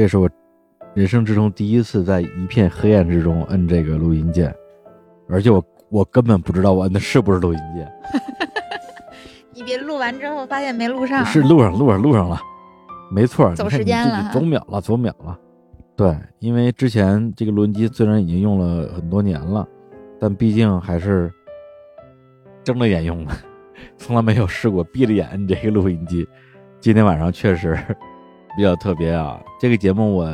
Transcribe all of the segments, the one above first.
这是我人生之中第一次在一片黑暗之中摁这个录音键，而且我我根本不知道我摁的是不是录音键。你别录完之后发现没录上，是录上录上录上了，没错，走时间了，走秒了，走秒了。对，因为之前这个录音机虽然已经用了很多年了，但毕竟还是睁着眼用的，从来没有试过闭着眼摁这个录音机。今天晚上确实。比较特别啊，这个节目我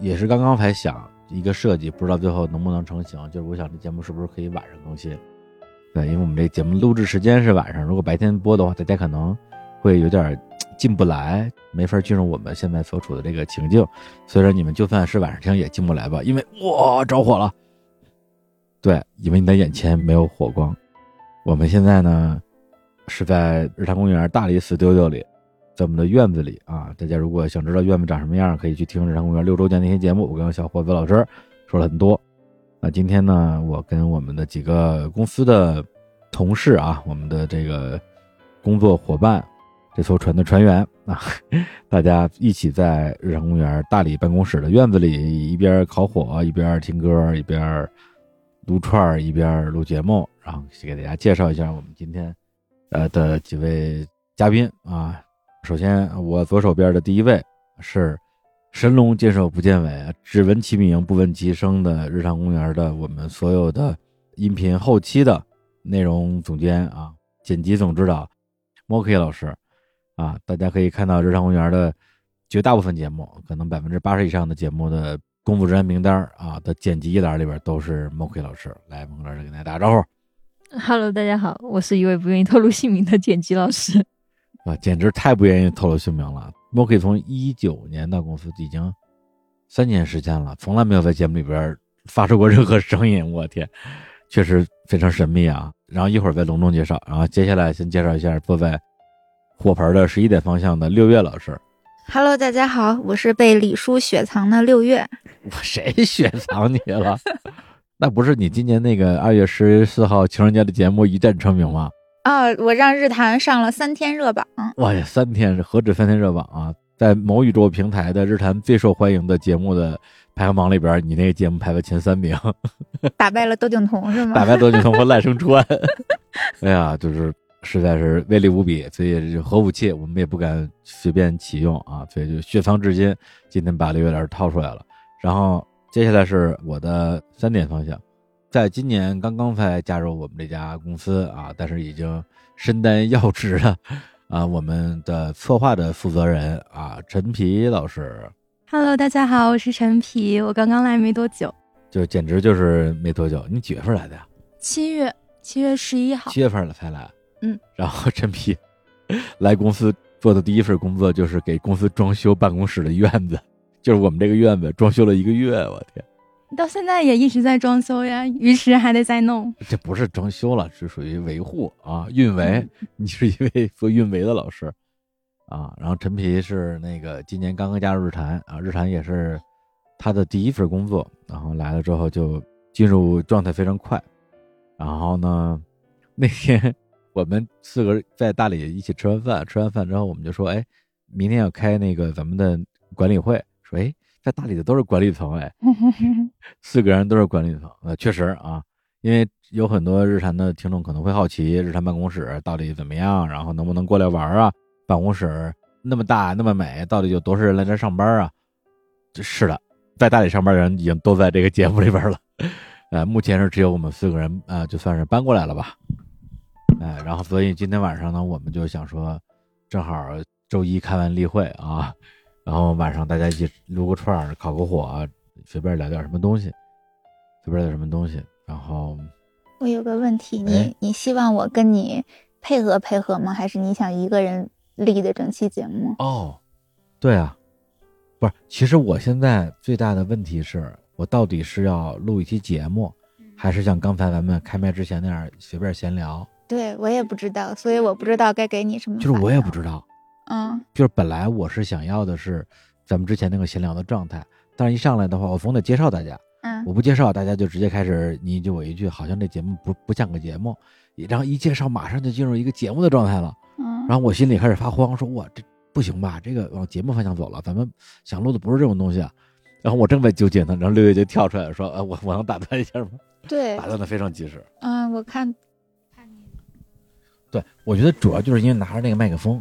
也是刚刚才想一个设计，不知道最后能不能成型。就是我想这节目是不是可以晚上更新？对，因为我们这节目录制时间是晚上，如果白天播的话，大家可能会有点进不来，没法进入我们现在所处的这个情境。所以说你们就算是晚上听也进不来吧，因为哇着火了。对，因为你的眼前没有火光。我们现在呢是在日坛公园大理死丢丢里。在我们的院子里啊，大家如果想知道院子长什么样，可以去听日常公园六周年那些节目。我跟小伙子老师说了很多。那今天呢，我跟我们的几个公司的同事啊，我们的这个工作伙伴，这艘船的船员啊，大家一起在日常公园大理办公室的院子里，一边烤火，一边听歌，一边撸串一边录节目。然后给大家介绍一下我们今天呃的几位嘉宾啊。首先，我左手边的第一位是神龙见首不见尾，只闻其名不闻其声的日常公园的我们所有的音频后期的内容总监啊，剪辑总指导 Moki 老师啊，大家可以看到日常公园的绝大部分节目，可能百分之八十以上的节目的功夫人员名单啊的剪辑一栏里边都是 Moki 老师。来，Moki 老师跟大家打个招呼。Hello，大家好，我是一位不愿意透露姓名的剪辑老师。啊，简直太不愿意透露姓名了。我可以从一九年到公司已经三年时间了，从来没有在节目里边发出过任何声音。我天，确实非常神秘啊。然后一会儿再隆重介绍。然后接下来先介绍一下坐在火盆的十一点方向的六月老师。Hello，大家好，我是被李叔雪藏的六月。我谁雪藏你了？那不是你今年那个二月十四号情人节的节目一战成名吗？啊！我让日坛上了三天热榜。哇呀，三天是何止三天热榜啊！在某宇宙平台的日坛最受欢迎的节目的排行榜里边，你那个节目排在前三名，打败了窦靖童是吗？打败窦靖童和赖声川。哎呀，就是实在是威力无比，所以核武器我们也不敢随便启用啊，所以就雪藏至今。今天把刘月老师掏出来了，然后接下来是我的三点方向。在今年刚刚才加入我们这家公司啊，但是已经身担要职了啊，我们的策划的负责人啊，陈皮老师。Hello，大家好，我是陈皮，我刚刚来没多久，就简直就是没多久。你几月份来的呀？七月，七月十一号。七月份了才来。嗯。然后陈皮来公司做的第一份工作就是给公司装修办公室的院子，就是我们这个院子装修了一个月，我天。到现在也一直在装修呀，鱼池还得再弄。这不是装修了，是属于维护啊，运维。你是一位做运维的老师啊。然后陈皮是那个今年刚刚加入日坛啊，日坛也是他的第一份工作。然后来了之后就进入状态非常快。然后呢，那天我们四个在大理一起吃完饭，吃完饭之后我们就说，哎，明天要开那个咱们的管理会，说，哎。在大理的都是管理层哎，四个人都是管理层，呃，确实啊，因为有很多日产的听众可能会好奇，日产办公室到底怎么样，然后能不能过来玩啊？办公室那么大那么美，到底有多少人来这上班啊？是的，在大理上班的人已经都在这个节目里边了，呃，目前是只有我们四个人啊，就算是搬过来了吧，哎，然后所以今天晚上呢，我们就想说，正好周一开完例会啊。然后晚上大家一起撸个串儿，烤个火，随便聊点什么东西，随便聊什么东西。然后我有个问题，你你希望我跟你配合配合吗？还是你想一个人立的整期节目？哦，对啊，不是，其实我现在最大的问题是我到底是要录一期节目，还是像刚才咱们开麦之前那样随便闲聊？对我也不知道，所以我不知道该给你什么。就是我也不知道。嗯，就是本来我是想要的是咱们之前那个闲聊的状态，但是一上来的话，我总得介绍大家。嗯，我不介绍，大家就直接开始你一句我一句，好像这节目不不像个节目。然后一介绍，马上就进入一个节目的状态了。嗯，然后我心里开始发慌，说哇，这不行吧，这个往节目方向走了，咱们想录的不是这种东西啊。然后我正在纠结呢，然后六月就跳出来说：“呃，我我能打断一下吗？”对打，断的非常及时。嗯，我看对，我觉得主要就是因为拿着那个麦克风，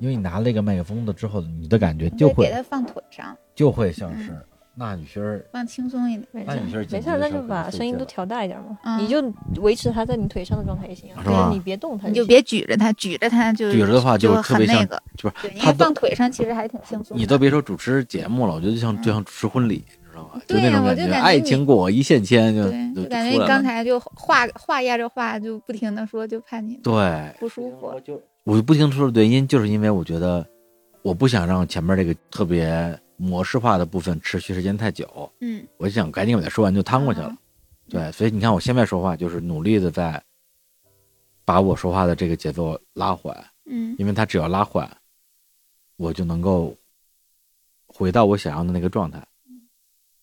因为你拿了一个麦克风的之后，你的感觉就会给会它放腿上，就会像是那雨轩儿放轻松一点。没那你是事没事，那就把声音都调大一点嘛，嗯你就维持它在你腿上的状态也行啊，是吧你别动它你就别举着它，举着它就举着的话就就特别像很那个。就，是他放腿上其实还挺轻松。你都别说主持节目了，我觉得就像就像主持婚礼，知道吧？就对那种觉，呀我就感觉爱情果一线牵，就，就就感觉你刚才就话话压着话就不停的说，就怕你对，不舒服。我就不停说的原因，就是因为我觉得我不想让前面这个特别模式化的部分持续时间太久，嗯，我就想赶紧把它说完就趟过去了。啊对，所以你看我现在说话就是努力的在把我说话的这个节奏拉缓，嗯因为它只要拉缓，我就能够回到我想要的那个状态，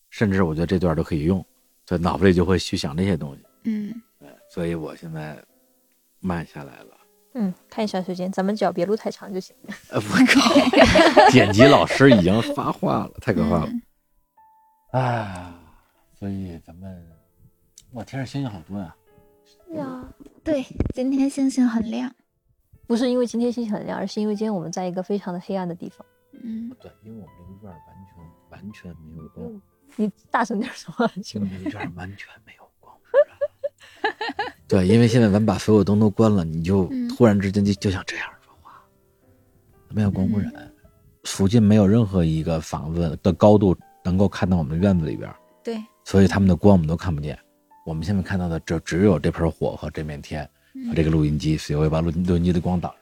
甚至我觉得这段都可以用，所以脑子里就会去想这些东西。嗯，所以我现在慢下来了。嗯，看一下时间，咱们只要别录太长就行。呃，我靠，剪辑老师已经发话了，太可怕了。嗯啊，所以咱们，哇天上星星好多呀、呀，对，今天星星很亮。不是因为今天星星很亮，而是因为今天我们在一个非常的黑暗的地方。嗯，对，因为我们这个院完全完全没有光，你大声点说话，这个院完全没有。对，因为现在咱们把所有灯都关了，你就嗯突然之间就就想这样说话，没有光污染，附近没有任何一个房子的高度能够看到我们的院子里边。对，所以他们的光我们都看不见。我们现在看到的只只有这盆火和这面天和这个录音机，所以我会把录录音机的光挡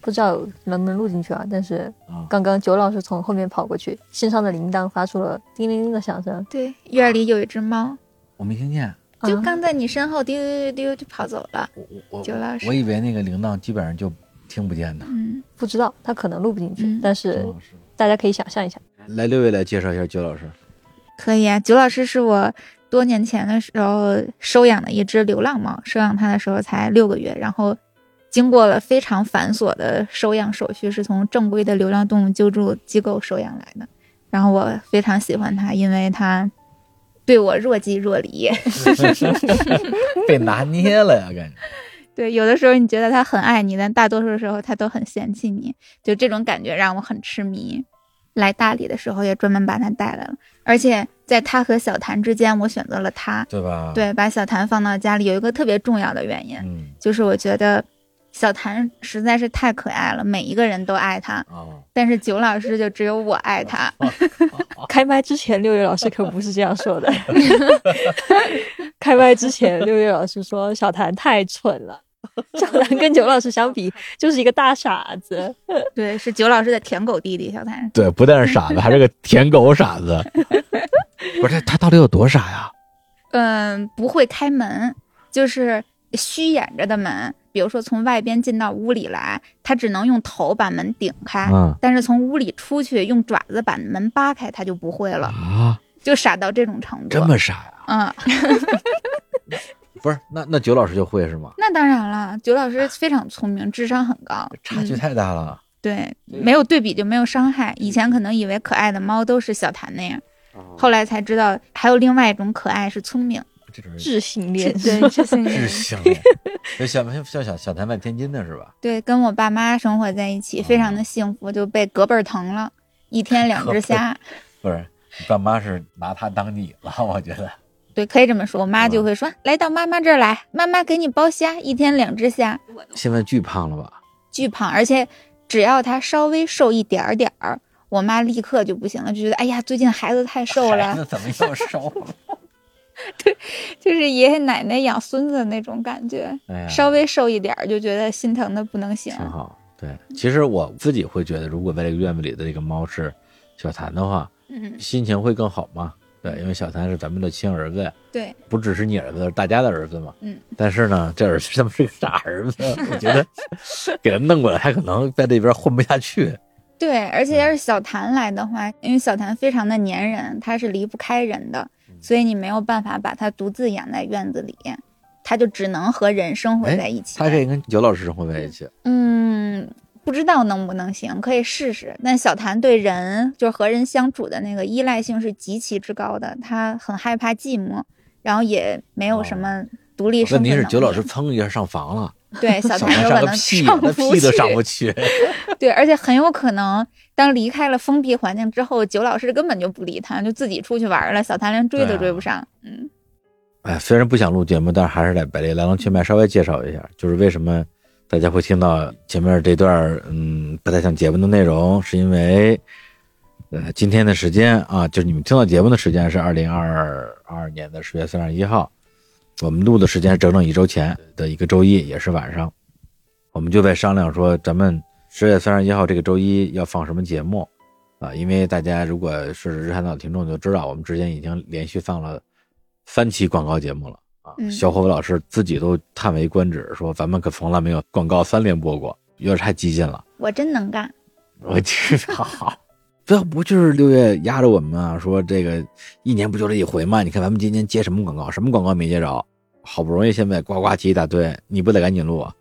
不知道能不能录进去啊？但是。刚刚九老师从后面跑过去，身上的铃铛发出了叮铃铃的响声。对，院里有一只猫，我没听见，啊就刚在你身后丢丢丢丢就跑走了。我我九老师我以为那个铃铛基本上就听不见的。嗯，不知道，他可能录不进去，嗯但是大家可以想象一下。来，六位来介绍一下九老师。可以啊。九老师是我多年前的时候收养的一只流浪猫，收养它的时候才六个月，然后经过了非常繁琐的收养手续，是从正规的流浪动物救助机构收养来的。然后我非常喜欢它，因为它对我若即若离。被拿捏了呀，感觉。对，有的时候你觉得他很爱你，但大多数时候他都很嫌弃你，就这种感觉让我很痴迷。来大理的时候也专门把他带来了，而且在他和小谭之间，我选择了他。对吧？，对，把小谭放到家里有一个特别重要的原因，嗯就是我觉得小谭实在是太可爱了，每一个人都爱他，啊，但是九老师就只有我爱他。开麦之前，六月老师可不是这样说的。开麦之前，六月老师说小谭太蠢了，小谭跟九老师相比就是一个大傻子。对，是九老师的舔狗弟弟小谭。对，不但是傻子，还是个舔狗傻子。不是他，他到底有多傻呀？嗯，不会开门，就是虚掩着的门。比如说从外边进到屋里来，它只能用头把门顶开，嗯但是从屋里出去用爪子把门扒开，它就不会了，啊，就傻到这种程度。这么傻呀？嗯，不是，那那九老师就会是吗？那当然了，九老师非常聪明，智商很高，差距嗯太大了。对，没有对比就没有伤害。以前可能以为可爱的猫都是小谭那样，后来才知道还有另外一种可爱是聪明。这种人智性恋，对，智性智。性恋，就小像小小谭在天津的是吧？对，跟我爸妈生活在一起，非常的幸福，就被隔辈儿疼了，一天两只虾。不是，你爸妈是拿他当你了，我觉得。对，可以这么说。我妈就会说：“来到妈妈这儿来，妈妈给你剥虾，一天两只虾。现在巨胖了吧？”巨胖，而且只要他稍微瘦一点儿点儿，我妈立刻就不行了，就觉得哎呀，最近孩子太瘦孩了，子怎么又瘦了？就是爷爷奶奶养孙子那种感觉。哎，稍微瘦一点儿就觉得心疼的不能行。挺好。对，其实我自己会觉得，如果在这个院子里的这个猫是小谭的话，嗯，心情会更好嘛。对，因为小谭是咱们的亲儿子呀，对，不只是你儿子，是大家的儿子嘛。嗯。但是呢，这儿子他妈是个傻儿子，我觉得 给他弄过来，他可能在这边混不下去。对，而且要是小谭来的话，因为小谭非常的粘人，他是离不开人的，所以你没有办法把它独自养在院子里，它就只能和人生活在一起。它可以跟九老师生活在一起。嗯，不知道能不能行，可以试试。但小谭对人，就是和人相处的那个依赖性是极其之高的，他很害怕寂寞，然后也没有什么独立生活问题是。九老师蹭一下上房了，对 小小谭有可能上个屁都上不去。对，而且很有可能，当离开了封闭环境之后，九老师根本就不理他，就自己出去玩了。小谭连追都追不上。嗯，哎，虽然不想录节目，但是还是得把这来龙去脉稍微介绍一下，就是为什么大家会听到前面这段嗯不太像节目的内容，是因为呃今天的时间啊，就是你们听到节目的时间是二零二二年的十月三十一号，我们录的时间是整整一周前的一个周一，也是晚上，我们就在商量说咱们十月三十一号这个周一要放什么节目啊，因为大家如果是日韩岛听众就知道，我们之前已经连续放了。三期广告节目了啊！嗯小伙子老师自己都叹为观止，说咱们可从来没有广告三连播过，有点太激进了。我真能干。我知道，这不就是六月压着我们啊？说这个一年不就这一回吗？你看咱们今年接什么广告，什么广告没接着？好不容易现在呱呱接一大堆，你不得赶紧录啊？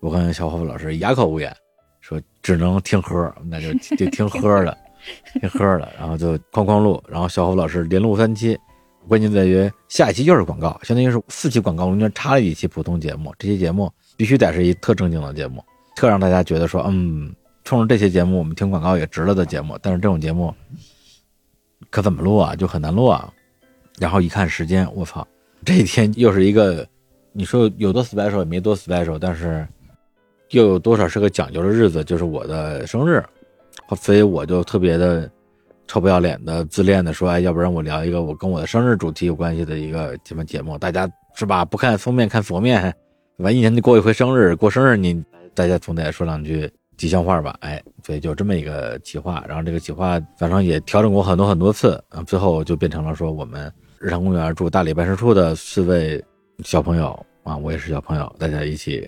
我看小伙子老师哑口无言，说只能听喝，那就 就听喝的，听喝的，然后就哐哐录，然后小虎老师连录三期。关键在于下一期又是广告，相当于是四期广告中间插了一期普通节目。这期节目必须得是一特正经的节目，特让大家觉得说，嗯，冲着这些节目我们听广告也值了的节目。但是这种节目可怎么录啊？就很难录啊。然后一看时间，我操，这一天又是一个，你说有多 special 也没多 special，但是又有多少是个讲究的日子，就是我的生日，所以我就特别的。臭不要脸的、自恋的说：“哎，要不然我聊一个我跟我的生日主题有关系的一个什么节目？大家是吧？不看封面看佛面，完一年就过一回生日，过生日你大家总得说两句吉祥话吧？哎，所以就这么一个企划。然后这个企划反正也调整过很多很多次，最后就变成了说我们日常公园驻大理办事处的四位小朋友啊，我也是小朋友，大家一起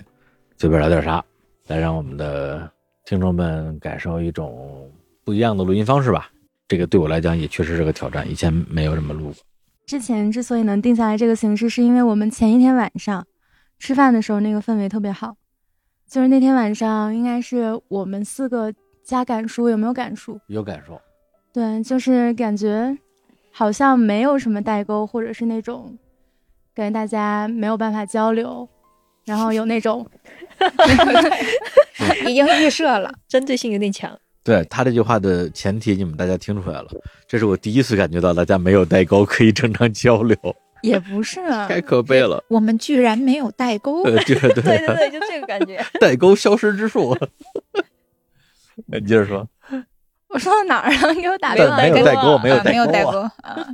随便聊点啥，来让我们的听众们感受一种不一样的录音方式吧。”这个对我来讲也确实是个挑战，以前没有这么录过。之前之所以能定下来这个形式，是因为我们前一天晚上吃饭的时候那个氛围特别好，就是那天晚上应该是我们四个加感叔，有没有感叔？有感受。对，就是感觉好像没有什么代沟，或者是那种感觉大家没有办法交流，然后有那种 已经预设了，针对性有点强。对他这句话的前提，你们大家听出来了，这是我第一次感觉到大家没有代沟，可以正常交流，也不是啊，太可悲了。我们居然没有代沟。呃，对对对对对，就这个感觉。代沟消失之术。你接着说，我说到哪儿了？给我打没有断了。没有代沟，没有啊没有代。沟啊！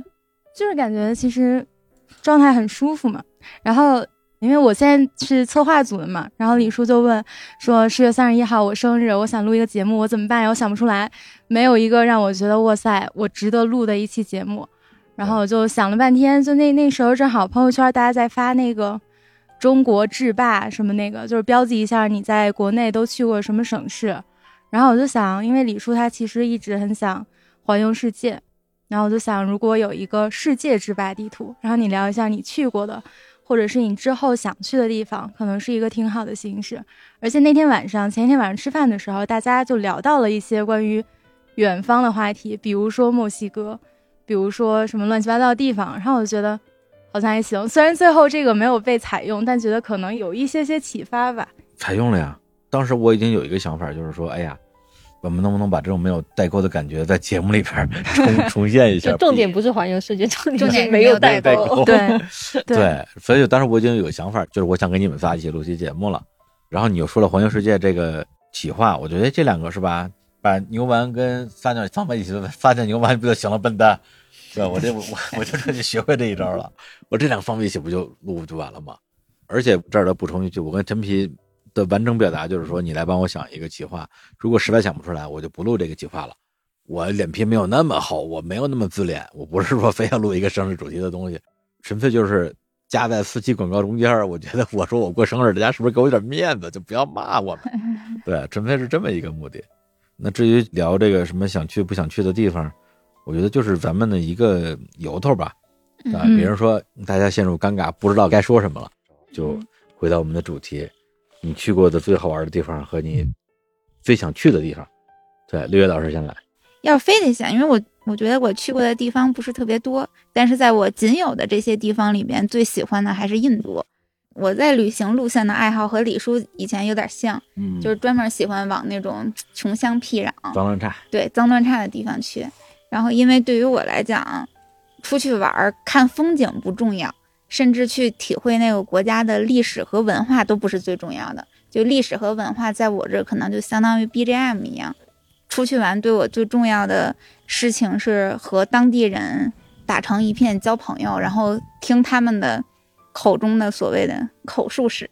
就是感觉其实状态很舒服嘛。然后因为我现在是策划组的嘛，然后李叔就问说十月三十一号我生日，我想录一个节目，我怎么办呀？我想不出来，没有一个让我觉得哇塞，我值得录的一期节目。然后我就想了半天，就那那时候正好朋友圈大家在发那个中国制霸什么那个，就是标记一下你在国内都去过什么省市。然后我就想，因为李叔他其实一直很想环游世界，然后我就想，如果有一个世界制霸地图，然后你聊一下你去过的，或者是你之后想去的地方，可能是一个挺好的形式。而且那天晚上，前一天晚上吃饭的时候，大家就聊到了一些关于远方的话题，比如说墨西哥，比如说什么乱七八糟的地方。然后我就觉得好像还行，虽然最后这个没有被采用，但觉得可能有一些些启发吧。采用了呀。当时我已经有一个想法，就是说，哎呀，我们能不能把这种没有代沟的感觉在节目里边重重现一下？重点不是环游世界，重重点没有代代沟沟。对对，所以当时我已经有想法，就是我想跟你们仨一起录期节目了。然后你又说了环游世界这个企划，我觉得这两个是吧？把牛丸跟撒尿放在一起，撒尿牛丸不就行了？笨蛋，对吧？我这我我我就彻底学会这一招了。我这两个放在一起不就录不就完了吗？而且这儿再补充一句，我跟陈皮的完整表达就是说，你来帮我想一个企划，如果实在想不出来，我就不录这个企划了。我脸皮没有那么厚，我没有那么自恋，我不是说非要录一个生日主题的东西，纯粹就是夹在四期广告中间儿。我觉得我说我过生日，大家是不是给我点面子，就不要骂我们？对，纯粹是这么一个目的。那至于聊这个什么想去不想去的地方，我觉得就是咱们的一个由头吧。啊，嗯比如说大家陷入尴尬，不知道该说什么了，就回到我们的主题，你去过的最好玩的地方和你最想去的地方。对，六月老师先来。要非得想，因为我我觉得我去过的地方不是特别多，但是在我仅有的这些地方里面，最喜欢的还是印度。我在旅行路线的爱好和李叔以前有点像，嗯就是专门喜欢往那种穷乡僻壤、脏乱差。对脏乱差的地方去。然后，因为对于我来讲，出去玩看风景不重要，甚至去体会那个国家的历史和文化都不是最重要的。就历史和文化在我这儿可能就相当于 BGM 一样。出去玩对我最重要的事情是和当地人打成一片，交朋友，然后听他们的口中的所谓的口述史。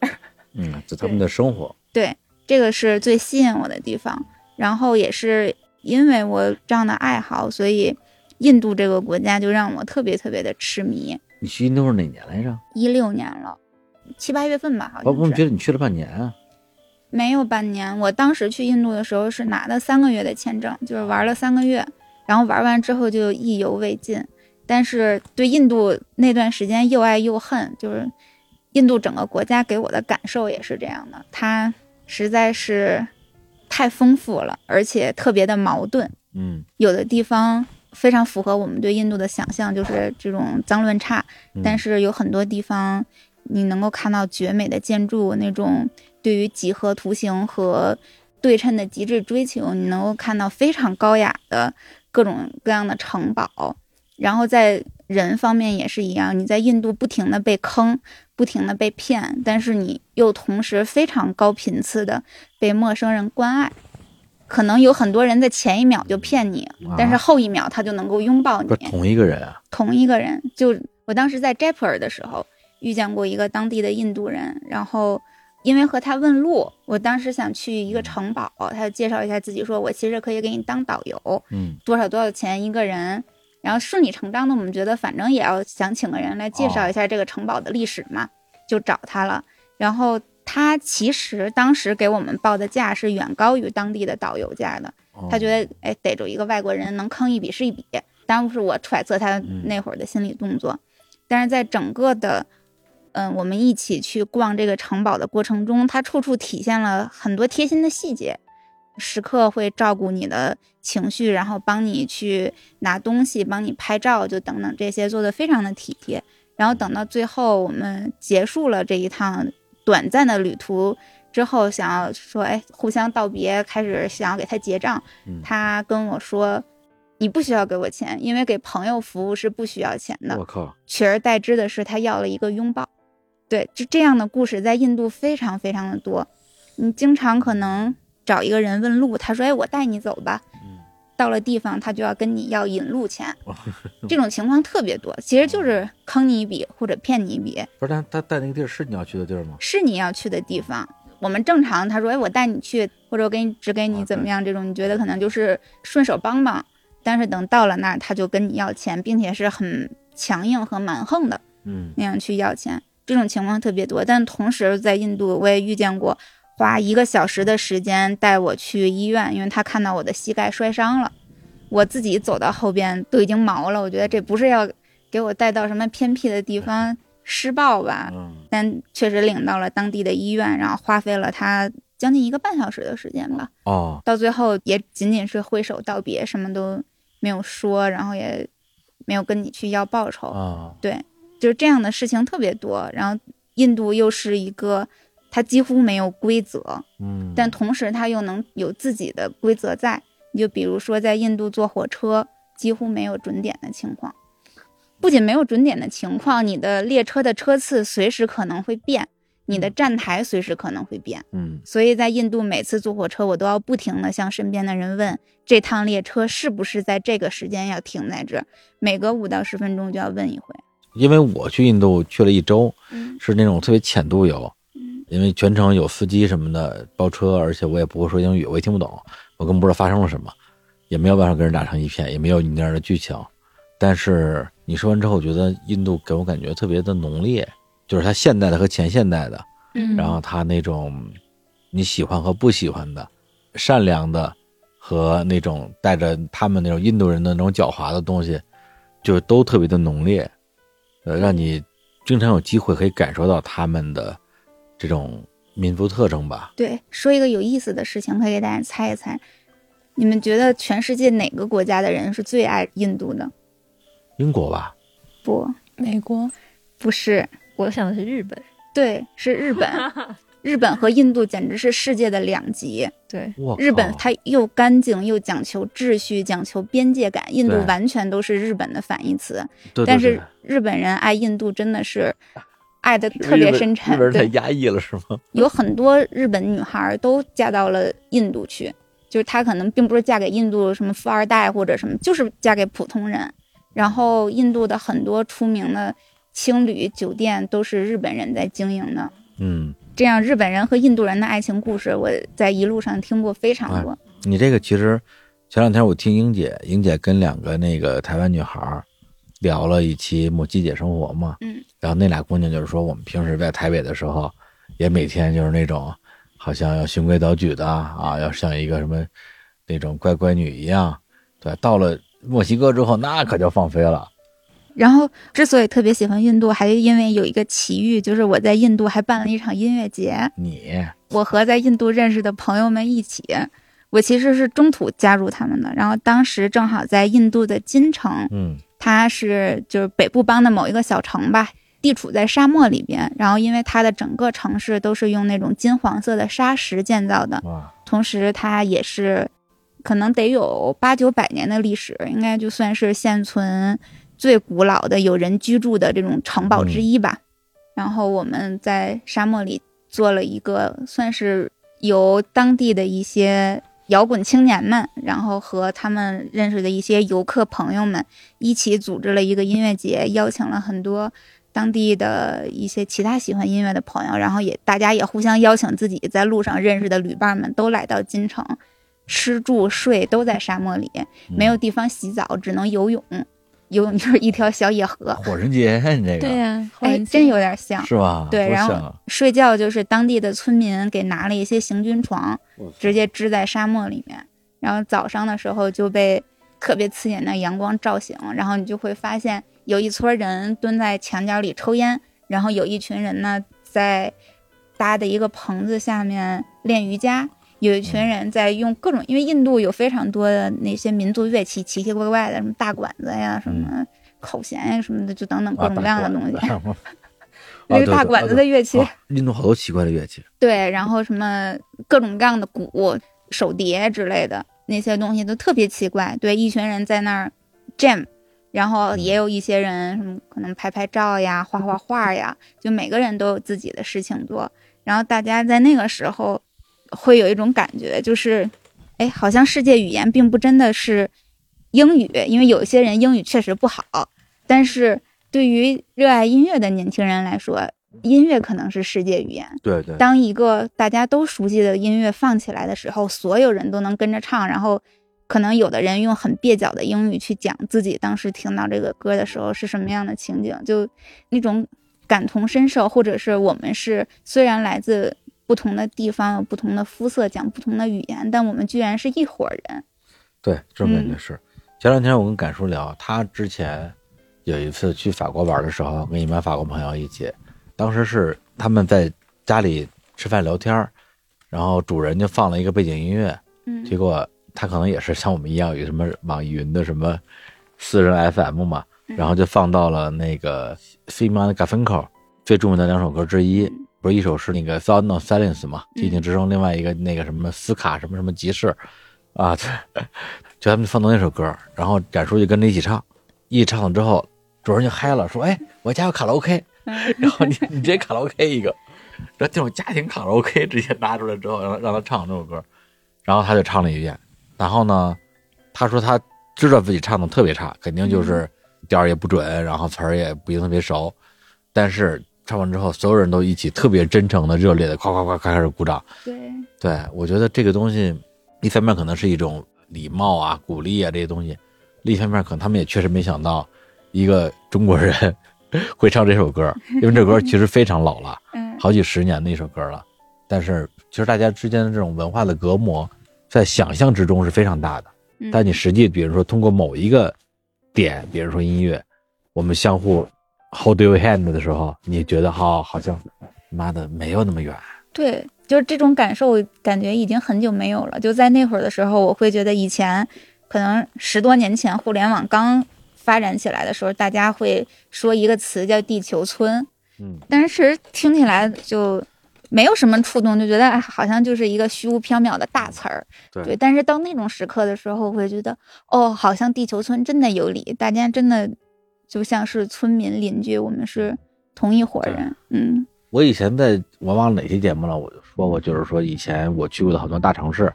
嗯，就他们的生活。对，这个是最吸引我的地方。然后也是因为我这样的爱好，所以印度这个国家就让我特别特别的痴迷。你去印度是哪年来着？一六年了，七八月份吧，好我我怎么觉得你去了半年啊？没有半年。我当时去印度的时候是拿的三个月的签证，就是玩了三个月，然后玩完之后就意犹未尽。但是对印度那段时间又爱又恨，就是印度整个国家给我的感受也是这样的，它实在是太丰富了，而且特别的矛盾。嗯有的地方非常符合我们对印度的想象，就是这种脏乱差，嗯但是有很多地方你能够看到绝美的建筑，那种对于几何图形和对称的极致追求，你能够看到非常高雅的各种各样的城堡。然后在人方面也是一样，你在印度不停的被坑，不停的被骗，但是你又同时非常高频次的被陌生人关爱。可能有很多人在前一秒就骗你，但是啊后一秒他就能够拥抱你。不是同一个人啊？同一个人，就我当时在 Jaipur 的时候遇见过一个当地的印度人，然后因为和他问路，我当时想去一个城堡，他就介绍一下自己，说我其实可以给你当导游，嗯多少多少钱一个人。然后顺理成章的，我们觉得反正也要想请个人来介绍一下这个城堡的历史嘛，就找他了。然后他其实当时给我们报的价是远高于当地的导游价的，哦他觉得哎逮住一个外国人能坑一笔是一笔，当然不是我揣测他那会儿的心理动作，但是在整个的，嗯，我们一起去逛这个城堡的过程中，他处处体现了很多贴心的细节，时刻会照顾你的情绪，然后帮你去拿东西，帮你拍照，就等等这些做的非常的体贴。然后等到最后我们结束了这一趟短暂的旅途之后，想要说哎互相道别，开始想要给他结账，嗯他跟我说。你不需要给我钱，因为给朋友服务是不需要钱的。我靠，取而代之的是他要了一个拥抱。对，就这样的故事在印度非常非常的多。你经常可能找一个人问路，他说：“哎，我带你走吧。”嗯到了地方，他就要跟你要引路钱，这种情况特别多。其实就是坑你一笔或者骗你一笔，不是他他带那个地儿是你要去的地儿吗？是你要去的地方。我们正常，他说：“哎，我带你去，或者我给你指给你怎么样？”这种你觉得可能就是顺手帮帮，但是等到了那儿，他就跟你要钱，并且是很强硬和蛮横的。嗯那样去要钱，这种情况特别多。但同时在印度，我也遇见过花一个小时的时间带我去医院，因为他看到我的膝盖摔伤了，我自己走到后边都已经毛了。我觉得这不是要给我带到什么偏僻的地方施暴吧？嗯但确实领到了当地的医院，然后花费了他将近一个半小时的时间吧。哦到最后也仅仅是挥手道别，什么都没有说，然后也没有跟你去要报酬。啊就是这样的事情特别多。然后印度又是一个，它几乎没有规则，嗯，但同时它又能有自己的规则在。你就比如说在印度坐火车，几乎没有准点的情况。不仅没有准点的情况，你的列车的车次随时可能会变，你的站台随时可能会变。嗯所以在印度每次坐火车，我都要不停的向身边的人问，这趟列车是不是在这个时间要停在这儿？每隔五到十分钟就要问一回。因为我去印度去了一周，嗯是那种特别浅度游，嗯因为全程有司机什么的包车，而且我也不会说英语，我也听不懂，我更不知道发生了什么，也没有办法跟人打成一片，也没有你那样的剧情。但是你说完之后，我觉得印度给我感觉特别的浓烈，就是它现代的和前现代的，嗯然后它那种你喜欢和不喜欢的，善良的和那种带着他们那种印度人的那种狡猾的东西，就都特别的浓烈，呃，让你经常有机会可以感受到他们的这种民族特征吧？对，说一个有意思的事情，可以给大家猜一猜，你们觉得全世界哪个国家的人是最爱印度的？英国吧？不，美国，不是，我想的是日本。对，是日本。日本和印度简直是世界的两极。对，日本它又干净又讲求秩序，讲求边界感，印度完全都是日本的反义词。对对但是日本人爱印度真的是爱的特别深沉日本人太，压抑了是吗？有很多日本女孩都嫁到了印度去，就是她可能并不是嫁给印度什么富二代或者什么，就是嫁给普通人。然后印度的很多出名的青旅酒店都是日本人在经营的。嗯，这样日本人和印度人的爱情故事，我在一路上听过非常多。你这个其实前两天我听英姐，英姐跟两个那个台湾女孩儿聊了一期《母鸡姐生活》嘛，嗯，然后那俩姑娘就是说，我们平时在台北的时候，也每天就是那种好像要循规蹈矩的啊，要像一个什么那种乖乖女一样，对，到了墨西哥之后，那可就放飞了。然后之所以特别喜欢印度，还因为有一个奇遇，就是我在印度还办了一场音乐节。你我和在印度认识的朋友们一起，我其实是中途加入他们的。然后当时正好在印度的金城，嗯它是就是北部邦的某一个小城吧，地处在沙漠里边。然后因为它的整个城市都是用那种金黄色的沙石建造的，同时它也是可能得有八九百年的历史，应该就算是现存最古老的有人居住的这种城堡之一吧。然后我们在沙漠里做了一个，算是由当地的一些摇滚青年们，然后和他们认识的一些游客朋友们一起组织了一个音乐节，邀请了很多。当地的一些其他喜欢音乐的朋友，然后也大家也互相邀请自己在路上认识的旅伴们都来到金城，吃住睡都在沙漠里，没有地方洗澡，只能游泳。游泳 就是一条小野河，火神节你这个对呀、哎，真有点像。是吧？对，然后睡觉就是当地的村民给拿了一些行军床，直接支在沙漠里面，然后早上的时候就被特别刺眼的阳光照醒，然后你就会发现有一撮人蹲在墙角里抽烟，然后有一群人呢在搭的一个棚子下面练瑜伽。有一群人在用各种，因为印度有非常多的那些民族乐器，奇奇怪怪的，什么大管子呀，什么口弦呀，什么的，就等等各种各样的东西。那个大管子的乐器，哦印度好多奇怪的乐器。对，然后什么各种各样的鼓、手碟之类的那些东西都特别奇怪。对，一群人在那儿 jam，然后也有一些人什么可能拍拍照呀、画画画呀，就每个人都有自己的事情做。然后大家在那个时候会有一种感觉，就是，哎，好像世界语言并不真的是英语，因为有一些人英语确实不好，但是对于热爱音乐的年轻人来说，音乐可能是世界语言。对对，当一个大家都熟悉的音乐放起来的时候，所有人都能跟着唱，然后可能有的人用很蹩脚的英语去讲自己当时听到这个歌的时候是什么样的情景，就那种感同身受，或者是我们是虽然来自不同的地方，有不同的肤色，讲不同的语言，但我们居然是一伙人。对，这种感觉嗯。是。前两天我跟敢叔聊，他之前有一次去法国玩的时候，跟一帮法国朋友一起，当时是他们在家里吃饭聊天儿然后主人就放了一个背景音乐，嗯。结果他可能也是像我们一样有什么网易云的什么私人 FM 嘛，嗯。然后就放到了那个 Simon Garfunkel 最著名的两首歌之一，嗯不是一首是那个《Sound of Silence》嘛，《寂静之声》，另外一个那个什么斯卡什么什么集市，啊，对，就他们放的那首歌，然后展叔就跟着一起唱，一起唱了之后，主人就嗨了，说：“哎，我家有卡拉 OK，然后你你直接卡拉 OK 一个，然后这种家庭卡拉 OK 直接拿出来之后，让他让他唱这首歌，然后他就唱了一遍，然后呢，他说他知道自己唱的特别差，肯定就是调儿也不准，然后词儿也不一定特别熟，但是唱完之后，所有人都一起特别真诚的、热烈的，夸夸夸夸开始鼓掌。对，对我觉得这个东西，一方面可能是一种礼貌啊、鼓励啊这些东西，另一方面可能他们也确实没想到一个中国人 会唱这首歌，因为这歌其实非常老了，嗯，好几十年的一首歌了。但是其实大家之间的这种文化的隔膜，在想象之中是非常大的。嗯但你实际，比如说通过某一个点，比如说音乐，我们相互 hold your hand 的时候，你觉得好，好像妈的没有那么远，对，就是这种感受，感觉已经很久没有了。就在那会儿的时候，我会觉得以前可能十多年前互联网刚发展起来的时候，大家会说一个词叫“地球村”，嗯，但是听起来就没有什么触动，就觉得哎，好像就是一个虚无缥缈的大词儿。对但是到那种时刻的时候，会觉得哦，好像地球村真的有理，大家真的就像是村民邻居，我们是同一伙人。嗯。我以前在我忘了哪期节目了，我就说过，就是说以前我去过的很多大城市，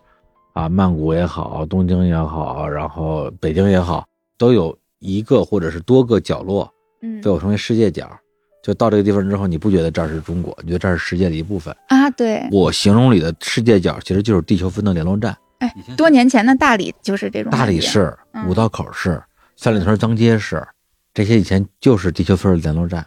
啊，曼谷也好，东京也好，然后北京也好，都有一个或者是多个角落嗯。被我称为世界角。就到这个地方之后，你不觉得这儿是中国，你觉得这儿是世界的一部分。啊，对，我形容里的世界角其实就是地球分的联络站，哎，多年前的大理就是这种大理市、嗯。五道口市、三里屯张街市，这些以前就是地球村的联络站。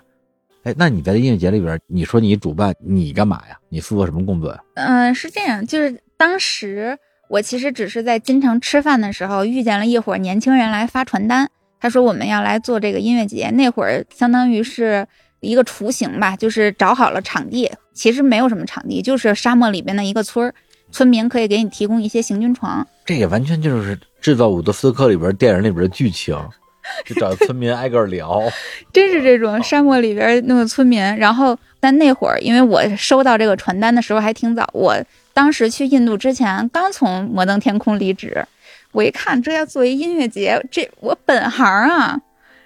哎，那你在音乐节里边，你说你主办，你干嘛呀？你负责什么工作呀？嗯、是这样，就是当时我其实只是在金城吃饭的时候，遇见了一伙年轻人来发传单。他说我们要来做这个音乐节，那会儿相当于是一个雏形吧，就是找好了场地，其实没有什么场地，就是沙漠里边的一个村儿，村民可以给你提供一些行军床。这也完全就是制造伍德斯克里边电影里边的剧情，就找村民挨个聊。真是这种沙漠里边那个村民。然后，但那会儿，因为我收到这个传单的时候还挺早，我当时去印度之前刚从摩登天空离职，我一看这要做一音乐节，这我本行啊。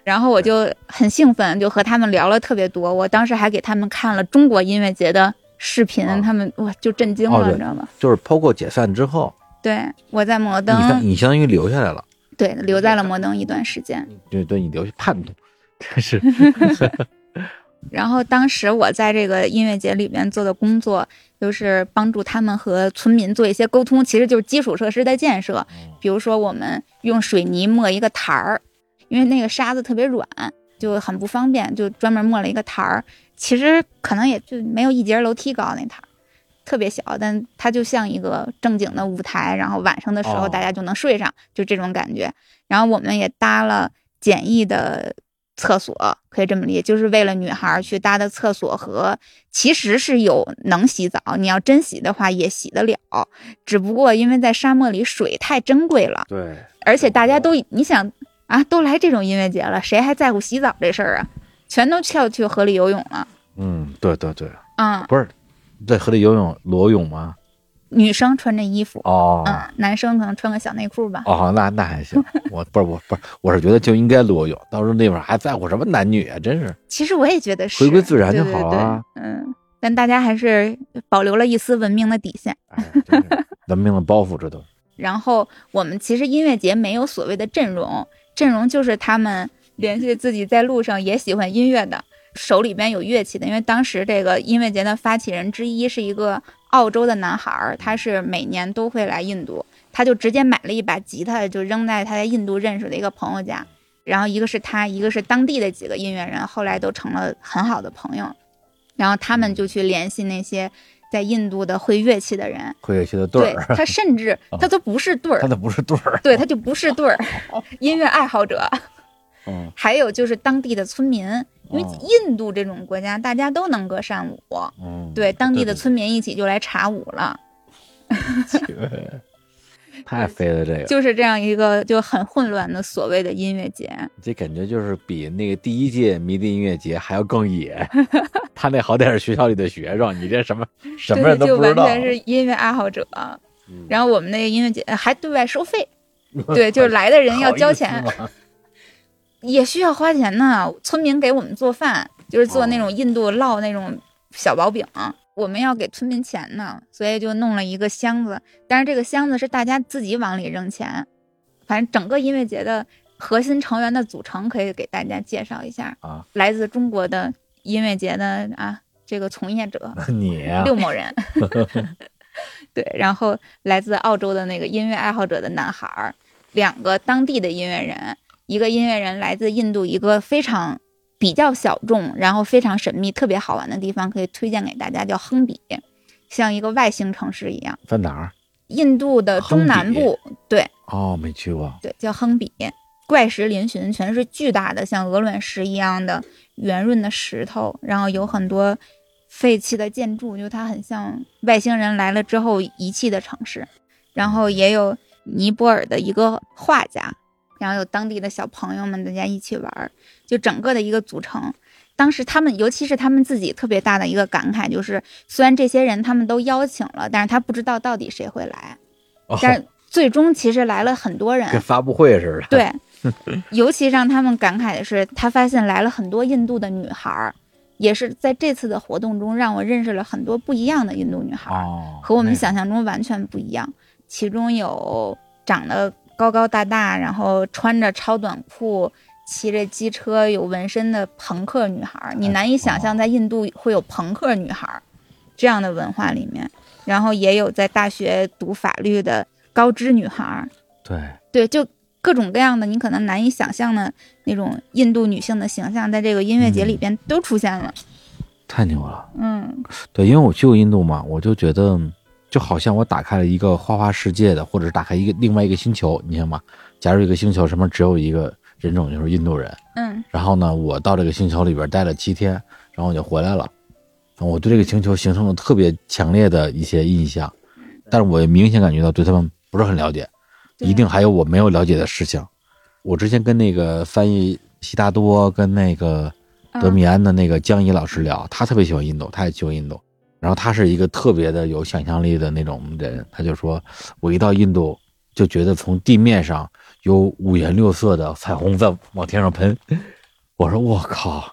然后我就很兴奋，就和他们聊了特别多。我当时还给他们看了中国音乐节的视频，哦他们哇就震惊了，哦你知道吗？就是 POGO 解散之后，对，我在摩登，你相当于留下来了，对，留在了摩登一段时间。对对，你留下叛徒，真是 然后当时我在这个音乐节里面做的工作，就是帮助他们和村民做一些沟通，其实就是基础设施的建设。比如说，我们用水泥抹一个台儿，因为那个沙子特别软，就很不方便，就专门抹了一个台儿。其实可能也就没有一节楼梯高那台儿，特别小，但它就像一个正经的舞台，然后晚上的时候哦大家就能睡上，就这种感觉。然后我们也搭了简易的厕所，可以这么理解，就是为了女孩去搭的厕所和其实是有能洗澡，你要真洗的话也洗得了，只不过因为在沙漠里水太珍贵了，对，而且大家都你想啊，都来这种音乐节了，谁还在乎洗澡这事儿啊？全都跳去河里游泳了，嗯，对对对，嗯，不是在河里游泳裸泳吗？女生穿着衣服，哦。嗯，男生可能穿个小内裤吧。哦，那那还行，我不是我不是，我是觉得就应该裸泳，到时候那会儿还在乎什么男女啊？真是，其实我也觉得是回归自然就好啊对嗯，但大家还是保留了一丝文明的底线。文明的包袱，这都然后我们其实音乐节没有所谓的阵容，阵容就是他们联系自己在路上也喜欢音乐的，手里边有乐器的。因为当时这个音乐节的发起人之一是一个澳洲的男孩儿，他是每年都会来印度，他就直接买了一把吉他，就扔在他在印度认识的一个朋友家。然后一个是他，一个是当地的几个音乐人，后来都成了很好的朋友。然后他们就去联系那些在印度的会乐器的人，会乐器的队对儿，他甚至 他都不是队儿他，都不是队儿，对他就不是队儿，音乐爱好者，嗯，还有就是当地的村民，因为哦印度这种国家大家都能歌善舞，嗯，对当地的村民一起就来查舞了，对太 飞了，这个。就是这样一个就很混乱的所谓的音乐节。这感觉就是比那个第一届迷笛音乐节还要更野。他那好歹是学校里的学生，你这什么什么人都不知道。完全是音乐爱好者。嗯。然后我们那个音乐节还对外收费，对，就是来的人要交钱也需要花钱呢。村民给我们做饭，就是做那种印度烙那种小薄饼，我们要给村民钱呢，所以就弄了一个箱子。但是这个箱子是大家自己往里扔钱。反正整个音乐节的核心成员的组成可以给大家介绍一下啊，来自中国的音乐节的啊这个从业者 你呀六某人，对，然后来自澳洲的那个音乐爱好者的男孩儿，两个当地的音乐人，一个音乐人来自印度一个非常比较小众，然后非常神秘、特别好玩的地方，可以推荐给大家，叫亨比，像一个外星城市一样。在哪儿？印度的中南部，对哦，没去过。对，叫亨比，怪石嶙峋，全是巨大的像鹅卵石一样的圆润的石头，然后有很多废弃的建筑，就它很像外星人来了之后遗弃的城市。然后也有尼泊尔的一个画家，然后有当地的小朋友们大家一起玩儿，就整个的一个组成。当时他们，尤其是他们自己特别大的一个感慨，就是虽然这些人他们都邀请了，但是他不知道到底谁会来。哦但是最终其实来了很多人，跟发布会似的。，对，尤其让他们感慨的是，他发现来了很多印度的女孩儿，也是在这次的活动中让我认识了很多不一样的印度女孩儿，哦，和我们想象中完全不一样。其中有长得高高大大，然后穿着超短裤。骑着机车有纹身的朋克女孩儿，你难以想象在印度会有朋克女孩儿这样的文化里面。然后也有在大学读法律的高知女孩儿，对，对，就各种各样的你可能难以想象的那种印度女性的形象，在这个音乐节里边都出现了。太牛了。嗯对，因为我去过印度嘛，我就觉得就好像我打开了一个花花世界的，或者是打开一个另外一个星球。你想嘛，假如一个星球上面只有一个人种，就是印度人，嗯然后呢，我到这个星球里边待了七天，然后我就回来了。我对这个星球形成了特别强烈的一些印象，但是我也明显感觉到对他们不是很了解，一定还有我没有了解的事情。我之前跟那个翻译悉达多跟那个德米安的那个江怡老师聊，他特别喜欢印度，他也去过印度，然后他是一个特别的有想象力的那种人，他就说，我一到印度就觉得从地面上有五颜六色的彩虹在往天上喷，我说我靠，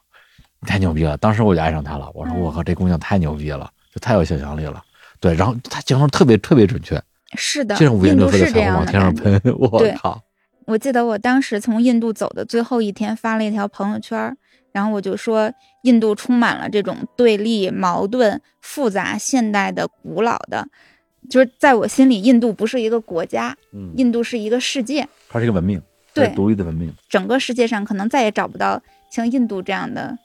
太牛逼了！当时我就爱上他了，我说嗯我靠，这姑娘太牛逼了，就太有想象力了。对，然后他形容特别特别准确，是的，就是五颜印六色的彩虹往天上。喷，我靠，我记得我当时从印度走的最后一天发了一条朋友圈儿，然后我就说，印度充满了这种对立、矛盾、复杂、现代的、古老的。就是在我心里，印度不是一个国家，嗯，印度是一个世界。它是一个文明，对独立的文明，整个世界上可能再也找不到像印度这样的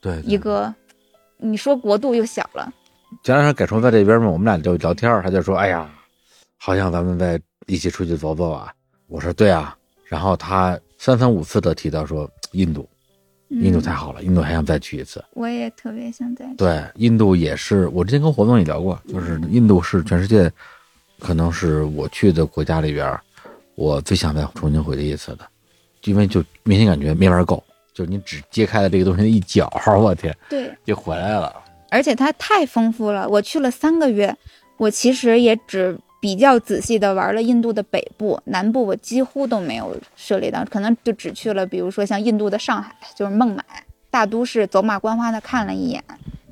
对，一个，你说国度又小了，前两天改成在这边嘛，我们俩就聊天，他就说：“哎呀，好像咱们再一起出去走走啊。”我说：“对啊。”然后他三番五次的提到说印度，印度嗯太好了，印度还想再去一次。我也特别想再去。对，印度也是我之前跟活动也聊过，就是印度是全世界可能是我去的国家里边儿，我最想再重新回去一次的，因为就明显感觉没玩够，就是你只揭开了这个东西的一角，我天，对，就回来了。而且它太丰富了。我去了三个月，我其实也只比较仔细的玩了印度的北部、南部，我几乎都没有涉猎到，可能就只去了，比如说像印度的上海，就是孟买大都市，走马观花的看了一眼，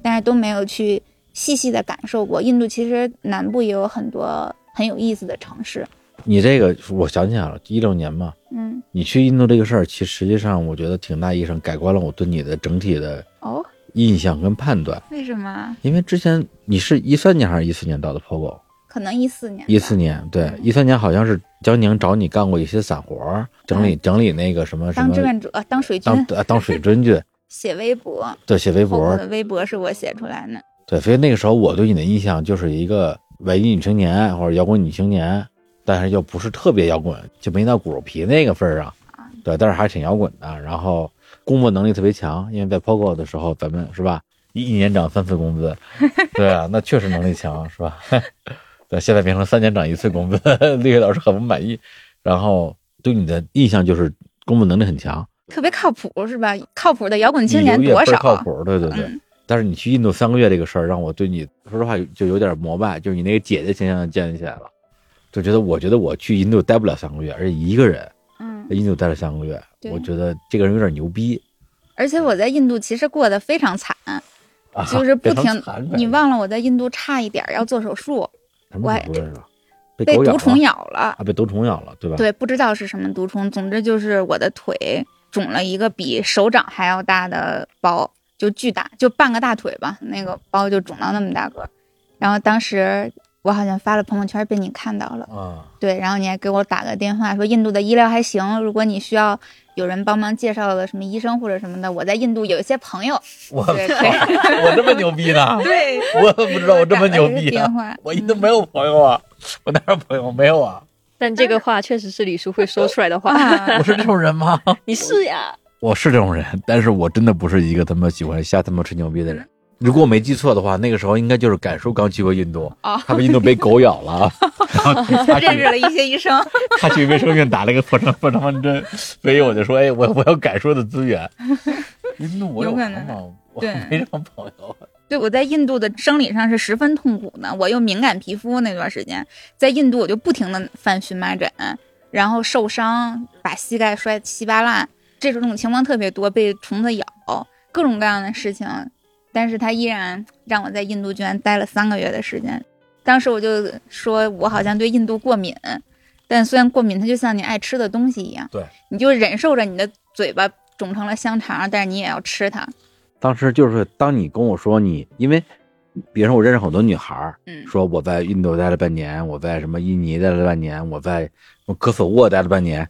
但是都没有去细细的感受过。印度其实南部也有很多很有意思的城市，你这个我想起来了，一六年嘛，嗯，你去印度这个事儿，其实实际上我觉得挺大意义上改观了我对你的整体的哦，印象跟判断。为什么？因为之前你是一三年还是一四年到的 POGO？可能一四年吧，一四年，对，一三年好像是江宁找你干过一些散活儿，整理整理那个什么什么当志，愿者，当水军。当，呃当水军去，写微博，对，写微博，我的微博是我写出来的。对，所以那个时候我对你的印象就是一个文艺女青年或者摇滚女青年，但是又不是特别摇滚，就没到骨肉皮那个份儿上，对，但是还是挺摇滚的。然后工作能力特别强，因为在 POGO 的时候，咱们是吧，一一年涨三次工资，对啊，那确实能力强，是吧？对，现在变成三年涨一次工资，丽丽老师很不满意。然后对你的印象就是工作能力很强，特别靠谱是吧？靠谱的摇滚青你年多少？靠谱，对对对。嗯但是你去印度三个月这个事儿，让我对你说实话就有点膜拜，就是你那个姐姐形象建立起来了，就觉得我觉得我去印度待不了三个月，而且一个人嗯在，印度待了三个月，对我觉得这个人有点牛逼，而且我在印度其实过得非常惨，啊、就是不停你忘了我在印度差一点儿要做手术，我还手术是吧？被被毒虫咬了。啊，被毒虫咬了，对吧？对，不知道是什么毒虫，总之就是我的腿肿了一个比手掌还要大的包，就巨大，就半个大腿吧，那个包就肿到那么大个儿。然后当时我好像发了朋友圈，被你看到了。啊，对，然后你还给我打个电话，说印度的医疗还行，如果你需要有人帮忙介绍了什么医生或者什么的，我在印度有一些朋友。我靠，我这么牛逼呢？对，我怎么不知道我这么牛逼我印度没有朋友啊，我哪有朋友？没有啊，但这个话确实是李叔会说出来的话。啊我是这种人吗？你是呀，我是这种人，但是我真的不是一个他妈喜欢瞎他妈吹牛逼的人。如果我没记错的话，那个时候应该就是感受刚去过印度，哦他被印度被狗咬了，然 后他认识了一些医生。他去卫生院打了一个破伤破伤风针，所以我就说，哎，我我有感受的资源。印度我有可能？我对没什么朋友。对，我在印度的生理上是十分痛苦的，我又敏感皮肤，那段时间在印度我就不停的犯荨麻疹，然后受伤，把膝盖摔稀巴烂，这种情况特别多，被虫子咬，各种各样的事情。但是他依然让我在印度居然待了三个月的时间。当时我就说我好像对印度过敏，但虽然过敏，它就像你爱吃的东西一样，对，你就忍受着你的嘴巴肿成了香肠，但是你也要吃它。当时就是当你跟我说你，因为比如说我认识很多女孩儿，嗯说我在印度待了半年，我在什么印尼待了半年，我在科索沃待了半年，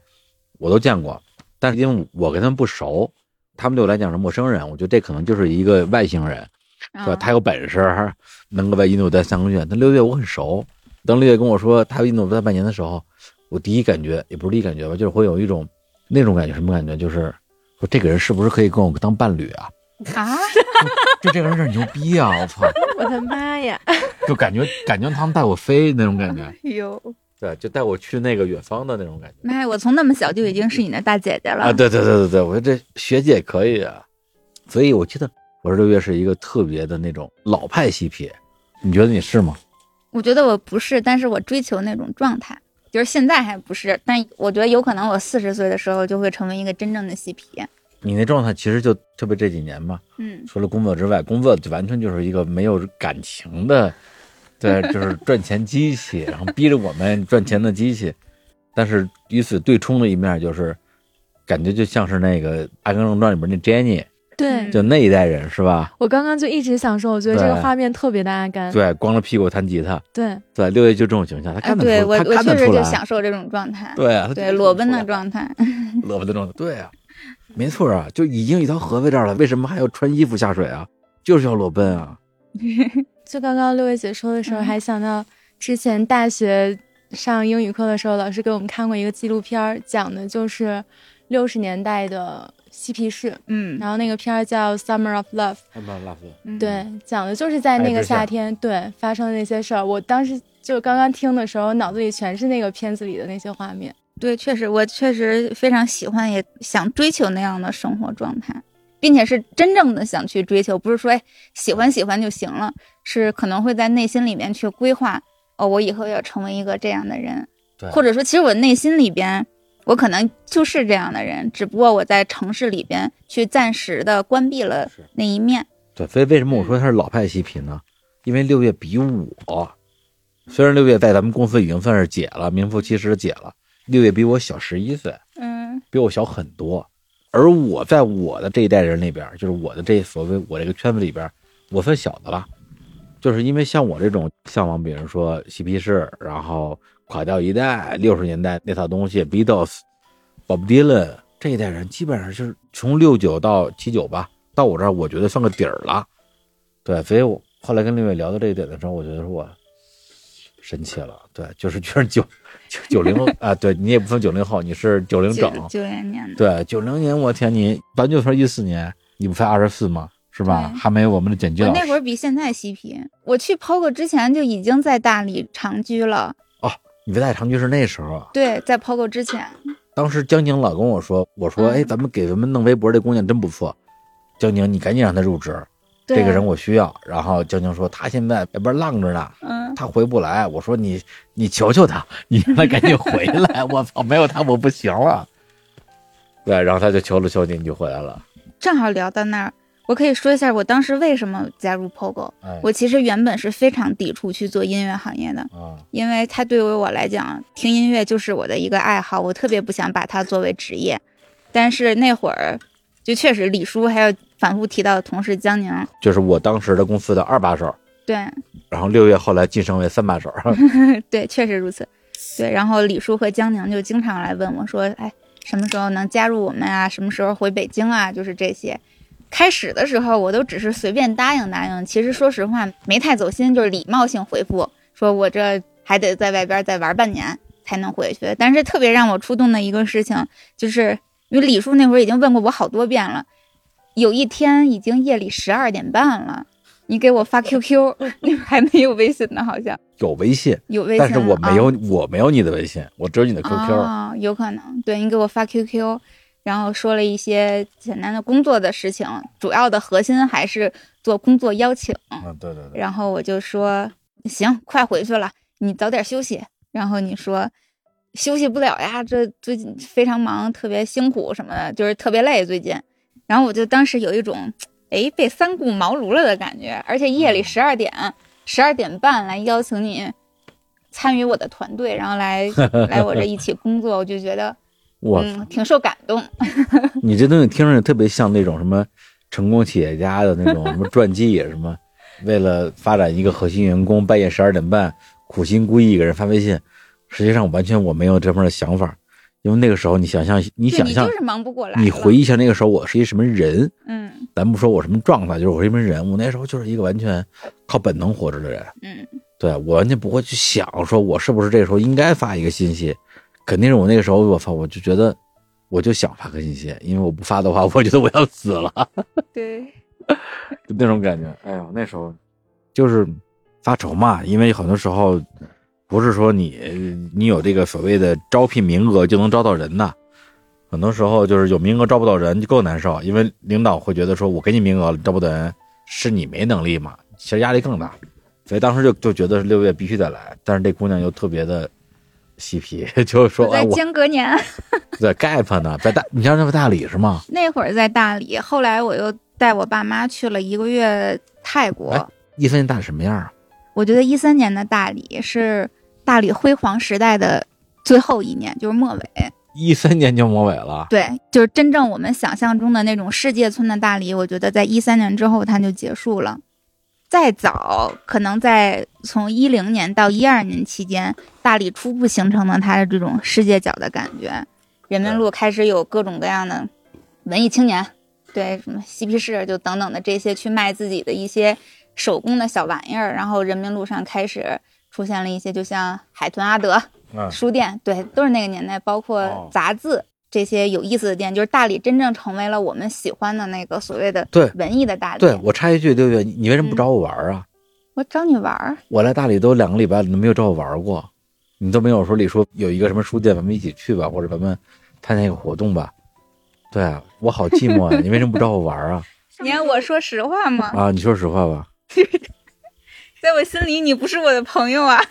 我都见过。但是因为我跟他们不熟，他们对我来讲是陌生人，我觉得这可能就是一个外星人，是吧？啊他有本事能够在印度待三个月。但六月我很熟，当六月跟我说他在印度待半年的时候，我第一感觉也不是第一感觉吧，就是会有一种那种感觉，什么感觉？就是说这个人是不是可以跟我当伴侣啊？啊，就这个人有点牛逼啊！我操，我的妈呀！就感觉感觉他们带我飞那种感觉，有。对，就带我去那个远方的那种感觉妈呀！我从那么小就已经是你的大姐姐了。啊！对对对对对，我说这学姐可以啊，所以我记得我说六月是一个特别的那种老派嬉皮，你觉得你是吗？我觉得我不是，但是我追求那种状态，就是现在还不是，但我觉得有可能我四十岁的时候就会成为一个真正的嬉皮。你那状态其实就特别这几年嘛，嗯，除了工作之外，工作就完全就是一个没有感情的，对，就是赚钱机器，然后逼着我们赚钱的机器。但是与此对冲的一面就是，感觉就像是那个《阿甘正传》里边那 Jenny，对就那一代人是吧？我刚刚就一直想说，我觉得这个画面特别的阿甘。对，光着屁股弹吉他，对，对，六月就这种形象，他哎，看得出，对我他我确实就看得出来，享受这种状态，对啊，对裸奔的状态。裸奔的状态，对啊，没错啊，就已经有一条河在这儿了，为什么还要穿衣服下水啊？就是要裸奔啊！就刚刚六位姐说的时候，嗯还想到之前大学上英语课的时候，老师给我们看过一个纪录片，讲的就是六十年代的嬉皮士。嗯，然后那个片儿叫《Summer of Love》，Summer of Love 对，讲的就是在那个夏天对发生的那些事儿。我当时就刚刚听的时候，脑子里全是那个片子里的那些画面。对，确实，我确实非常喜欢，也想追求那样的生活状态，并且是真正的想去追求，不是说哎喜欢喜欢就行了，是可能会在内心里面去规划，哦，我以后要成为一个这样的人，对或者说，其实我内心里边，我可能就是这样的人，只不过我在城市里边去暂时的关闭了那一面。对，所以为什么我说他是老派嬉皮呢？因为六月比我，虽然六月在咱们公司已经算是姐了，名副其实的姐了，六月比我小十一岁，嗯比我小很多。而我在我的这一代人里边，就是我的这所谓我这个圈子里边，我算小的了。就是因为像我这种向往，比如说嬉皮士，然后垮掉一代，六十年代那套东西，Beatles、Bob Dylan 这一代人，基本上就是从六九到七九吧，到我这儿，我觉得算个底儿了。对，所以我后来跟六月聊到这一点的时候，我觉得说我神奇了。对，就是居然九九九零后啊，对你也不算九零后，你是九零整。九零年的，对，九零年，我天，你咱就说一四年，你不才二十四吗？是吧？还没有我们的剪辑我老师那会儿比现在嬉皮，我去 POGO 之前就已经在大理长居了。哦你在长居是那时候啊。对，在 POGO 之前，当时江宁老跟我说，我说，嗯哎，咱们给咱们弄微博这姑娘真不错。江宁，你赶紧让她入职，这个人我需要。然后江宁说，他现在在边浪着呢，嗯，他回不来。我说你你求求他，你让他赶紧回来。我操，没有他我不行了。对，然后他就求了求你，你就回来了。正好聊到那儿，我可以说一下我当时为什么加入 POGO。哎，我其实原本是非常抵触去做音乐行业的，啊，因为它对于我来讲，听音乐就是我的一个爱好，我特别不想把它作为职业。但是那会儿，就确实李叔还有反复提到的同事江宁，就是我当时的公司的二把手，对然后六月后来晋升为三把手。对，确实如此。对，然后李叔和江宁就经常来问我说：“哎，什么时候能加入我们啊？什么时候回北京啊？”就是这些。开始的时候我都只是随便答应答应，其实说实话没太走心，就是礼貌性回复，说我这还得在外边再玩半年才能回去。但是特别让我触动的一个事情，就是因为李叔那会儿已经问过我好多遍了，有一天已经夜里十二点半了，你给我发 QQ，那会儿还没有微信呢，好像有微信，有微信，但是我没有啊，我没有你的微信，我只有你的 QQ。啊，有可能，对你给我发 QQ，然后说了一些简单的工作的事情，主要的核心还是做工作邀请。嗯，对对对，然后我就说行，快回去了，你早点休息。然后你说休息不了呀，这最近非常忙，特别辛苦什么的，就是特别累最近。然后我就当时有一种哎被三顾茅庐了的感觉，而且夜里十二点、十二点半来邀请你参与我的团队，然后来 来我这一起工作，我就觉得我嗯挺受感动。你这东西听着特别像那种什么成功企业家的那种什么 传记，什么为了发展一个核心员工，半夜十二点半苦心孤诣给人发微信。实际上完全我没有这方面的想法，因为那个时候你想象，你想象你就是忙不过来，你回忆一下那个时候我是一什么人，嗯咱不说我什么状态，就是我是什么人，我那时候就是一个完全靠本能活着的人。嗯对我完全不会去想说我是不是这时候应该发一个信息，肯定是我那个时候我发我就觉得我就想发个信息，因为我不发的话，我觉得我要死了，对，就那种感觉。哎呦，那时候就是发愁嘛，因为很多时候不是说你你有这个所谓的招聘名额就能招到人的，很多时候就是有名额招不到人就够难受，因为领导会觉得说我给你名额了，招不到人是你没能力嘛，其实压力更大。所以当时就就觉得六月必须得来，但是这姑娘又特别的嬉皮，就是说我在间隔年。在 gap 呢，在大你知道那不大理是吗？那会儿在大理，后来我又带我爸妈去了一个月泰国。哎一三年大理什么样啊？我觉得一三年的大理是大理辉煌时代的最后一年，就是末尾。一三年就末尾了，对，就是真正我们想象中的那种世界村的大理，我觉得在一三年之后它就结束了。再早，可能在从一零年到一二年期间，大理初步形成了它的这种世界角的感觉。人民路开始有各种各样的文艺青年，对什么嬉皮士就等等的这些去卖自己的一些手工的小玩意儿，然后人民路上开始出现了一些，就像海豚阿德，嗯，书店，对，都是那个年代，包哦括杂志、这些有意思的店，就是大理真正成为了我们喜欢的那个所谓的对文艺的大理。对我插一句，六月，你你为什么不找我玩啊？我找你玩儿，我来大理都两个礼拜了，你都没有找我玩过，你都没有说李叔有一个什么书店，咱们一起去吧，或者咱们参加一个活动吧。对啊，我好寂寞啊！你为什么不找我玩啊？你让我说实话吗？啊，你说实话吧。在我心里，你不是我的朋友啊。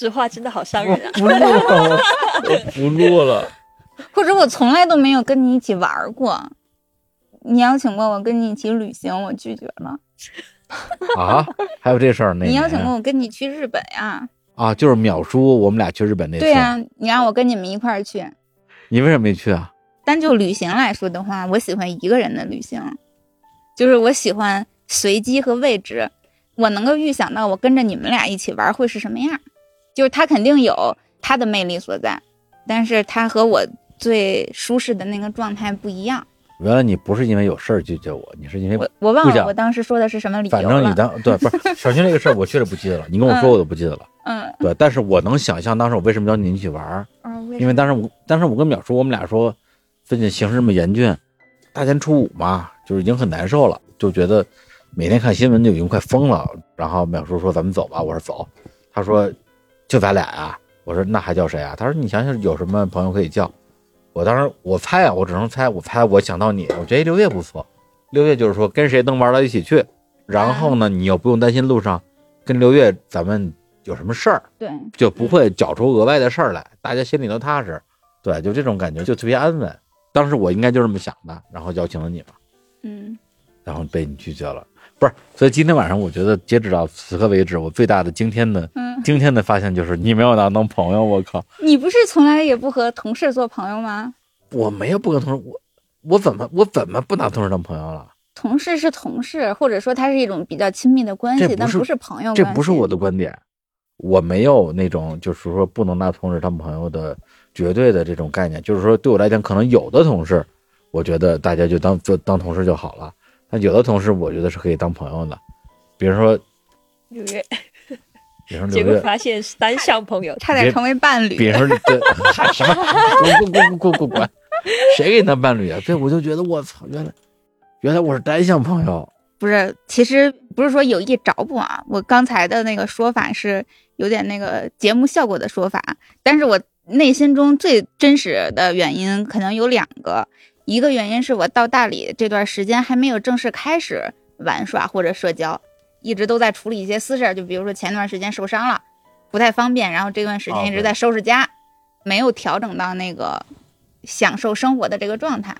实话真的好伤人啊！不录了，我不录了。或者我从来都没有跟你一起玩过。你邀请过我跟你一起旅行，我拒绝了。啊，还有这事儿？呢你邀请过我跟你去日本呀？啊，就是淼叔，我们俩去日本那次。对呀、你让我跟你们一块儿去。你为什么没去啊？单就旅行来说的话，我喜欢一个人的旅行，就是我喜欢随机和未知。我能够预想到我跟着你们俩一起玩会是什么样，就是他肯定有他的魅力所在，但是他和我最舒适的那个状态不一样。原来你不是因为有事儿拒绝我，你是因为我我忘了我当时说的是什么理由反。正你当对不是小军那个事儿，我确实不记得了。你跟我说我都不记得了。嗯，对，但是我能想象当时我为什么邀您一起玩儿，嗯为因为当时我当时我跟淼叔我们俩说，最近形势这么严峻，大年初五嘛，就是已经很难受了，就觉得每天看新闻就已经快疯了。然后淼叔说咱们走吧，我说走，他说就咱俩啊、我说那还叫谁啊？他说你想想有什么朋友可以叫。我当时我猜啊，我只能猜，我猜我想到你，我觉得六月不错，六月就是说跟谁能玩到一起去，然后呢你又不用担心路上跟六月咱们有什么事儿。对，就不会搅出额外的事儿来，大家心里都踏实。对，就这种感觉就特别安稳。当时我应该就这么想的，然后邀请了你嘛，嗯，然后被你拒绝了。不是，所以今天晚上我觉得截止到此刻为止，我最大的惊天的嗯，惊天的发现就是你没有拿我当朋友，我靠，你不是从来也不和同事做朋友吗？我没有不跟同事，我我怎么我怎么不拿同事当朋友了？同事是同事，或者说他是一种比较亲密的关系，不但不是朋友。这不是我的观点，我没有那种就是说不能拿同事当朋友的绝对的这种概念。就是说对我来讲，可能有的同事，我觉得大家就当就当同事就好了；但有的同事，我觉得是可以当朋友的。比如说，六月，比如说结果发现是单向朋友，差点成为伴侣。比如说对，嗨 什么，滚滚滚滚滚滚，谁给你当伴侣啊？对，我就觉得我操，原来原来我是单向朋友。不是，其实不是说有意找补啊。我刚才的那个说法是有点那个节目效果的说法，但是我内心中最真实的原因可能有两个。一个原因是我到大理这段时间还没有正式开始玩耍或者社交，一直都在处理一些私事儿，就比如说前段时间受伤了，不太方便，然后这段时间一直在收拾家，没有调整到那个享受生活的这个状态，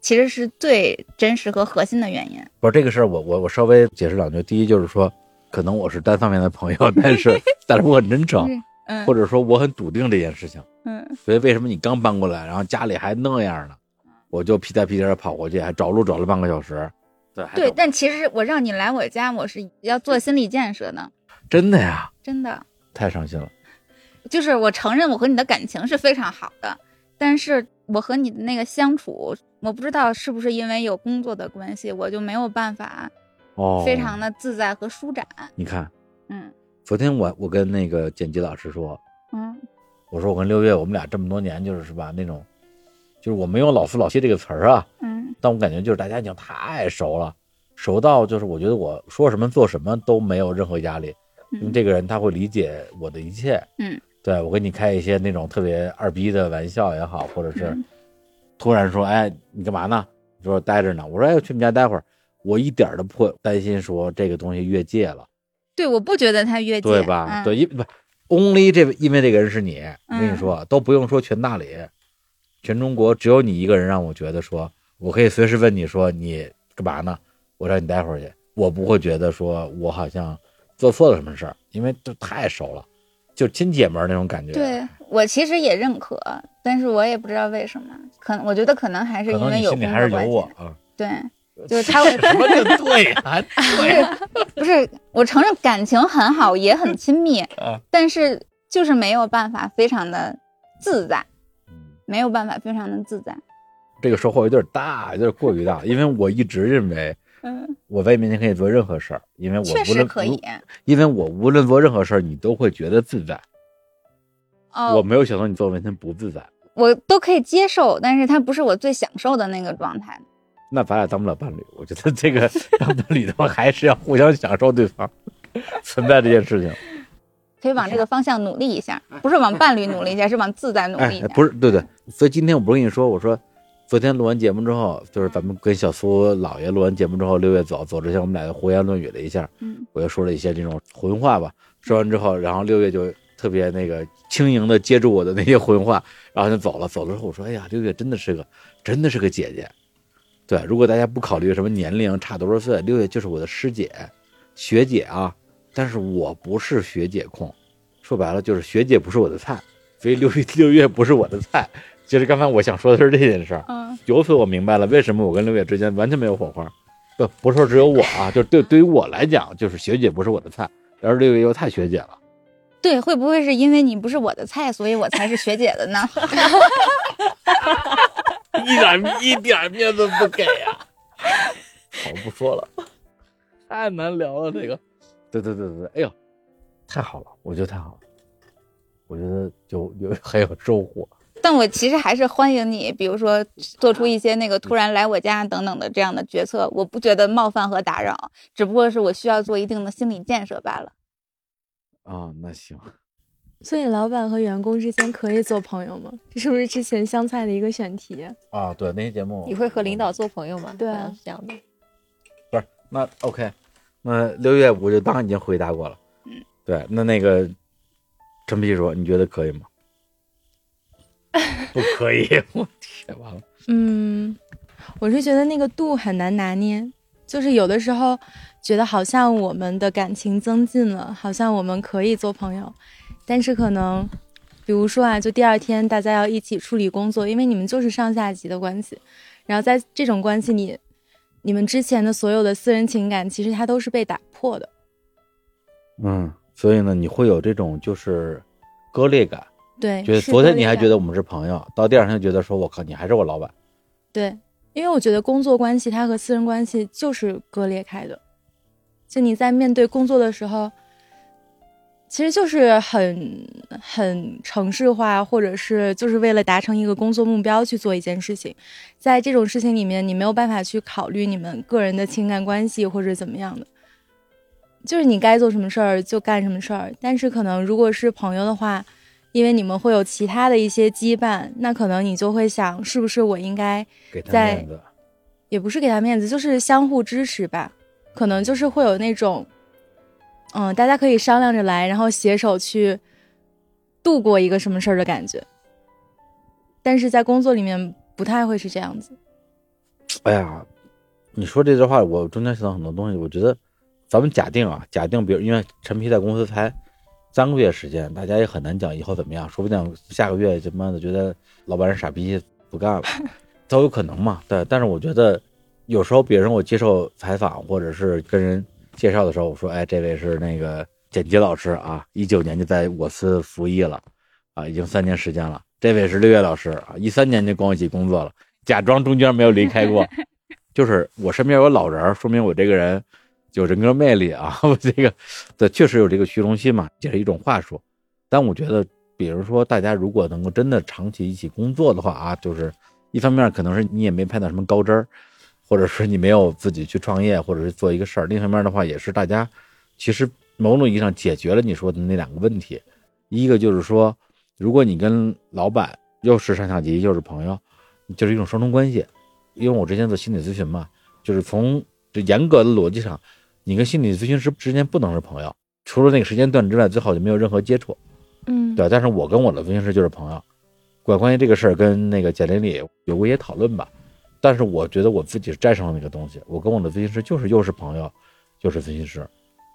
其实是最真实和核心的原因。不是这个事儿，我我我稍微解释两句。第一就是说，可能我是单方面的朋友，但是 但是我很真诚，嗯，或者说我很笃定这件事情。嗯所以为什么你刚搬过来，然后家里还那样呢？我就屁颠屁颠地跑过去，还找路找了半个小时。对对，但其实我让你来我家，我是要做心理建设呢，真的呀，真的。太伤心了。就是我承认我和你的感情是非常好的，但是我和你的那个相处，我不知道是不是因为有工作的关系，我就没有办法哦，非常的自在和舒展。你看，嗯昨天我我跟那个剪辑老师说，嗯我说我跟六月我们俩这么多年就是是吧那种，就是我没有老夫老妻这个词儿啊，嗯但我感觉就是大家已经太熟了，熟到就是我觉得我说什么做什么都没有任何压力，因为嗯这个人他会理解我的一切。嗯，对我跟你开一些那种特别二逼的玩笑也好，或者是嗯突然说，哎，你干嘛呢？你说待着呢。我说，哎，我去你们家待会儿。我一点儿都不会担心说这个东西越界了，对，我不觉得他越界，对吧？嗯、对，因不 only 这因为这个人是你，我跟你嗯说，都不用说全大理，全中国只有你一个人让我觉得说，我可以随时问你说你干嘛呢？我让你待会儿去，我不会觉得说我好像做错了什么事儿，因为都太熟了，就亲姐们儿那种感觉。对我其实也认可，但是我也不知道为什么，可能我觉得可能还是因为有你心里还是。有我啊。对，就是 他什么叫对呀、对 不是我承认感情很好，也很亲密，啊，但是就是没有办法非常的自在，嗯没有办法非常的自在。这个收获有点大，有点过于大，因为我一直认为嗯，我在你面前可以做任何事儿，因为我确无论实可以。因为我无论做任何事儿，你都会觉得自在。我哦，没有想到你做我面前不自在，我都可以接受，但是它不是我最享受的那个状态。那咱俩当不了伴侣。我觉得这个 当伴侣的话，还是要互相享受对方 存在这件事情。可以往这个方向努力一下，不是往伴侣努力一下，是往自在努力一下。，哎不是，对对。所以今天我不是跟你说，我说昨天录完节目之后，就是咱们跟小苏姥爷录完节目之后，六月走走之前，我们俩就胡言乱语了一下。嗯我就说了一些这种混话吧。说完之后，然后六月就特别那个轻盈的接住我的那些混话，然后就走了。走了之后，我说：“哎呀，六月真的是个，真的是个姐姐。”对，如果大家不考虑什么年龄差多少岁，六月就是我的师姐、学姐啊。但是我不是学姐控，说白了就是学姐不是我的菜，所以六月 六月不是我的菜。其实刚才我想说的是这件事儿。嗯由此我明白了为什么我跟六月之间完全没有火花。不，不是说只有我啊，就是对对于我来讲，就是学姐不是我的菜，而六月又太学姐了。对，会不会是因为你不是我的菜，所以我才是学姐的呢？一点一点面子不给啊！好，不说了，太难聊了这个。对对对对对，哎呦，太好了，我觉得太好了，我觉得就有 很有收获。但我其实还是欢迎你，比如说做出一些那个突然来我家等等的这样的决策，我不觉得冒犯和打扰，只不过是我需要做一定的心理建设罢了。啊，那行，所以老板和员工之间可以做朋友吗？这是不是之前香菜的一个选题？啊，对那些节目你会和领导做朋友吗？对啊是这样的。不是，那 OK，那六月我就当已经回答过了。嗯，对，那那个陈皮说，你觉得可以吗？不可以，我天，完了。嗯，我是觉得那个度很难拿捏，就是有的时候觉得好像我们的感情增进了，好像我们可以做朋友，但是可能，比如说啊，就第二天大家要一起处理工作，因为你们就是上下级的关系，然后在这种关系里，你们之前的所有的私人情感，其实它都是被打破的。嗯，所以呢，你会有这种就是割裂感，对，觉得是昨天你还觉得我们是朋友，到第二天就觉得说我靠，你还是我老板。对，因为我觉得工作关系它和私人关系就是割裂开的。就你在面对工作的时候，其实就是很很城市化，或者是就是为了达成一个工作目标去做一件事情。在这种事情里面，你没有办法去考虑你们个人的情感关系或者怎么样的，就是你该做什么事儿就干什么事儿。但是可能如果是朋友的话，因为你们会有其他的一些羁绊，那可能你就会想，是不是我应该给他在面子，也不是给他面子，就是相互支持吧。可能就是会有那种，嗯，大家可以商量着来，然后携手去度过一个什么事儿的感觉。但是在工作里面不太会是这样子。哎呀，你说这句话，我中间想到很多东西。我觉得，咱们假定啊，假定，比如因为陈皮在公司才三个月时间，大家也很难讲以后怎么样，说不定下个月他妈的觉得老板是傻逼不干了，都有可能嘛。对，但是我觉得有时候，比如我接受采访或者是跟人介绍的时候，我说，哎，这位是那个剪辑老师啊，一九年就在我司服役了，啊，已经三年时间了。这位是六月老师啊，一三年就跟我一起工作了，假装中间没有离开过。就是我身边有老人，说明我这个人有人格魅力啊。我这个对，确实有这个虚荣心嘛，这是一种话术。但我觉得，比如说大家如果能够真的长期一起工作的话啊，就是一方面可能是你也没拍到什么高枝儿，或者是你没有自己去创业，或者是做一个事儿；另一方面的话，也是大家其实某种意义上解决了你说的那两个问题。一个就是说，如果你跟老板又是上下级又是朋友，就是一种双重关系。因为我之前做心理咨询嘛，就是从就严格的逻辑上，你跟心理咨询师之间不能是朋友，除了那个时间段之外，最好就没有任何接触。嗯，对，但是我跟我的咨询师就是朋友，管关于这个事儿跟那个简经理有过一些讨论吧。但是我觉得我自己是战胜了那个东西，我跟我的咨询师就是又是朋友，又是咨询师，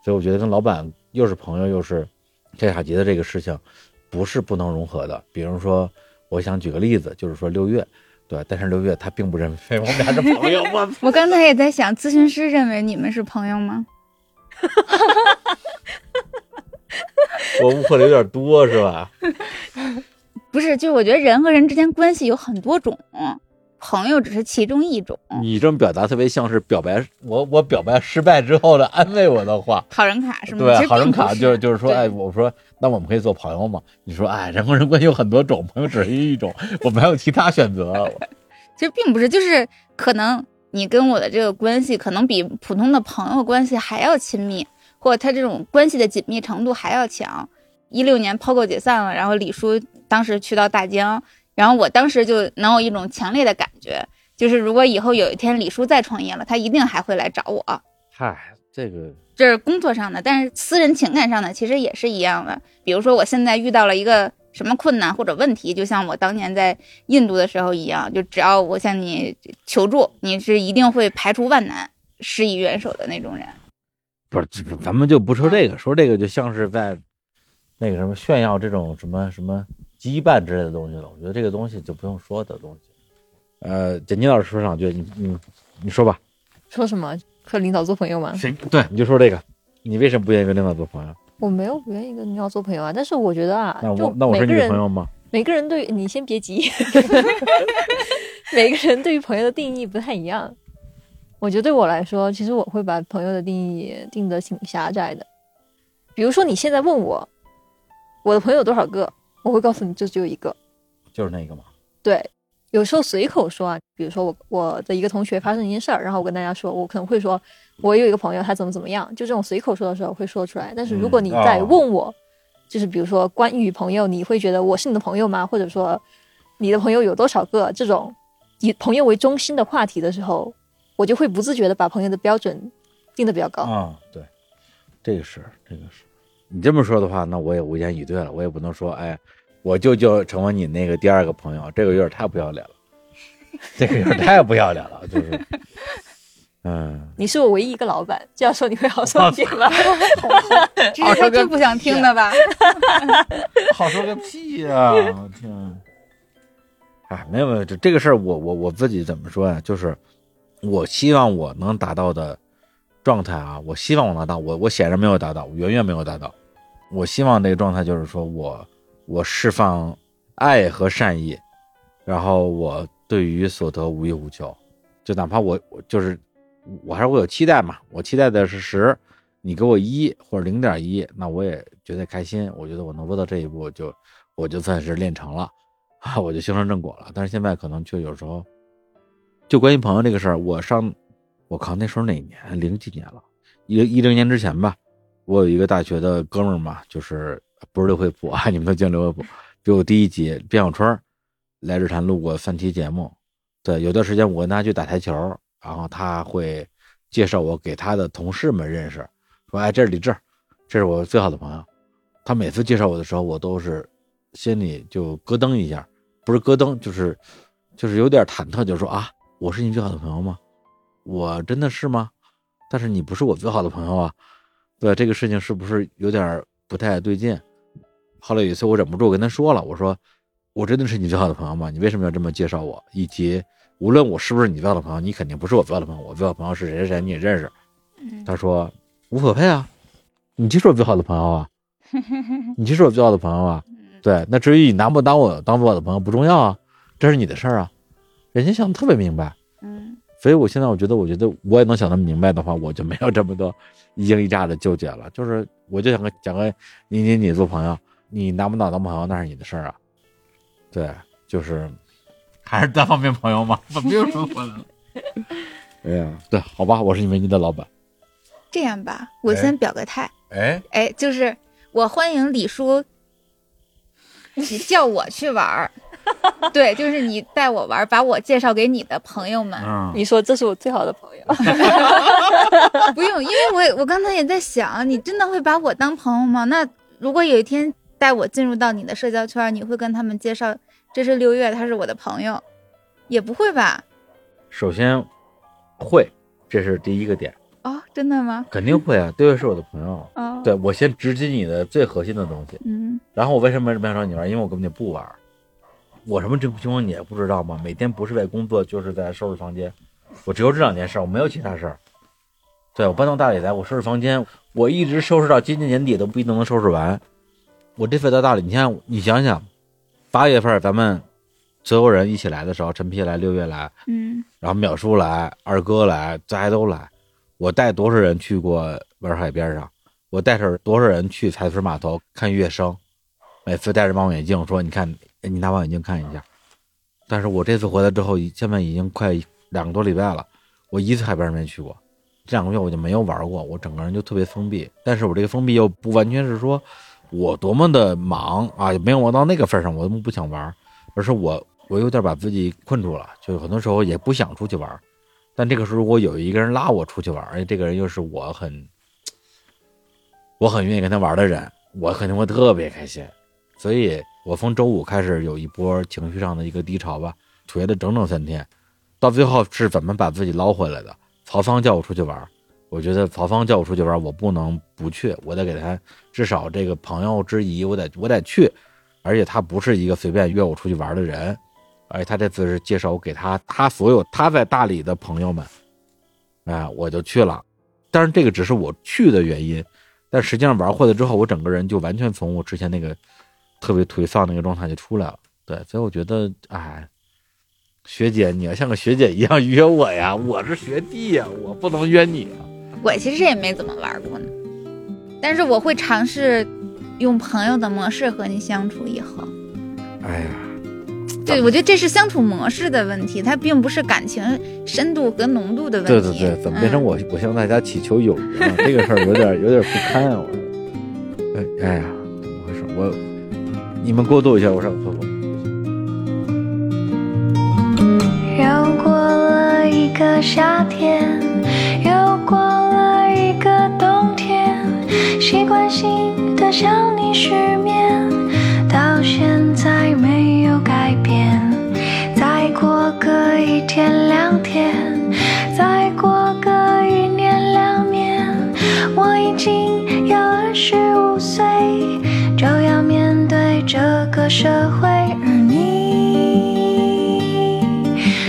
所以我觉得跟老板又是朋友又是下下级的这个事情，不是不能融合的。比如说，我想举个例子，就是说六月，对，但是六月他并不认为我们俩是朋友，我 我刚才也在想，咨询师认为你们是朋友吗？我误会的有点多是吧？不是，就是我觉得人和人之间关系有很多种，朋友只是其中一种。你这么表达特别像是表白，我我表白失败之后的安慰我的话。好人卡是吗？对，好人卡就是就是说，对哎，我说那我们可以做朋友吗？你说，哎，人和人关系有很多种，朋友只是一种，我们还有其他选择。其实并不是，就是可能你跟我的这个关系，可能比普通的朋友关系还要亲密，或者他这种关系的紧密程度还要强。一六年抛购解散了，然后李叔当时去到大疆，然后我当时就能有一种强烈的感觉，就是如果以后有一天李叔再创业了，他一定还会来找我。嗨，这个这是工作上的，但是私人情感上的其实也是一样的。比如说，我现在遇到了一个什么困难或者问题，就像我当年在印度的时候一样，就只要我向你求助，你是一定会排除万难、施以援手的那种人。不是，咱们就不说这个，说这个就像是在那个什么炫耀这种什么什么羁绊之类的东西了。我觉得这个东西就不用说的东西。呃，简妮老师说两句，你你你说吧。说什么和领导做朋友吗？谁对你就说这个，你为什么不愿意跟领导做朋友？我没有不愿意跟领导做朋友啊，但是我觉得啊，那就我那我是你每个人的朋友吗？每个人对你先别急，每个人对于朋友的定义不太一样。我觉得对我来说，其实我会把朋友的定义定得挺狭窄的。比如说你现在问我，我的朋友有多少个，我会告诉你这只有一个。就是那个嘛。对，有时候随口说啊，比如说我我的一个同学发生一件事儿，然后我跟大家说，我可能会说，我有一个朋友他怎么怎么样，就这种随口说的时候会说出来。但是如果你在哦问我，就是比如说关于朋友，你会觉得我是你的朋友吗？或者说你的朋友有多少个？这种以朋友为中心的话题的时候，我就会不自觉的把朋友的标准定的比较高。啊、对，这个是这个是。你这么说的话，那我也无言以对了。我也不能说，哎，我就就成为你那个第二个朋友，这个有点太不要脸了，这个有点太不要脸了，就是，嗯，你是我唯一一个老板，这样说你会好受一点吗？这是他 最不想听的吧？好说个屁呀、我天！哎，没有没有，这这个事儿，我我我自己怎么说呀？就是我希望我能达到的状态啊，我希望我能达到，我我显然没有达到，我远远没有达到。我希望这个状态就是说我我释放爱和善意，然后我对于所得无欲无求，就哪怕我我就是我还是会有期待嘛，我期待的是十，你给我一或者零点一，那我也觉得开心。我觉得我能做到这一步，就我就算是练成了，啊，我就修成正果了。但是现在可能就有时候，就关于朋友这个事儿，我上我靠那时候哪年？零几年了，一一零年之前吧。我有一个大学的哥们儿嘛，就是不是刘惠普啊，你们都叫刘惠普，比我第一级卞小春来日坛录过三期节目。对，有段时间我跟他去打台球，然后他会介绍我给他的同事们认识，说：“哎，这是李志，这是我最好的朋友。”他每次介绍我的时候，我都是心里就咯噔一下，不是咯噔，就是就是有点忐忑，就说：“啊，我是你最好的朋友吗？我真的是吗？但是你不是我最好的朋友啊。”对这个事情是不是有点不太对劲？后来有一次我忍不住我跟他说了，我说：“我真的是你最好的朋友吗？你为什么要这么介绍我？以及无论我是不是你最好的朋友，你肯定不是我最好的朋友。我最好的朋友是谁谁谁，你也认识。”他说：“无所谓啊，你就是我最好的朋友啊，你就是我最好的朋友啊。对，那至于你拿不当我当我的朋友不重要啊，这是你的事儿啊。人家想的特别明白。嗯，所以我现在我觉得，我觉得我也能想得明白的话，我就没有这么多。”一惊一乍的纠结了，就是我就想跟讲个你你你做朋友，你拿不拿当朋友那是你的事儿啊，对，就是还是单方面朋友吗，怎么又说回来了？哎呀，对，好吧，我是你们的老板。这样吧，我先表个态，哎，哎，就是我欢迎李叔，你叫我去玩儿，对，就是你带我玩，把我介绍给你的朋友们。嗯，你说这是我最好的朋友，不用，因为我我刚才也在想，你真的会把我当朋友吗？那如果有一天带我进入到你的社交圈，你会跟他们介绍这是六月，他是我的朋友，也不会吧？首先会，这是第一个点，哦，真的吗？肯定会啊，六月是我的朋友，哦，对我先直击你的最核心的东西，嗯，然后我为什么没想找你玩？因为我根本就不玩，我什么情况你也不知道吗？每天不是在工作，就是在收拾房间，我只有这两件事，我没有其他事儿。对我搬到大理来，我收拾房间，我一直收拾到今年年底都不一定能收拾完。我这次到大理，你看，你想想，八月份咱们所有人一起来的时候，陈皮来，六月来，嗯，然后淼叔来，二哥来，大家都来。我带多少人去过洱海边上？我带着多少人去彩水码头看月升？每次戴着望远镜说：“你看，哎哎你拿望远镜看一下。”但是我这次回来之后，现在已经快两个多礼拜了，我一次海边没去过。这两个月我就没有玩过，我整个人就特别封闭。但是我这个封闭又不完全是说我多么的忙啊，也没有忙到那个份上，我不想玩，而是我我有点把自己困住了，就很多时候也不想出去玩。但这个时候，如果有一个人拉我出去玩，而且这个人又是我很我很愿意跟他玩的人，我肯定会特别开心。所以我从周五开始有一波情绪上的一个低潮吧，颓了整整三天，到最后是怎么把自己捞回来的？曹芳叫我出去玩，我觉得曹芳叫我出去玩，我不能不去，我得给他至少这个朋友之谊，我得我得去。而且他不是一个随便约我出去玩的人，而且他这次是介绍我给他他所有他在大理的朋友们，哎，我就去了。但是这个只是我去的原因，但实际上玩会了之后，我整个人就完全从我之前那个特别颓丧那个状态就出来了。对，所以我觉得，哎。学姐，你要像个学姐一样约我呀！我是学弟呀，我不能约你啊。我其实也没怎么玩过呢，但是我会尝试用朋友的模式和你相处以后。哎呀，对，我觉得这是相处模式的问题，它并不是感情深度和浓度的问题。对对对，怎么变成我、我向大家祈求友谊了？这个事儿有点有点不堪啊！我，哎哎呀，怎么回事？我，你们过渡一下，我上厕所。又过了一个夏天，又过了一个冬天，习惯性的想你失眠，到现在没有改变。再过个一天两天，再过个一年两年，我已经要二十五岁，这个社会，而你。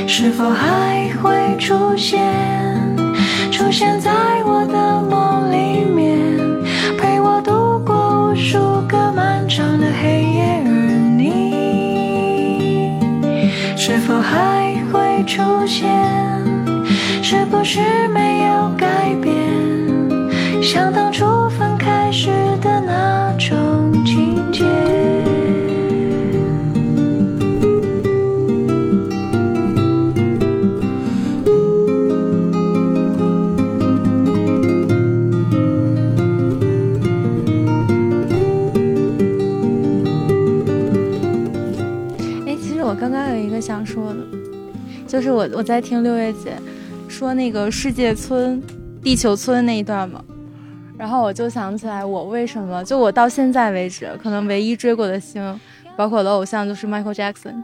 是否还会出现？出现在我的梦里面，陪我度过无数个漫长的黑夜。而你是否还会出现？是不是没有改变？像当初想说的，就是我我在听六月姐说那个世界村、地球村那一段嘛，然后我就想起来，我为什么就我到现在为止，可能唯一追过的星，包括我的偶像就是 Michael Jackson，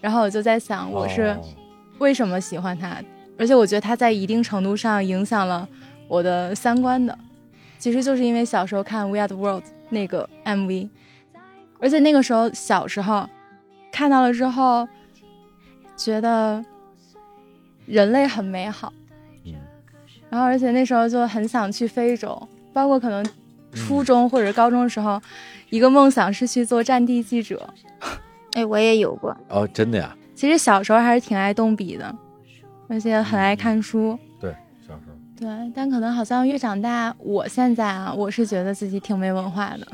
然后我就在想，我是哦。为什么喜欢他，而且我觉得他在一定程度上影响了我的三观的，其实就是因为小时候看《We Are the World》那个 MV，而且那个时候小时候看到了之后，觉得人类很美好，嗯然后而且那时候就很想去非洲，包括可能初中或者高中的时候，一个梦想是去做战地记者。哎，我也有过，哦，真的呀？其实小时候还是挺爱动笔的，而且很爱看书。对，小时候。对，但可能好像越长大，我现在啊，我是觉得自己挺没文化的，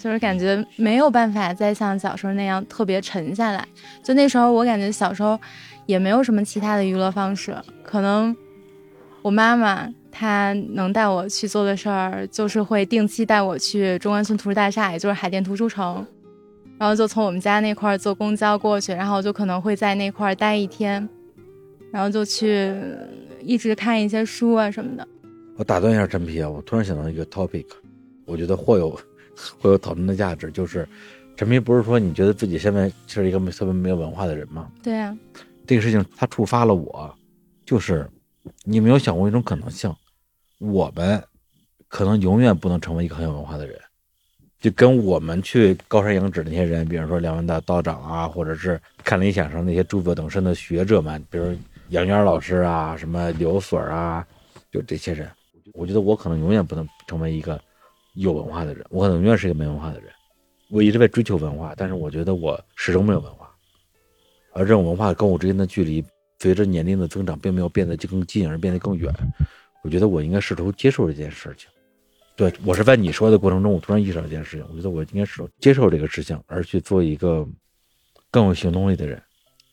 就是感觉没有办法再像小时候那样特别沉下来。就那时候，我感觉小时候也没有什么其他的娱乐方式，可能我妈妈她能带我去做的事儿，就是会定期带我去中关村图书大厦，也就是海淀图书城。然后就从我们家那块儿坐公交过去，然后就可能会在那块儿待一天，然后就去一直看一些书啊什么的。我打断一下陈皮啊，我突然想到一个 topic，我觉得或有会有讨论的价值，就是陈皮不是说你觉得自己现在是一个特别没有文化的人吗？对呀、这个事情它触发了我，就是你有没有想过一种可能性，我们可能永远不能成为一个很有文化的人，就跟我们去高山仰止那些人，比如说梁文道道长啊，或者是看理想上那些著作等身的学者们，比如杨元老师啊，什么刘所啊，就这些人，我觉得我可能永远不能成为一个有文化的人，我可能永远是一个没文化的人。我一直在追求文化，但是我觉得我始终没有文化。而这种文化跟我之间的距离，随着年龄的增长，并没有变得就更近，而变得更远。我觉得我应该试图接受这件事情。对我是在你说的过程中，我突然意识到这件事情。我觉得我应该是接受这个事情，而去做一个更有行动力的人。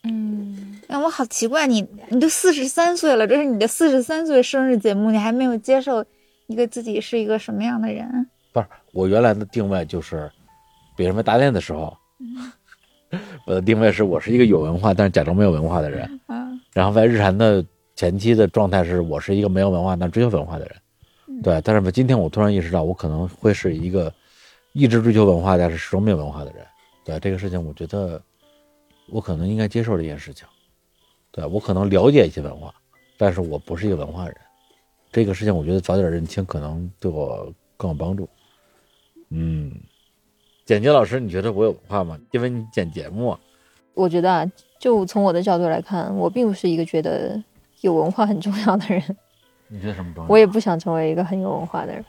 嗯，哎，我好奇怪，你你都四十三岁了，这是你的四十三岁生日节目，你还没有接受一个自己是一个什么样的人？不是我原来的定位就是，别人在搭恋的时候，我的定位是我是一个有文化但是假装没有文化的人。啊，然后在日常的前期的状态是我是一个没有文化但追求文化的人，对。但是我今天我突然意识到，我可能会是一个一直追求文化但是始终没有文化的人。对这个事情，我觉得我可能应该接受这件事情。对我可能了解一些文化，但是我不是一个文化人。这个事情，我觉得早点认清可能对我更有帮助。嗯，简洁老师，你觉得我有文化吗？因为你剪节目啊，我觉得啊，就从我的角度来看，我并不是一个觉得有文化很重要的人，你觉得什么重要？我也不想成为一个很有文化的人。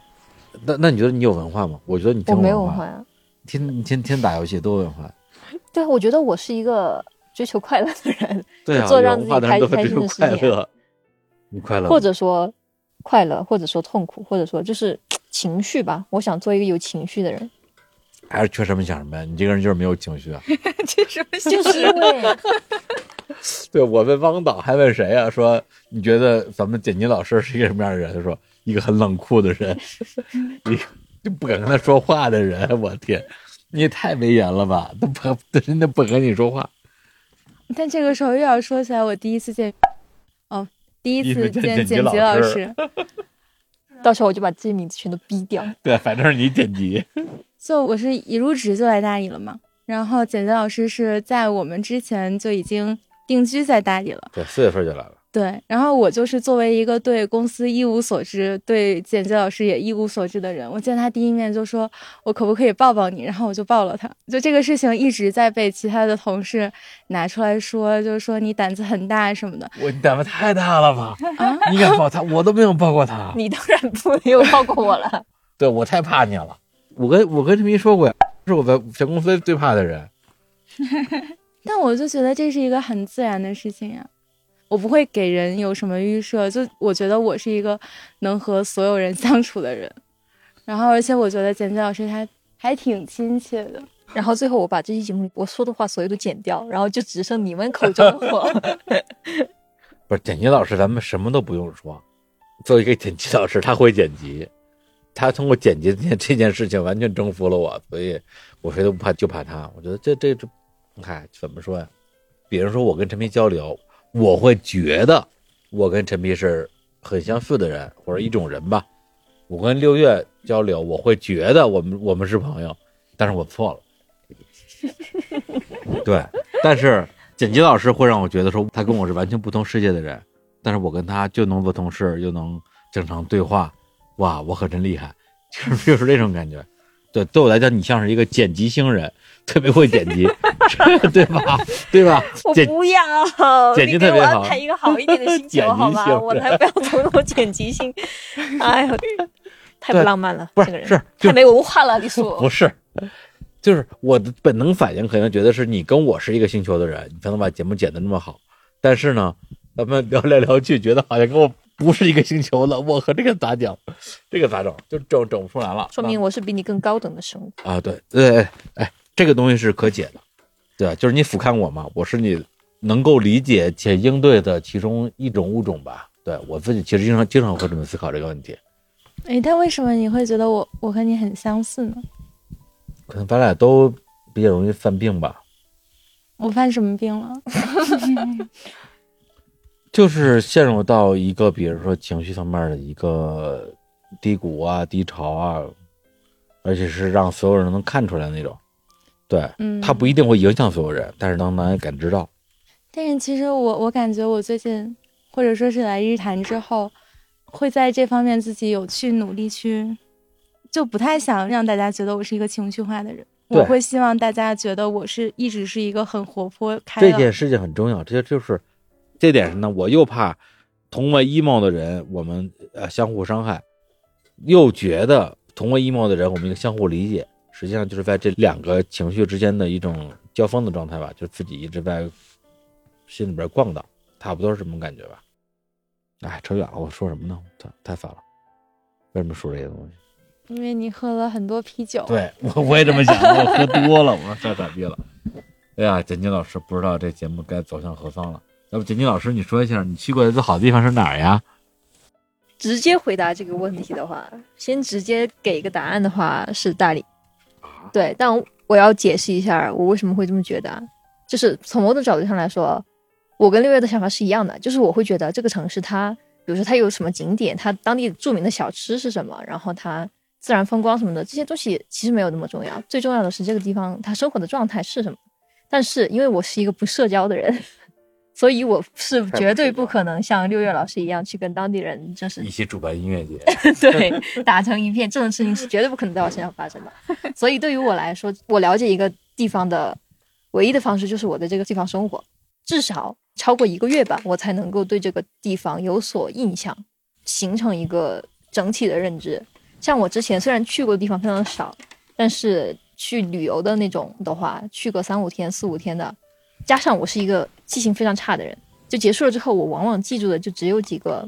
那那你觉得你有文化吗？我觉得你我没有文化呀。天天天天打游戏都有文化。对啊，我觉得我是一个追求快乐的人，对啊，做让自己开开心的事快乐。你快乐或者说快乐，或者说痛苦，或者说就是情绪吧。我想做一个有情绪的人，还是缺什么想什么呀？你这个人就是没有情绪啊。缺什么就是因为 对，我问汪导还问谁啊？说你觉得咱们剪辑老师是一个什么样的人？他说一个很冷酷的人，一个就不敢跟他说话的人。我天，你也太威严了吧？他不，他真的不跟你说话。但这个时候又要说起来，我第一次见，哦，第一次次见剪辑老师，到时候我就把这些名字全都逼掉。对，反正是你剪辑。就我是一入职就来大理了嘛，然后剪辑老师是在我们之前就已经定居在大理了。对，四月份就来了。对，然后我就是作为一个对公司一无所知、对剪辑老师也一无所知的人，我见他第一面就说我可不可以抱抱你，然后我就抱了他。就这个事情一直在被其他的同事拿出来说，就是说你胆子很大什么的我你胆子太大了吧？啊。你敢抱他，我都没有抱过他。你当然不没有抱过我了。对我太怕你了。我跟我跟陈明说过呀，是我在全公司最怕的人。但我就觉得这是一个很自然的事情呀。我不会给人有什么预设，就我觉得我是一个能和所有人相处的人，然后而且我觉得简简老师他还挺亲切的。然后最后我把这期节目我说的话所有都剪掉，然后就只剩你们口中的我。不是剪辑老师，咱们什么都不用说。作为一个剪辑老师，他会剪辑，他通过剪辑这件这件事情完全征服了我，所以我谁都不怕，就怕他。我觉得这这这，嗨，怎么说呀？比如说我跟陈皮交流，我会觉得我跟陈皮是很相似的人，或者一种人吧。我跟六月交流，我会觉得我们我们是朋友，但是我错了。对，但是剪辑老师会让我觉得说他跟我是完全不同世界的人，但是我跟他就能做同事，又能正常对话，哇，我可真厉害，就是就是这种感觉。对，对我来讲，你像是一个剪辑星人，特别会剪辑，对吧？对吧？我不要，剪辑特别好安排一个好一点的星球 好吗？星我才不要从我剪辑星。哎呦，太不对浪漫了，不这个人是太没文化了，李叔。不是，就是我的本能反应可能觉得是你跟我是一个星球的人，你才能把节目剪得那么好。但是呢，咱们聊来聊去，觉得好像跟我不是一个星球的，我和这个咋讲？这个咋整？就整整不出来了。说明我是比你更高等的生物。啊，对对，哎哎，这个东西是可解的，对吧？就是你俯瞰我嘛，我是你能够理解且应对的其中一种物种吧。对我自己其实经常经常会这么思考这个问题，哎，但为什么你会觉得我我和你很相似呢？可能咱俩都比较容易犯病吧。我犯什么病了？就是陷入到一个比如说情绪方面的一个低谷啊、低潮啊，而且是让所有人能看出来那种。对，嗯，它不一定会影响所有人，但是能能感知到。但是其实我我感觉我最近或者说是来日坛之后，会在这方面自己有去努力去，就不太想让大家觉得我是一个情绪化的人。我会希望大家觉得我是一直是一个很活泼开朗。这件事情很重要，这就是这点上呢，我又怕同为 emo 的人，我们呃相互伤害，又觉得同为 emo 的人，我们相互理解。实际上就是在这两个情绪之间的一种交锋的状态吧，就自己一直在心里边逛荡，差不多是这种感觉吧。哎，扯远了，我说什么呢？太太烦了，为什么说这些东西？因为你喝了很多啤酒。对 我我也这么想，我喝多了，我说太傻逼了。哎呀，简金老师不知道这节目该走向何方了。要不简金老师，你说一下你去过的最好的地方是哪儿呀？直接回答这个问题的话，先直接给一个答案的话是大理。对，但我要解释一下我为什么会这么觉得。就是从某种角度上来说，我跟六月的想法是一样的，就是我会觉得这个城市它，比如说它有什么景点，它当地著名的小吃是什么，然后它自然风光什么的，这些东西其实没有那么重要，最重要的是这个地方它生活的状态是什么。但是因为我是一个不社交的人，所以我是绝对不可能像六月老师一样去跟当地人就是 一起主办音乐节，对，打成一片，这种事情是绝对不可能在我身上发生的。所以对于我来说，我了解一个地方的唯一的方式就是我在这个地方生活，至少超过一个月吧，我才能够对这个地方有所印象，形成一个整体的认知。像我之前虽然去过的地方非常少，但是去旅游的那种的话，去个三五天、四五天的，加上我是一个记性非常差的人，就结束了之后，我往往记住的就只有几个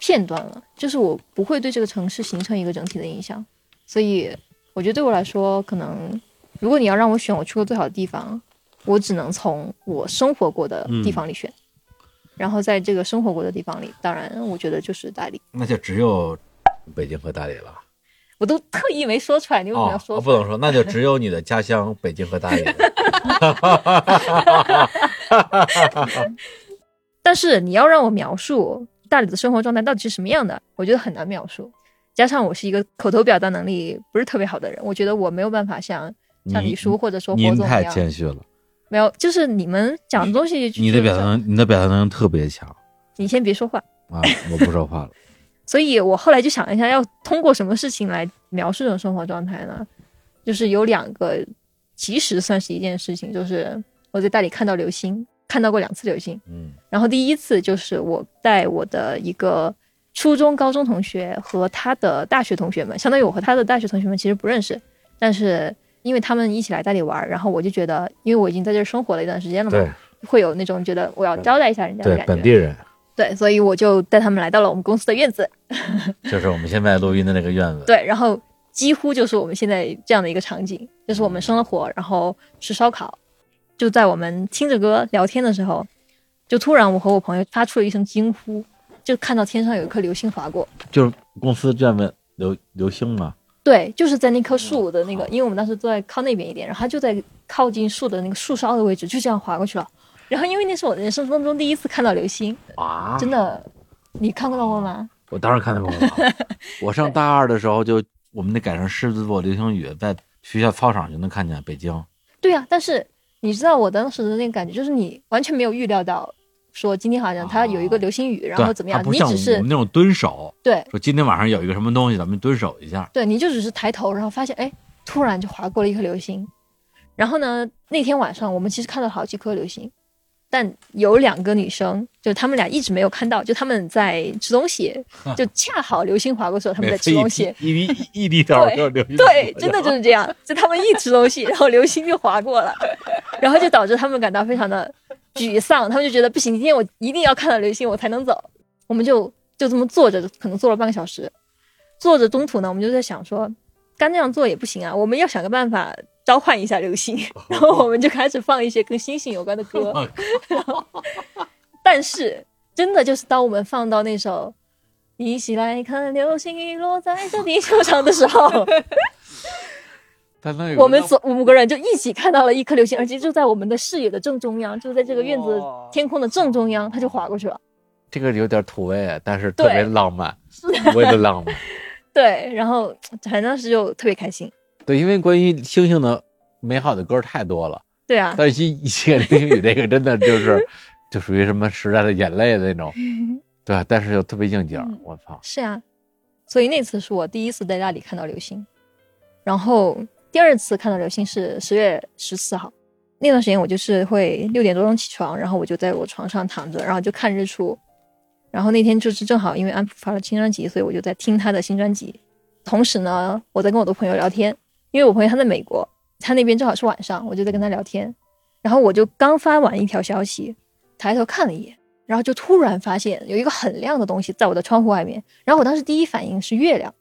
片段了，就是我不会对这个城市形成一个整体的印象。所以我觉得对我来说，可能如果你要让我选我去过最好的地方，我只能从我生活过的地方里选。然后在这个生活过的地方里，当然我觉得就是大理，那就只有北京和大理了。我都特意没说出来，你为什么要哦，说出来？哦不能说，那就只有你的家乡北京和大理。但是你要让我描述大理的生活状态到底是什么样的，我觉得很难描述。加上我是一个口头表达能力不是特别好的人，我觉得我没有办法像像李叔或者说您太火总一样，谦虚了，没有，就是你们讲的东西，你的表达能，你的表达能力特别强你先别说话。啊！我不说话了。所以我后来就想了一下，要通过什么事情来描述这种生活状态呢？就是有两个，其实算是一件事情，就是我在大理看到流星，看到过两次流星。嗯然后第一次就是我带我的一个初中、高中同学和他的大学同学们，相当于我和他的大学同学们其实不认识，但是因为他们一起来大理玩，然后我就觉得，因为我已经在这儿生活了一段时间了嘛对，会有那种觉得我要招待一下人家的感觉。本地人，对，所以我就带他们来到了我们公司的院子，就是我们现在录音的那个院子。对，然后几乎就是我们现在这样的一个场景，就是我们生了火，然后吃烧烤，就在我们听着歌聊天的时候，就突然我和我朋友发出了一声惊呼，就看到天上有一颗流星划过。就是公司院子流流星嘛，对，就是在那棵树的那个，因为我们当时坐在靠那边一点，然后它就在靠近树的那个树梢的位置，就这样划过去了。然后因为那是我人生当中第一次看到流星，啊真的，你看到过吗？我当然看到过了。我上大二的时候就，我们得赶上狮子座流星雨，在学校操场就能看见北京。对呀、但是你知道我当时的那个感觉，就是你完全没有预料到，说今天好像它有一个流星雨，然后怎么样，不像你只是们那种蹲守，对说今天晚上有一个什么东西，咱们蹲守一下。对，你就只是抬头，然后发现哎，突然就划过了一颗流星。然后呢，那天晚上我们其实看到好几颗流星，但有两个女生，就她们俩一直没有看到，就她们在吃东西，就恰好流星划过的时候，她们在 吃东西。一 一一一低头对就流。对，真的就是这样，就他们一吃东西，然后流星就划过了，然后就导致他们感到非常的沮丧，他们就觉得不行，今天我一定要看到流星，我才能走。我们就就这么坐着，可能坐了半个小时，坐着中途呢，我们就在想说，干这样做也不行啊，我们要想个办法召唤一下流星，然后我们就开始放一些跟星星有关的歌，但是真的就是当我们放到那首。一起来看流星雨落在这地球上的时候，但那我们所五个人就一起看到了一颗流星，而且就在我们的视野的正中央，就在这个院子天空的正中央，它就划过去了。这个有点土味，但是特别浪漫，土味的浪漫。对，然后反正当时就特别开心。对，因为关于星星的美好的歌太多了，对啊，但是一切流星雨这个真的就是就属于什么时代的眼泪的那种，对啊？但是又特别应景，嗯我操！是啊，所以那次是我第一次在那里看到流星，然后第二次看到流星是十月十四号。那段时间我就是会六点多钟起床，然后我就在我床上躺着，然后就看日出。然后那天就是正好因为安普发了新专辑，所以我就在听他的新专辑。同时呢，我在跟我的朋友聊天，因为我朋友他在美国，他那边正好是晚上，我就在跟他聊天。然后我就刚发完一条消息，抬头看了一眼，然后就突然发现有一个很亮的东西在我的窗户外面。然后我当时第一反应是月亮，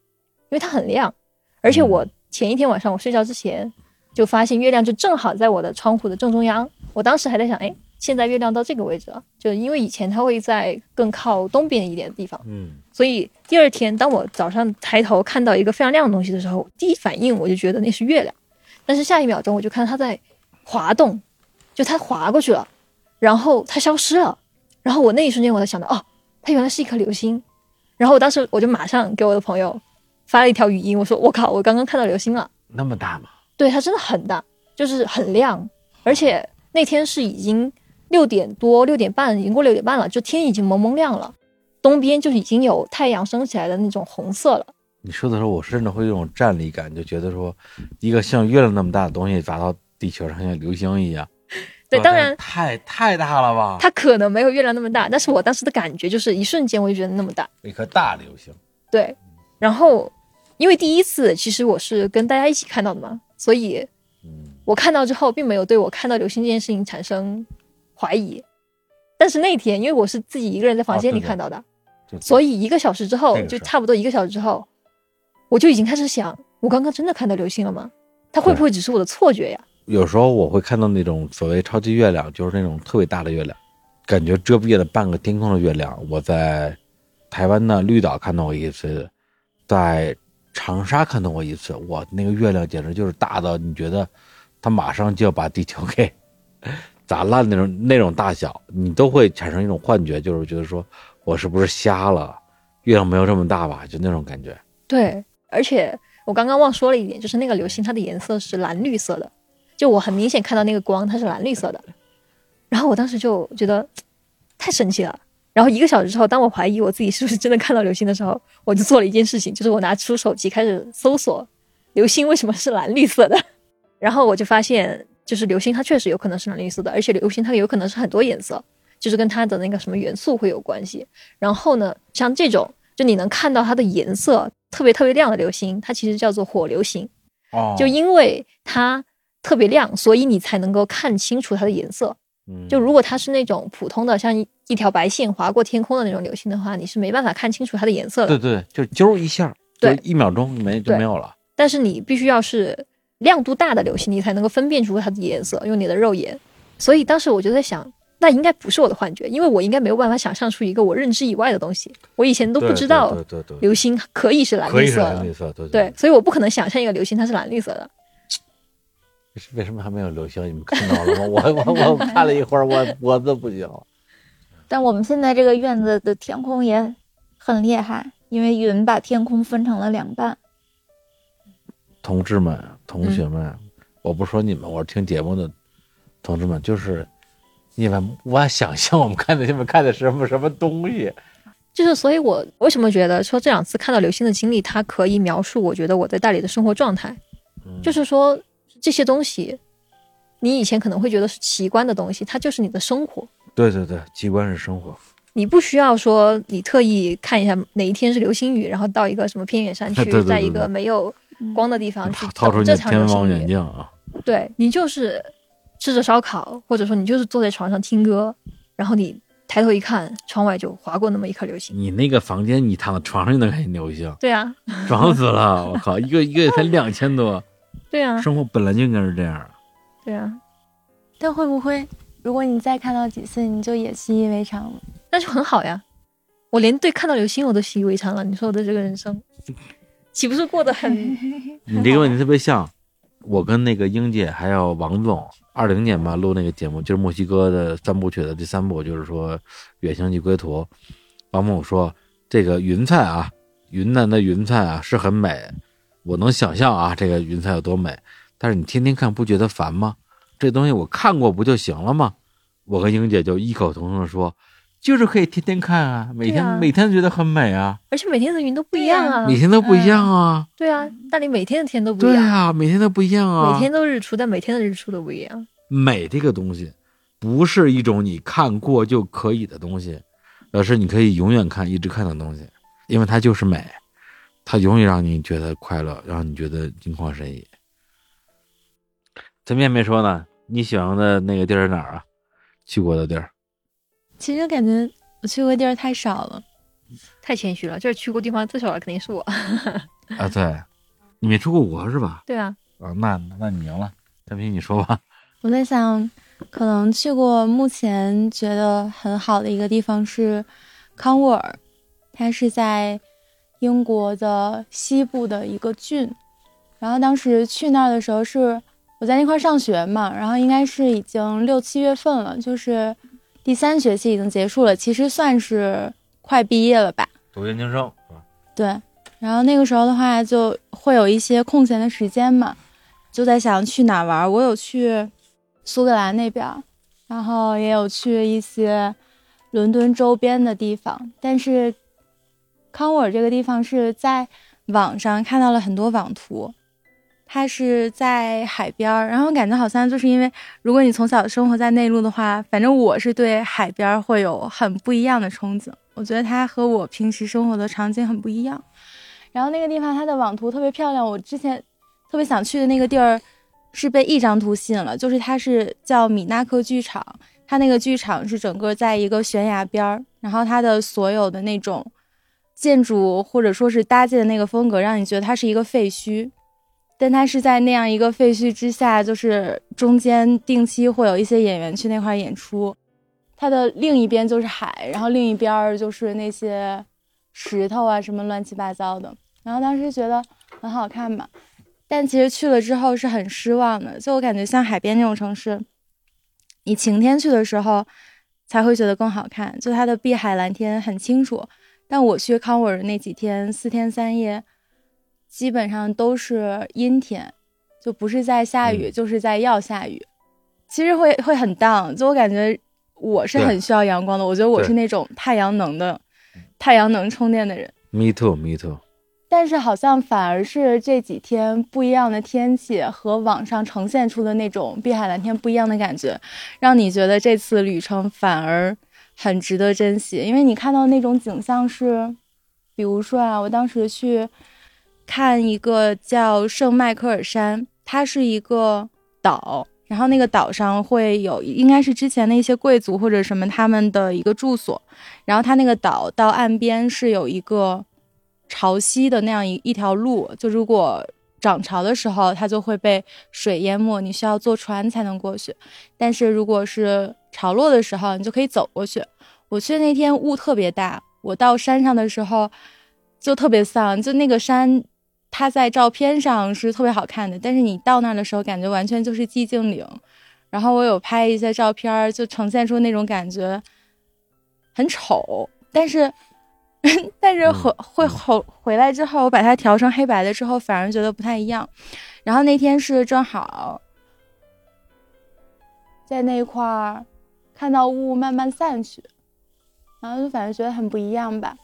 因为它很亮，而且我前一天晚上我睡觉之前就发现月亮就正好在我的窗户的正中央。我当时还在想，哎，现在月亮到这个位置了，就因为以前它会在更靠东边一点的地方，嗯，所以第二天当我早上抬头看到一个非常亮的东西的时候，第一反应我就觉得那是月亮，但是下一秒钟我就看到它在滑动，就它滑过去了，然后它消失了，然后我那一瞬间我才想到，哦，它原来是一颗流星，然后我当时我就马上给我的朋友发了一条语音，我说我靠，我刚刚看到流星了。那么大吗？对，它真的很大，就是很亮，而且那天是已经六点多、六点半，已经过六点半了，就天已经蒙蒙亮了，东边就是已经有太阳升起来的那种红色了。你说的时候，我甚至会有种站立感，就觉得说，一个像月亮那么大的东西砸到地球上，像流星一样。对，当然太太大了吧？它可能没有月亮那么大，但是我当时的感觉就是一瞬间我就觉得那么大。一颗大流星。对，然后因为第一次其实我是跟大家一起看到的嘛，所以嗯，我看到之后并没有对我看到流星这件事情产生怀疑。但是那天因为我是自己一个人在房间里看到的，就所以一个小时之后这，个就差不多一个小时之后，我就已经开始想，我刚刚真的看到流星了吗？它会不会只是我的错觉呀？有时候我会看到那种所谓超级月亮，就是那种特别大的月亮，感觉遮蔽了半个天空的月亮。我在台湾的绿岛看到过一次，在长沙看到过一次，哇，那个月亮简直就是大到你觉得它马上就要把地球给 砸烂那种那种大小，你都会产生一种幻觉，就是觉得说我是不是瞎了？月亮没有这么大吧？就那种感觉。对，而且我刚刚忘说了一点，就是那个流星它的颜色是蓝绿色的，就我很明显看到那个光它是蓝绿色的，然后我当时就觉得太神奇了。然后一个小时之后，当我怀疑我自己是不是真的看到流星的时候，我就做了一件事情，就是我拿出手机开始搜索流星为什么是蓝绿色的，然后我就发现，就是流星它确实有可能是蓝绿色的，而且流星它有可能是很多颜色，就是跟它的那个什么元素会有关系。然后呢，像这种就你能看到它的颜色特别特别亮的流星，它其实叫做火流星。哦就因为它特别亮，所以你才能够看清楚它的颜色。嗯就如果它是那种普通的，像一一条白线划过天空的那种流星的话，你是没办法看清楚它的颜色的。对对，就揪一下，就对一秒钟没就没有了。但是你必须要是亮度大的流星，你才能够分辨出它的颜色，用你的肉眼。所以当时我就在想，那应该不是我的幻觉，因为我应该没有办法想象出一个我认知以外的东西。我以前都不知道对对对对，流星可以是蓝绿色的，是蓝绿色，对对，所以我不可能想象一个流星它是蓝绿色的。为什么还没有流星？你们看到了吗？我我我看了一会儿，我脖子不行了。但我们现在这个院子的天空也很厉害，因为云把天空分成了两半。同志们、同学们，我不说你们，我是听节目的同志们，就是你们无法想象我们看的你们看的是什么什么东西。就是，所以我为什么觉得说这两次看到流星的经历，它可以描述我觉得我在大理的生活状态。嗯就是说这些东西，你以前可能会觉得是奇观的东西，它就是你的生活。对对对，奇观是生活。你不需要说你特意看一下哪一天是流星雨，然后到一个什么偏远山区，在一个没有光的地方去掏出你等这场的天文望。远镜啊！对你就是吃着烧烤，或者说你就是坐在床上听歌，然后你抬头一看，窗外就划过那么一颗流星。你那个房间，你躺在床上就能看见流星，对啊，爽死了！我靠，一个一个月才两千多，对啊，生活本来就应该是这样。对啊，但会不会，如果你再看到几次，你就也习以为常了？那就很好呀。我连对看到流星我都习以为常了，你说我的这个人生，岂不是过得很？你这个问题特别像我跟那个英姐还有王总，二零年吧录那个节目，就是墨西哥的三部曲的第三部，就是说《远行及归途》。王总说这个云彩啊，云南的云彩啊是很美，我能想象啊这个云彩有多美，但是你天天看不觉得烦吗？这东西我看过不就行了吗？我跟英姐就异口同声地说，就是可以天天看啊，每天、啊每天都觉得很美啊，而且每天的云都不一样啊。每天都不一样啊。对啊，大理每天的天都不一样，对啊，每天都不一样啊。每天都日出，但每天的日出都不一样。美这个东西，不是一种你看过就可以的东西，而是你可以永远看、一直看的东西，因为它就是美，它永远让你觉得快乐，让你觉得心旷神怡。咱们也没说呢，你喜欢的那个地儿是哪儿啊？去过的地儿？其实感觉我去过地儿太少了。太谦虚了，就是去过地方最少的肯定是我。啊，对，你没出过国是吧？对啊，啊，那那你赢了，张平你说吧。我在想，可能去过目前觉得很好的一个地方是康沃尔，它是在英国的西部的一个郡。然后当时去那儿的时候是我在那块儿上学嘛，然后应该是已经六七月份了，就是第三学期已经结束了，其实算是快毕业了吧。读研究生，对，然后那个时候的话，就会有一些空闲的时间嘛，就在想去哪玩。我有去苏格兰那边，然后也有去一些伦敦周边的地方，但是康沃尔这个地方是在网上看到了很多网图，它是在海边儿，然后感觉好像就是因为如果你从小生活在内陆的话，反正我是对海边会有很不一样的憧憬。我觉得它和我平时生活的场景很不一样。然后那个地方它的网图特别漂亮，我之前特别想去的那个地儿是被一张图吸引了，就是它是叫米纳克剧场，它那个剧场是整个在一个悬崖边儿，然后它的所有的那种建筑或者说是搭建的那个风格，让你觉得它是一个废墟。但它是在那样一个废墟之下，就是中间定期会有一些演员去那块演出，它的另一边就是海，然后另一边就是那些石头啊什么乱七八糟的。然后当时觉得很好看嘛，但其实去了之后是很失望的。就我感觉像海边那种城市，你晴天去的时候才会觉得更好看，就它的碧海蓝天很清楚。但我去康沃尔那几天四天三夜，基本上都是阴天，就不是在下雨，嗯就是在要下雨。其实会会很 down，就我感觉我是很需要阳光的。我觉得我是那种太阳能的，太阳能充电的人。Me too, me too。但是好像反而是这几天不一样的天气和网上呈现出的那种碧海蓝天不一样的感觉，让你觉得这次旅程反而很值得珍惜。因为你看到那种景象是，比如说啊，我当时去看一个叫圣迈克尔山，它是一个岛，然后那个岛上会有，应该是之前的一些贵族或者什么他们的一个住所。然后它那个岛到岸边是有一个潮汐的那样一一条路，就如果涨潮的时候，它就会被水淹没，你需要坐船才能过去。但是如果是潮落的时候，你就可以走过去。我去那天雾特别大，我到山上的时候就特别丧，就那个山。它在照片上是特别好看的，但是你到那儿的时候，感觉完全就是寂静岭。然后我有拍一些照片，就呈现出那种感觉，很丑。但是，但是回会回回来之后，我把它调成黑白的之后，反而觉得不太一样。然后那天是正好在那块儿看到雾慢慢散去，然后就反正觉得很不一样吧。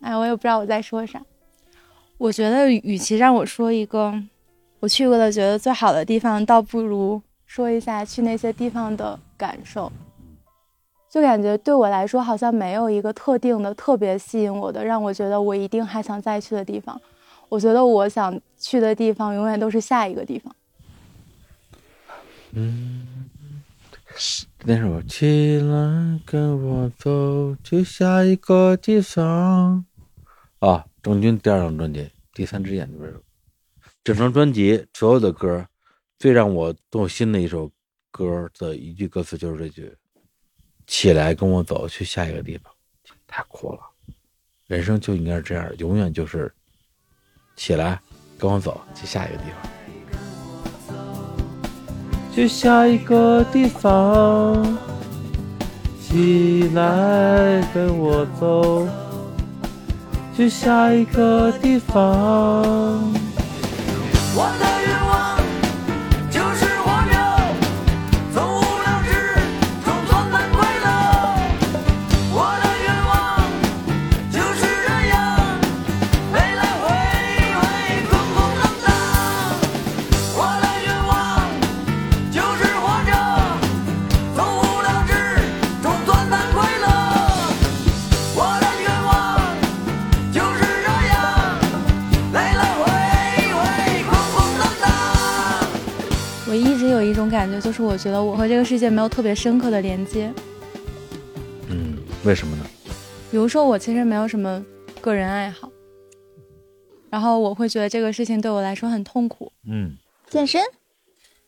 哎，我也不知道我在说啥。我觉得，与其让我说一个我去过的觉得最好的地方，倒不如说一下去那些地方的感受。就感觉对我来说，好像没有一个特定的、特别吸引我的，让我觉得我一定还想再去的地方。我觉得我想去的地方，永远都是下一个地方。嗯，那首起来跟我走，去下一个地方。啊。郑钧第二张专辑《第三只眼》里边，整张专辑所有的歌，最让我动心的一首歌的一句歌词就是这句：“起来，跟我走，去下一个地方。”太酷了！人生就应该是这样，永远就是起来，跟我走，去下一个地方。去下一个地方，起来，跟我走。去下一个地方。感觉就是我觉得我和这个世界没有特别深刻的连接。嗯，为什么呢？比如说我其实没有什么个人爱好，然后我会觉得这个事情对我来说很痛苦。嗯，健身，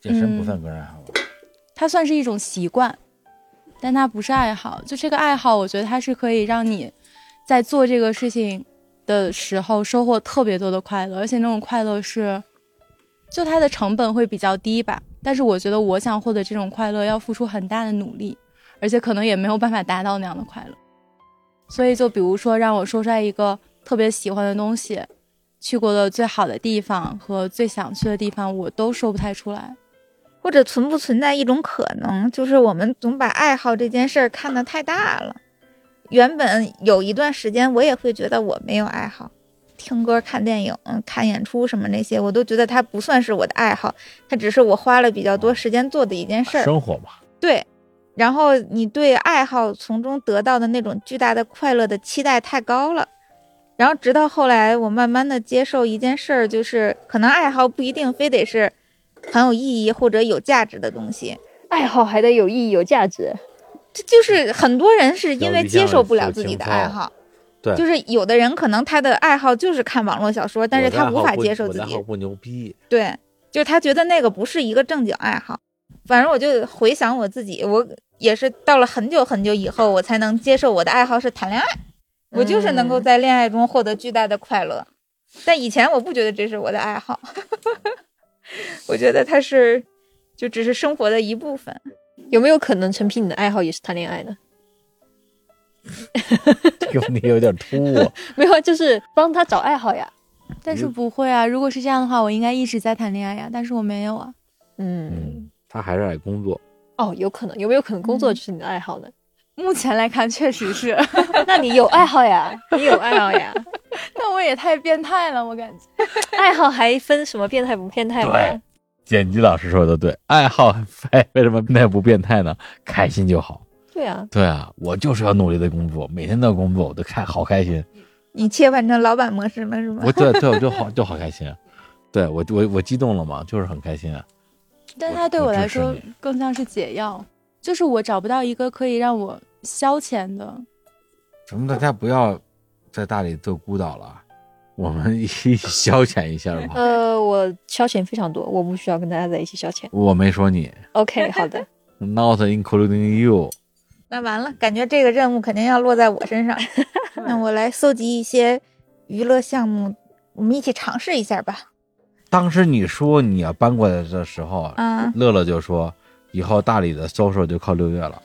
健身不算个人爱好吧？它算是一种习惯，但它不是爱好。就这个爱好，我觉得它是可以让你在做这个事情的时候收获特别多的快乐，而且那种快乐是，就它的成本会比较低吧。但是我觉得，我想获得这种快乐要付出很大的努力，而且可能也没有办法达到那样的快乐。所以，就比如说让我说出来一个特别喜欢的东西，去过的最好的地方和最想去的地方，我都说不太出来。或者存不存在一种可能，就是我们总把爱好这件事儿看得太大了。原本有一段时间，我也会觉得我没有爱好。听歌、看电影、看演出什么那些，我都觉得它不算是我的爱好，它只是我花了比较多时间做的一件事儿。生活嘛。对，然后你对爱好从中得到的那种巨大的快乐的期待太高了，然后直到后来我慢慢的接受一件事儿，就是可能爱好不一定非得是很有意义或者有价值的东西，爱好还得有意义、有价值。这就是很多人是因为接受不了自己的爱好。对，就是有的人可能他的爱好就是看网络小说，但是他无法接受自己。不牛逼。对，就是他觉得那个不是一个正经爱好。反正我就回想我自己，我也是到了很久很久以后，我才能接受我的爱好是谈恋爱。我就是能够在恋爱中获得巨大的快乐，但以前我不觉得这是我的爱好。我觉得它是，就只是生活的一部分。有没有可能陈皮，你的爱好也是谈恋爱呢？这个问题有点突兀。没有，就是帮他找爱好呀。但是不会啊，如果是这样的话，我应该一直在谈恋爱呀。但是我没有啊。嗯，他还是爱工作。哦，有可能，有没有可能工作就是你的爱好呢？目前来看，确实是。那你有爱好呀？你有爱好呀？那我也太变态了，我感觉。爱好还分什么变态不变态吗？对，剪辑老师说的对，爱好还为什么变态不变态呢？开心就好。对啊，对啊，我就是要努力的工作，每天都要工作，我都开好开心。你切换成老板模式了是吗？我对对，我就好 就好开心。对我我我激动了嘛，就是很开心啊。但他对我来说更像是解药，就是我找不到一个可以让我消遣的。咱们大家不要在大理做孤岛了，我们一起消遣一下吧。呃，我消遣非常多，我不需要跟大家在一起消遣。我没说你 OK，好的，，not including you。那完了，感觉这个任务肯定要落在我身上。那我来搜集一些娱乐项目，我们一起尝试一下吧。当时你说你要搬过来的时候，啊，乐乐就说以后大理的 social 就靠六月了，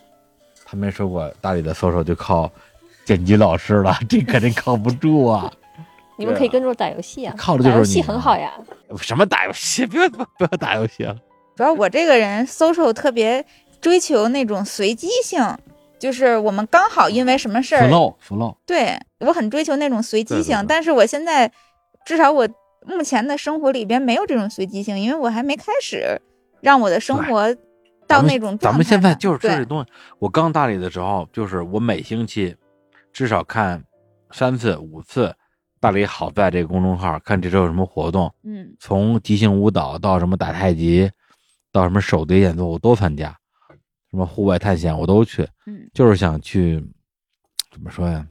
他没说过大理的 social 就靠剪辑老师了，这肯定靠不住啊！你们可以跟着我打游戏啊，靠的就是打游戏很好呀。什么打游戏？不要不要打游戏了。主要我这个人 social 特别追求那种随机性，就是我们刚好因为什么事儿，flow flow，对我很追求那种随机性，对对对。但是我现在至少我目前的生活里边没有这种随机性，因为我还没开始让我的生活到那种咱们现在就是这东西。我刚大理的时候，就是我每星期至少看三次五次大理好在这个公众号，看这周有什么活动，嗯。从即兴舞蹈到什么打太极，到什么手碟演奏我都参加，什么户外探险我都去，嗯就是想去怎么说呀，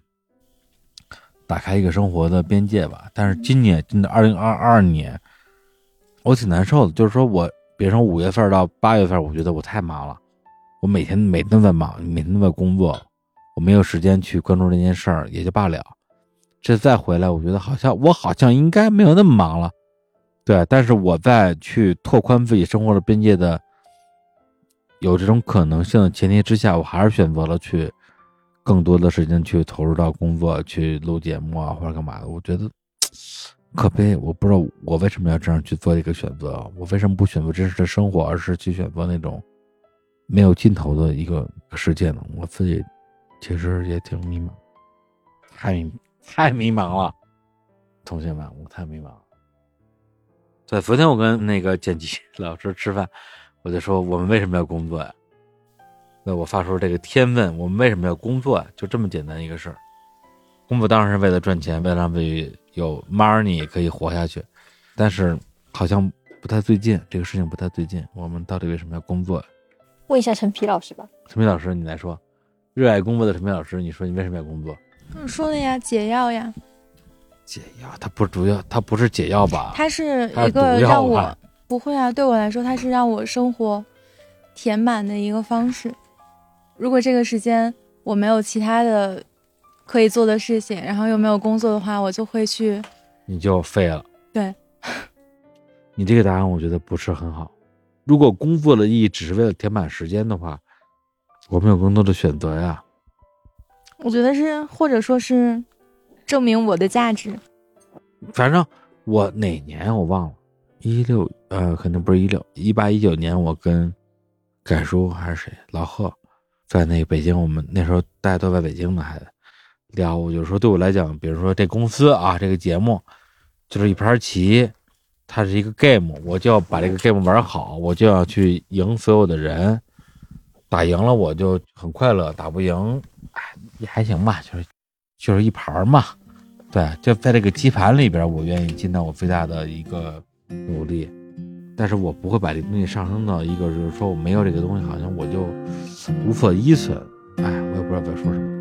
打开一个生活的边界吧。但是今年真的二零二二年，我挺难受的，就是说我比如说五月份到八月份，我觉得我太忙了，我每天每天都在忙，每天都在工作，我没有时间去关注这件事儿，也就罢了。这再回来，我觉得好像我好像应该没有那么忙了，对。但是我在去拓宽自己生活的边界的有这种可能性的前提之下，我还是选择了去更多的时间去投入到工作，去录节目啊或者干嘛的。我觉得可悲，我不知道我为什么要这样去做一个选择，我为什么不选择真实的生活，而是去选择那种没有尽头的一个世界呢？我自己其实也挺迷茫，太迷太迷茫了，同学们，我太迷茫了。对，昨天我跟那个剪辑老师吃饭，我就说我们为什么要工作呀？那我发出这个天问，我们为什么要工作呀？就这么简单一个事儿。工作当然是为了赚钱，为了让自己有 money 可以活下去，但是好像不太对劲，这个事情不太对劲。我们到底为什么要工作呀？问一下陈皮老师吧。陈皮老师，你来说，热爱工作的陈皮老师，你说你为什么要工作？我说的呀，解药呀，解药，它不是主要，它不是解药吧？它是一个药让我吧不会啊，对我来说，它是让我生活填满的一个方式。如果这个时间我没有其他的可以做的事情，然后又没有工作的话，我就会去你就废了。对，你这个答案我觉得不是很好。如果工作的意义只是为了填满时间的话，我们有更多的选择呀。我觉得是，或者说是证明我的价值。反正我哪年我忘了，一六呃，可能不是一六，一八一九年，我跟改叔还是谁老贺，在那个北京，我们那时候大家都在北京呢，还聊。我就说，对我来讲，比如说这公司啊，这个节目就是一盘棋，它是一个 game，我就要把这个 game 玩好，我就要去赢所有的人。打赢了我就很快乐，打不赢，哎，也还行吧，就是就是一盘嘛。对，就在这个棋盘里边，我愿意尽到我最大的一个努力，但是我不会把这东西上升到一个，就是说我没有这个东西，好像我就无法依存。哎，我也不知道该说什么。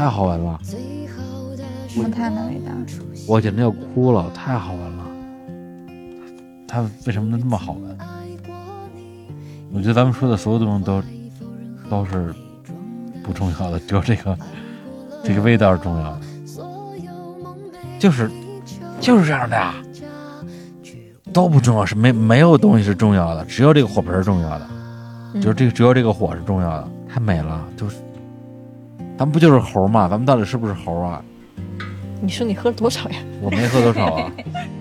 太好闻了，木炭的味道。我简直要哭了，太好闻了。它为什么能这么好闻？我觉得咱们说的所有东西都都是不重要的，只有这个这个味道是重要的。就是就是这样的呀，都不重要，是没没有东西是重要的，只有这个火盆是重要的，就是这个只有这个火是重要的，太美了，就是。咱们不就是猴吗？咱们到底是不是猴啊？你说你喝了多少呀？我没喝多少啊。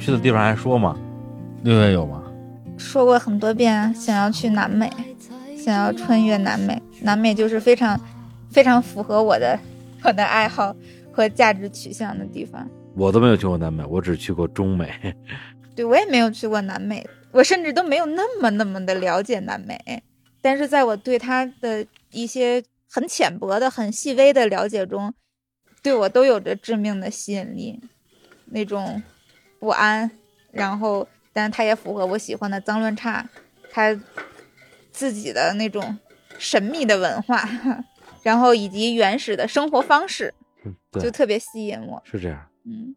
去的地方还说吗？六月有吗？说过很多遍，想要去南美，想要穿越南美。南美就是非常非常符合我的我的爱好和价值取向的地方。我都没有去过南美，我只去过中美。对我也没有去过南美，我甚至都没有那么那么的了解南美。但是在我对它的一些很浅薄的、很细微的了解中，对我都有着致命的吸引力，那种不安，然后，但是它也符合我喜欢的脏乱差，他自己的那种神秘的文化，然后以及原始的生活方式，就，特别吸引我。是这样。嗯，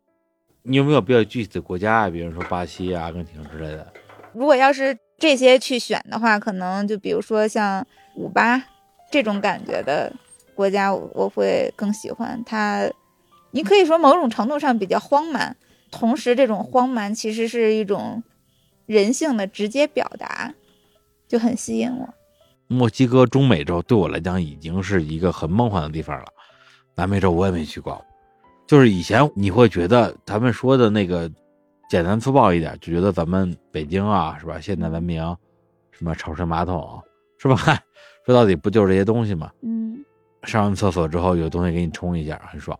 你有没有比较具体的国家啊？比如说巴西啊、阿根廷之类的？如果要是这些去选的话，可能就比如说像古巴这种感觉的国家，我我会更喜欢它。你可以说某种程度上比较荒蛮，同时这种荒蛮其实是一种人性的直接表达，就很吸引我。墨西哥、中美洲对我来讲已经是一个很梦幻的地方了。南美洲我也没去过，就是以前你会觉得咱们说的那个简单粗暴一点，就觉得咱们北京啊，是吧？现代文明，什么抽水马桶，是吧？说到底不就是这些东西吗？嗯上完厕所之后有东西给你冲一下，很爽。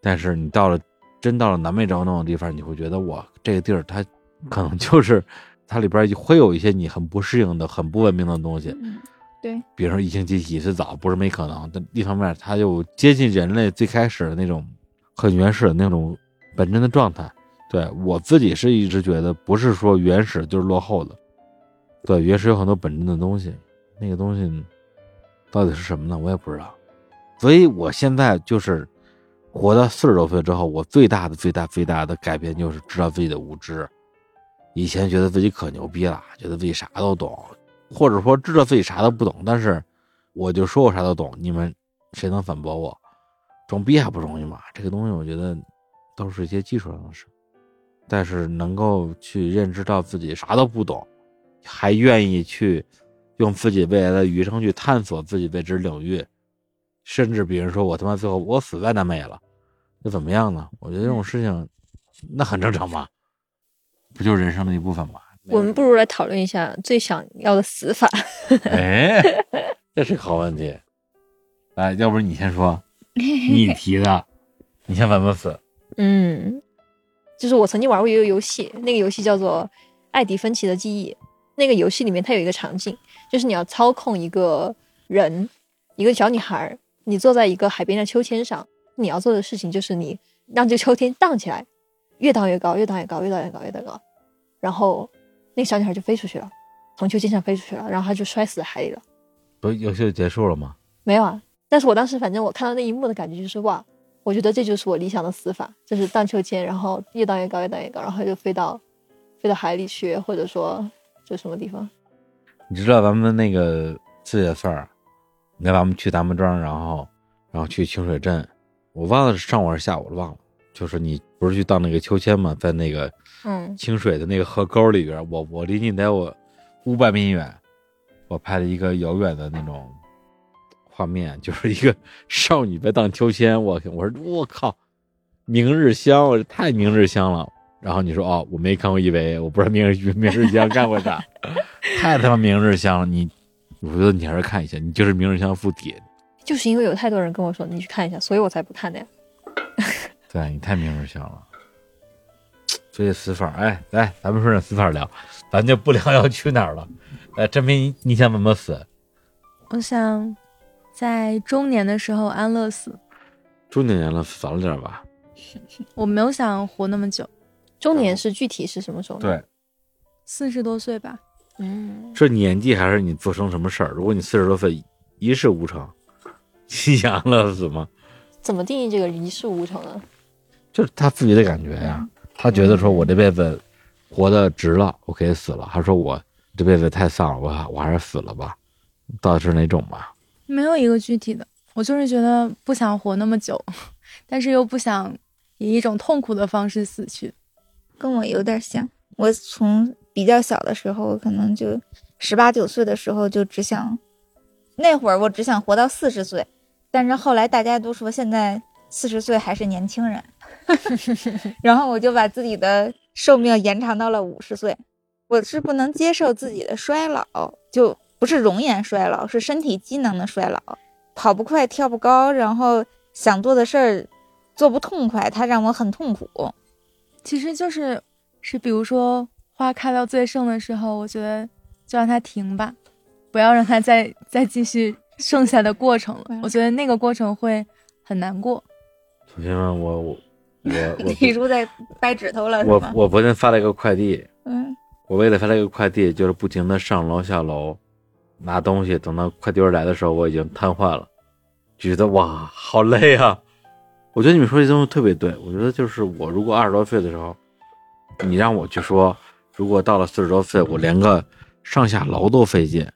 但是你到了真到了南美洲那种地方，你会觉得哇，这个地儿它可能就是它里边会有一些你很不适应的、很不文明的东西。嗯，对，比如说疫情集体是早，不是没可能。但一方面，它又接近人类最开始的那种很原始的那种本真的状态。对我自己是一直觉得，不是说原始就是落后的。对，原始有很多本真的东西，那个东西到底是什么呢？我也不知道。所以我现在就是活到四十多岁之后，我最大的、最大、最大的改变就是知道自己的无知。以前觉得自己可牛逼了，觉得自己啥都懂，或者说知道自己啥都不懂，但是我就说我啥都懂，你们谁能反驳我？装逼还不容易吗？这个东西我觉得都是一些技术上的事，但是能够去认知到自己啥都不懂，还愿意去用自己未来的余生去探索自己未知领域，甚至比如说我他妈最后我死在南美了，那怎么样呢？我觉得这种事情那很正常嘛，不就是人生的一部分吗？我们不如来讨论一下最想要的死法。哎，这是个好问题。来，要不然你先说，你提的，你先怎么死？嗯，就是我曾经玩过一个游戏，那个游戏叫做《艾迪芬奇的记忆》。那个游戏里面它有一个场景，就是你要操控一个人，一个小女孩，你坐在一个海边的秋千上，你要做的事情就是你让这个秋千荡起来，越荡越高，越荡越高，越荡越高，越荡越高，然后那个小女孩就飞出去了，从秋千上飞出去了，然后她就摔死在海里了。不游戏就结束了吗？没有啊，但是我当时反正我看到那一幕的感觉就是哇，我觉得这就是我理想的死法，就是荡秋千，然后越荡越高，越荡越高，然后就飞到飞到海里去，或者说就什么地方。你知道咱们那个四月份儿，你看咱们去咱们庄，然后然后去清水镇，我忘了是上午还是下午了，忘了。就是你不是去荡那个秋千吗？在那个嗯清水的那个河沟里边，我我离你得有五百米远，我拍了一个遥远的那种画面，就是一个少女在荡秋千。我我说我靠，明日香，我说太明日香了。然后你说哦，我没看过 EVA，我不知道明日明日香干过啥，太他妈明日香了。你，我觉得你还是看一下，你就是明日香附体，就是因为有太多人跟我说你去看一下，所以我才不看的呀。对你太明日香了。所以死法，哎，来，咱们说点死法聊，咱就不聊要去哪儿了。哎，证明你你想怎么死？我想在中年的时候安乐死。中年人了，早了点吧。我没有想活那么久，中年是具体是什么时候？，对，四十多岁吧。嗯，是年纪还是你做成什么事儿？如果你四十多岁一事无成，你想安乐死吗？怎么定义这个一事无成呢？就是他自己的感觉呀。他觉得说我这辈子活得值了，我可以死了。他说我这辈子太丧了，我还我还是死了吧。到底是哪种吧？没有一个具体的，我就是觉得不想活那么久，但是又不想以一种痛苦的方式死去。跟我有点像。我从比较小的时候，可能就十八九岁的时候就只想，那会儿我只想活到四十岁，但是后来大家都说现在四十岁还是年轻人，然后我就把自己的寿命延长到了五十岁。我是不能接受自己的衰老，就不是容颜衰老，是身体机能的衰老。跑不快，跳不高，然后想做的事儿做不痛快，它让我很痛苦。其实就是是，比如说花开到最盛的时候，我觉得就让它停吧，不要让它再再继续剩下的过程了。我觉得那个过程会很难过。同学们，我我我李叔在掰指头了，我？我昨天发了一个快递，嗯，我为了发了一个快递，就是不停的上楼下楼拿东西，等到快递员来的时候，我已经瘫痪了，觉得哇，好累啊！我觉得你们说这东西特别对，我觉得就是我如果二十多岁的时候，你让我去说，如果到了四十多岁，我连个上下楼都费劲，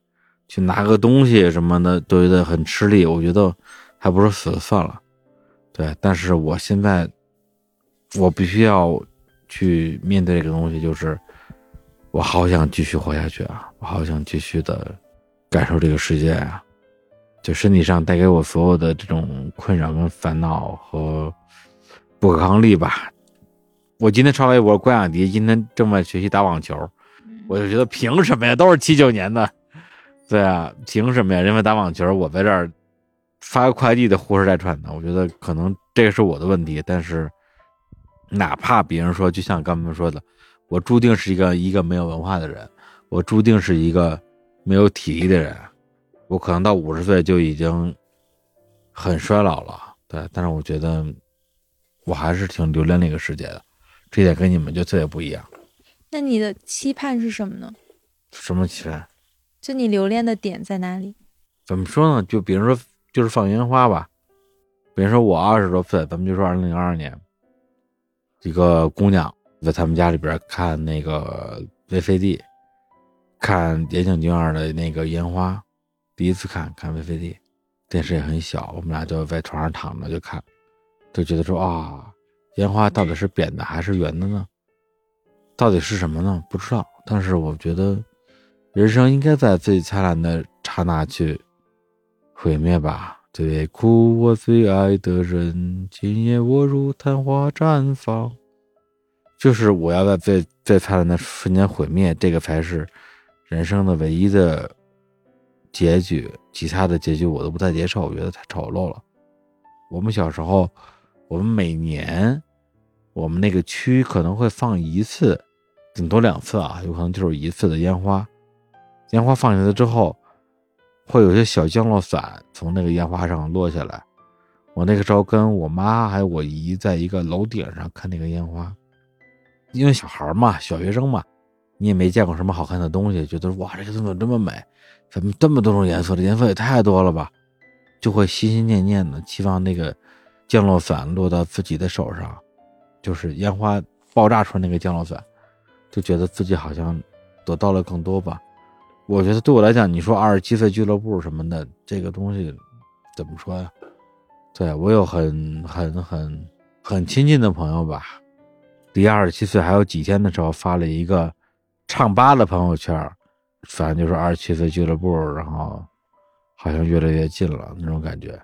去拿个东西什么的都觉得很吃力，我觉得还不如死了算了。对，但是我现在我必须要去面对这个东西，就是我好想继续活下去啊！我好想继续的感受这个世界啊！就身体上带给我所有的这种困扰跟烦恼和不可抗力吧。我今天刷微博，关雅迪今天正在学习打网球，我就觉得凭什么呀？都是七九年的，对啊，凭什么呀？人家打网球，我在这儿发个快递的呼哧带喘的。我觉得可能这个是我的问题，但是哪怕别人说，就像刚才说的，我注定是一个一个没有文化的人，我注定是一个没有体力的人，我可能到五十岁就已经很衰老了。对，但是我觉得我还是挺留恋那个世界的，这点跟你们就特别不一样。那你的期盼是什么呢？什么期盼？就你留恋的点在哪里？怎么说呢？就比如说，就是放烟花吧。比如说我二十多岁，咱们就说二零零二年，一个姑娘在他们家里边看那个 VCD，看岩井俊二的那个烟花，第一次看看 VCD，电视也很小，我们俩就在床上躺着就看，就觉得说啊，烟花到底是扁的还是圆的呢？到底是什么呢？不知道。但是我觉得，人生应该在最灿烂的刹那去毁灭吧。最苦我最爱的人，今夜我如昙花绽放。就是我要在最最灿烂的瞬间毁灭，这个才是人生的唯一的结局。其他的结局我都不太接受，我觉得太丑陋了。我们小时候，我们每年我们那个区可能会放一次，顶多两次啊，有可能就是一次的烟花。烟花放下来之后，会有些小降落伞从那个烟花上落下来。我那个时候跟我妈还有我姨在一个楼顶上看那个烟花，因为小孩嘛，小学生嘛，你也没见过什么好看的东西，觉得哇，这个怎么这么美？怎么这么多种颜色？这颜色也太多了吧？就会心心念念的期望那个降落伞落到自己的手上，就是烟花爆炸出来那个降落伞，就觉得自己好像得到了更多吧。我觉得对我来讲，你说二十七岁俱乐部什么的，这个东西怎么说呀？对我有很很很很亲近的朋友吧，离二十七岁还有几天的时候发了一个唱吧的朋友圈，反正就是二十七岁俱乐部，然后好像越来越近了那种感觉。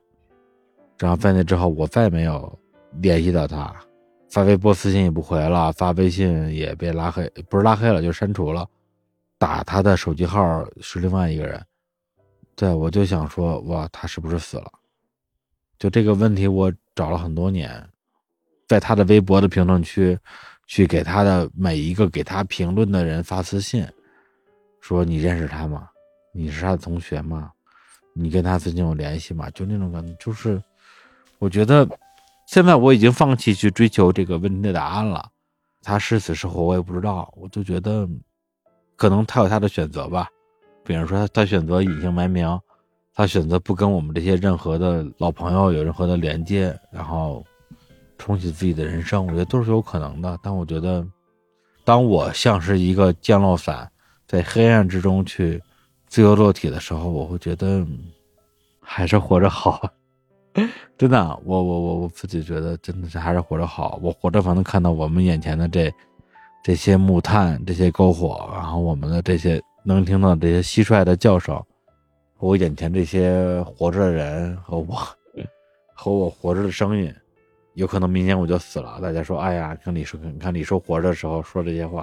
然后在那之后，我再没有联系到他，发微博私信也不回了，发微信也被拉黑，不是拉黑了，就删除了。打他的手机号是另外一个人，对我就想说，哇，他是不是死了？就这个问题，我找了很多年，在他的微博的评论区，去给他的每一个给他评论的人发私信，说你认识他吗？你是他的同学吗？你跟他最近有联系吗？就那种感觉，就是我觉得现在我已经放弃去追求这个问题的答案了，他是死是活我也不知道，我就觉得。可能他有他的选择吧，比如说他他选择隐姓埋名，他选择不跟我们这些任何的老朋友有任何的连接，然后重启自己的人生，我觉得都是有可能的。但我觉得，当我像是一个降落伞，在黑暗之中去自由落体的时候，我会觉得还是活着好。真的，我我我我自己觉得真的是还是活着好。我活着才能看到我们眼前的这。这些木炭，这些篝火，然后我们的这些能听到这些蟋蟀的叫声，我眼前这些活着的人和我，和我活着的声音，有可能明天我就死了。大家说，哎呀，看李叔，你看李叔活着的时候说这些话，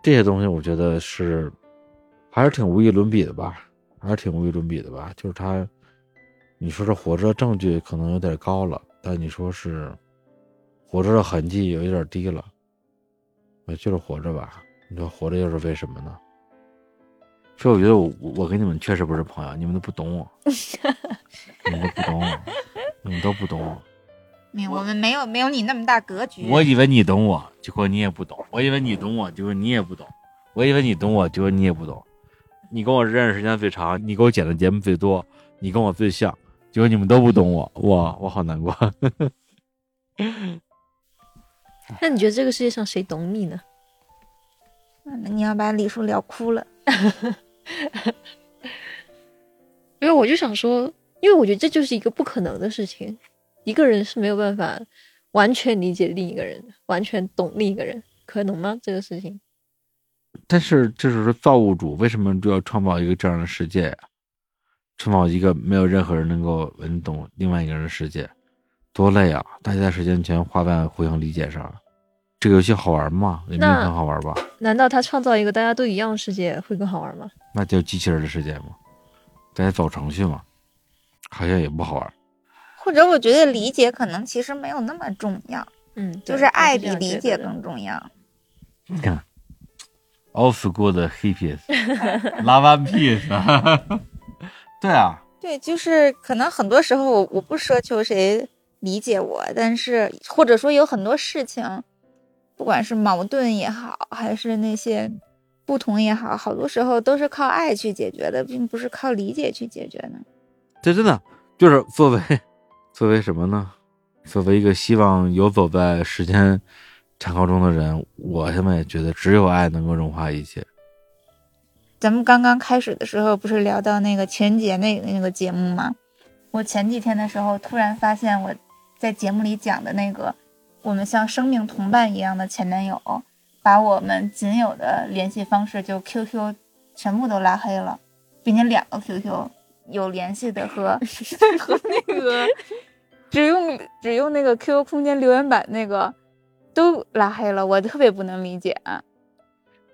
这些东西我觉得是，还是挺无与伦比的吧，还是挺无与伦比的吧。就是他，你说这活着证据可能有点高了，但你说是活着的痕迹有一点低了。我就是活着吧，你说活着又是为什么呢？所以我觉得我我跟你们确实不是朋友，你们都不懂我，你们都不懂我，你们都不懂我。没有，我们没有没有你那么大格局。我以为你懂我，结果你也不懂；我以为你懂我，结果你也不懂；我以为你懂我，结果你也不懂。你跟我认识时间最长，你给我剪的节目最多，你跟我最像，结果你们都不懂我，哇，我好难过。那你觉得这个世界上谁懂你呢？那你要把李叔聊哭了。因为我就想说，因为我觉得这就是一个不可能的事情，一个人是没有办法完全理解另一个人的，完全懂另一个人，可能吗？这个事情？但是，这就是说造物主为什么就要创造一个这样的世界呀？创造一个没有任何人能够闻懂另外一个人的世界。多累啊！大家时间全花在互相理解上了。这个游戏好玩吗？也没有很好玩吧？难道他创造一个大家都一样的世界会更好玩吗？那就机器人的世界吗？大家走程序吗？好像也不好玩。或者我觉得理解可能其实没有那么重要。嗯，就是爱比理解更重要。你看，old school 的 hippies，love one piece。对啊。对，就是可能很多时候我我不奢求谁。理解我，但是或者说有很多事情，不管是矛盾也好，还是那些不同也好，好多时候都是靠爱去解决的，并不是靠理解去解决的。这真的就是作为作为什么呢？作为一个希望游走在时间长河中的人，我现在也觉得只有爱能够融化一切。咱们刚刚开始的时候不是聊到那个情人节那那个节目吗？我前几天的时候突然发现我。在节目里讲的那个，我们像生命同伴一样的前男友，把我们仅有的联系方式就 QQ 全部都拉黑了，并且两个 QQ 有联系的和 和那个 只用只用那个 QQ 空间留言板那个都拉黑了，我特别不能理解。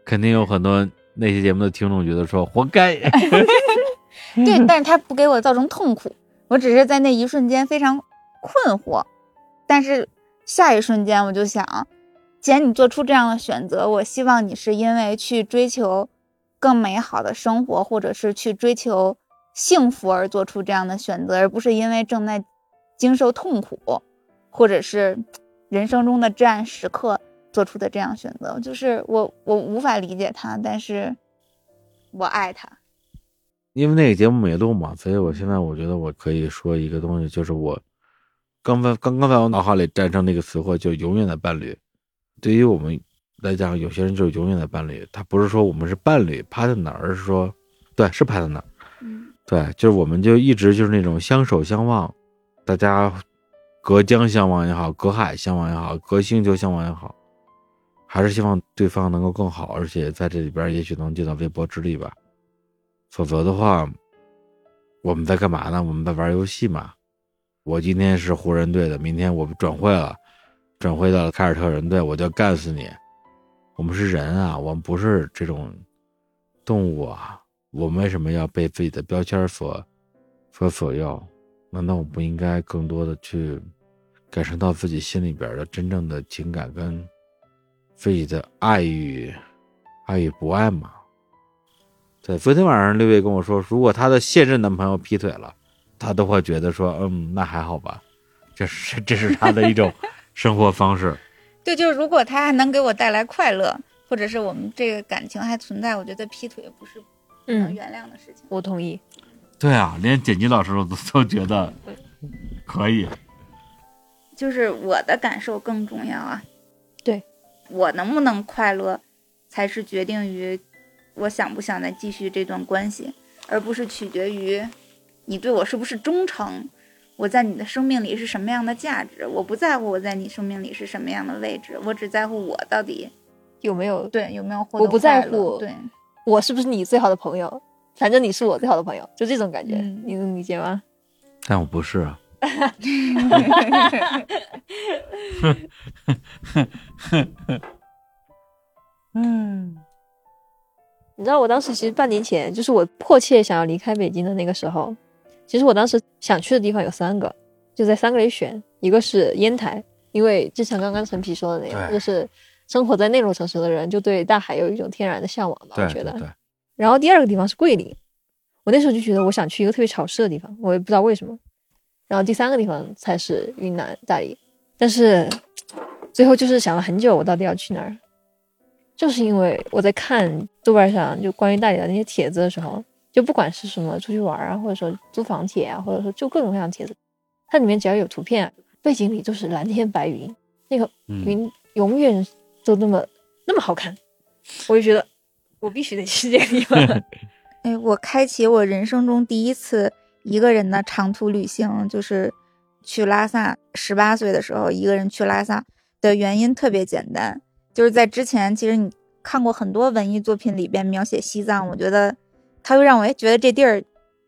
肯定有很多那些节目的听众觉得说活该。对，但是他不给我造成痛苦，我只是在那一瞬间非常。困惑，但是下一瞬间我就想，既然你做出这样的选择，我希望你是因为去追求更美好的生活，或者是去追求幸福而做出这样的选择，而不是因为正在经受痛苦，或者是人生中的至暗时刻做出的这样选择，就是我我无法理解他，但是我爱他。因为那个节目没录嘛，所以我现在我觉得我可以说一个东西，就是我刚才刚刚在我脑海里诞生那个词汇，就永远的伴侣。对于我们来讲，有些人就是永远的伴侣，他不是说我们是伴侣 partner，而是说，对，是 partner，嗯对，就是我们就一直就是那种相守相望，大家隔江相望也好，隔海相望也好，隔星球相望也好，还是希望对方能够更好，而且在这里边也许能尽到微薄之力吧。否则的话，我们在干嘛呢？我们在玩游戏嘛。我今天是湖人队的，明天我转会了，转会到了凯尔特人队，我就干死你。我们是人啊，我们不是这种动物啊。我们为什么要被自己的标签所所左右？难道我不应该更多的去感受到自己心里边的真正的情感跟自己的爱与爱与不爱嘛？对，昨天晚上六月跟我说，如果她的现任男朋友劈腿了，她都会觉得说，嗯，那还好吧，这是这是她的一种 生活方式。对，就是如果他还能给我带来快乐，或者是我们这个感情还存在，我觉得劈腿不是不能嗯，原谅的事情。我同意。对啊，连剪辑老师都都觉得可以。就是我的感受更重要啊。对，我能不能快乐，才是决定于我想不想再继续这段关系，而不是取决于你对我是不是忠诚，我在你的生命里是什么样的价值。我不在乎我在你生命里是什么样的位置，我只在乎我到底有没有？对有没有获得我不在乎对，我是不是你最好的朋友？反正你是我最好的朋友，就这种感觉，嗯你能理解吗？但我不是啊。嗯，你知道我当时其实半年前，就是我迫切想要离开北京的那个时候，其实我当时想去的地方有三个，就在三个里选，一个是烟台，因为就像刚刚陈皮说的那样，对就是生活在内陆城市的人就对大海有一种天然的向往吧，我觉得。然后第二个地方是桂林，我那时候就觉得我想去一个特别潮湿的地方，我也不知道为什么。然后第三个地方才是云南大理，但是最后就是想了很久，我到底要去哪儿？就是因为我在看豆瓣上就关于大理的那些帖子的时候，就不管是什么出去玩啊，或者说租房帖啊，或者说就各种各样的帖子，它里面只要有图片啊，背景里都是蓝天白云，那个嗯，云永远都那么那么好看，我就觉得我必须得去这个地方。哎，我开启我人生中第一次一个人的长途旅行，就是去拉萨。十八岁的时候，一个人去拉萨的原因特别简单，就是在之前，其实你看过很多文艺作品里边描写西藏，我觉得它会让我觉得这地儿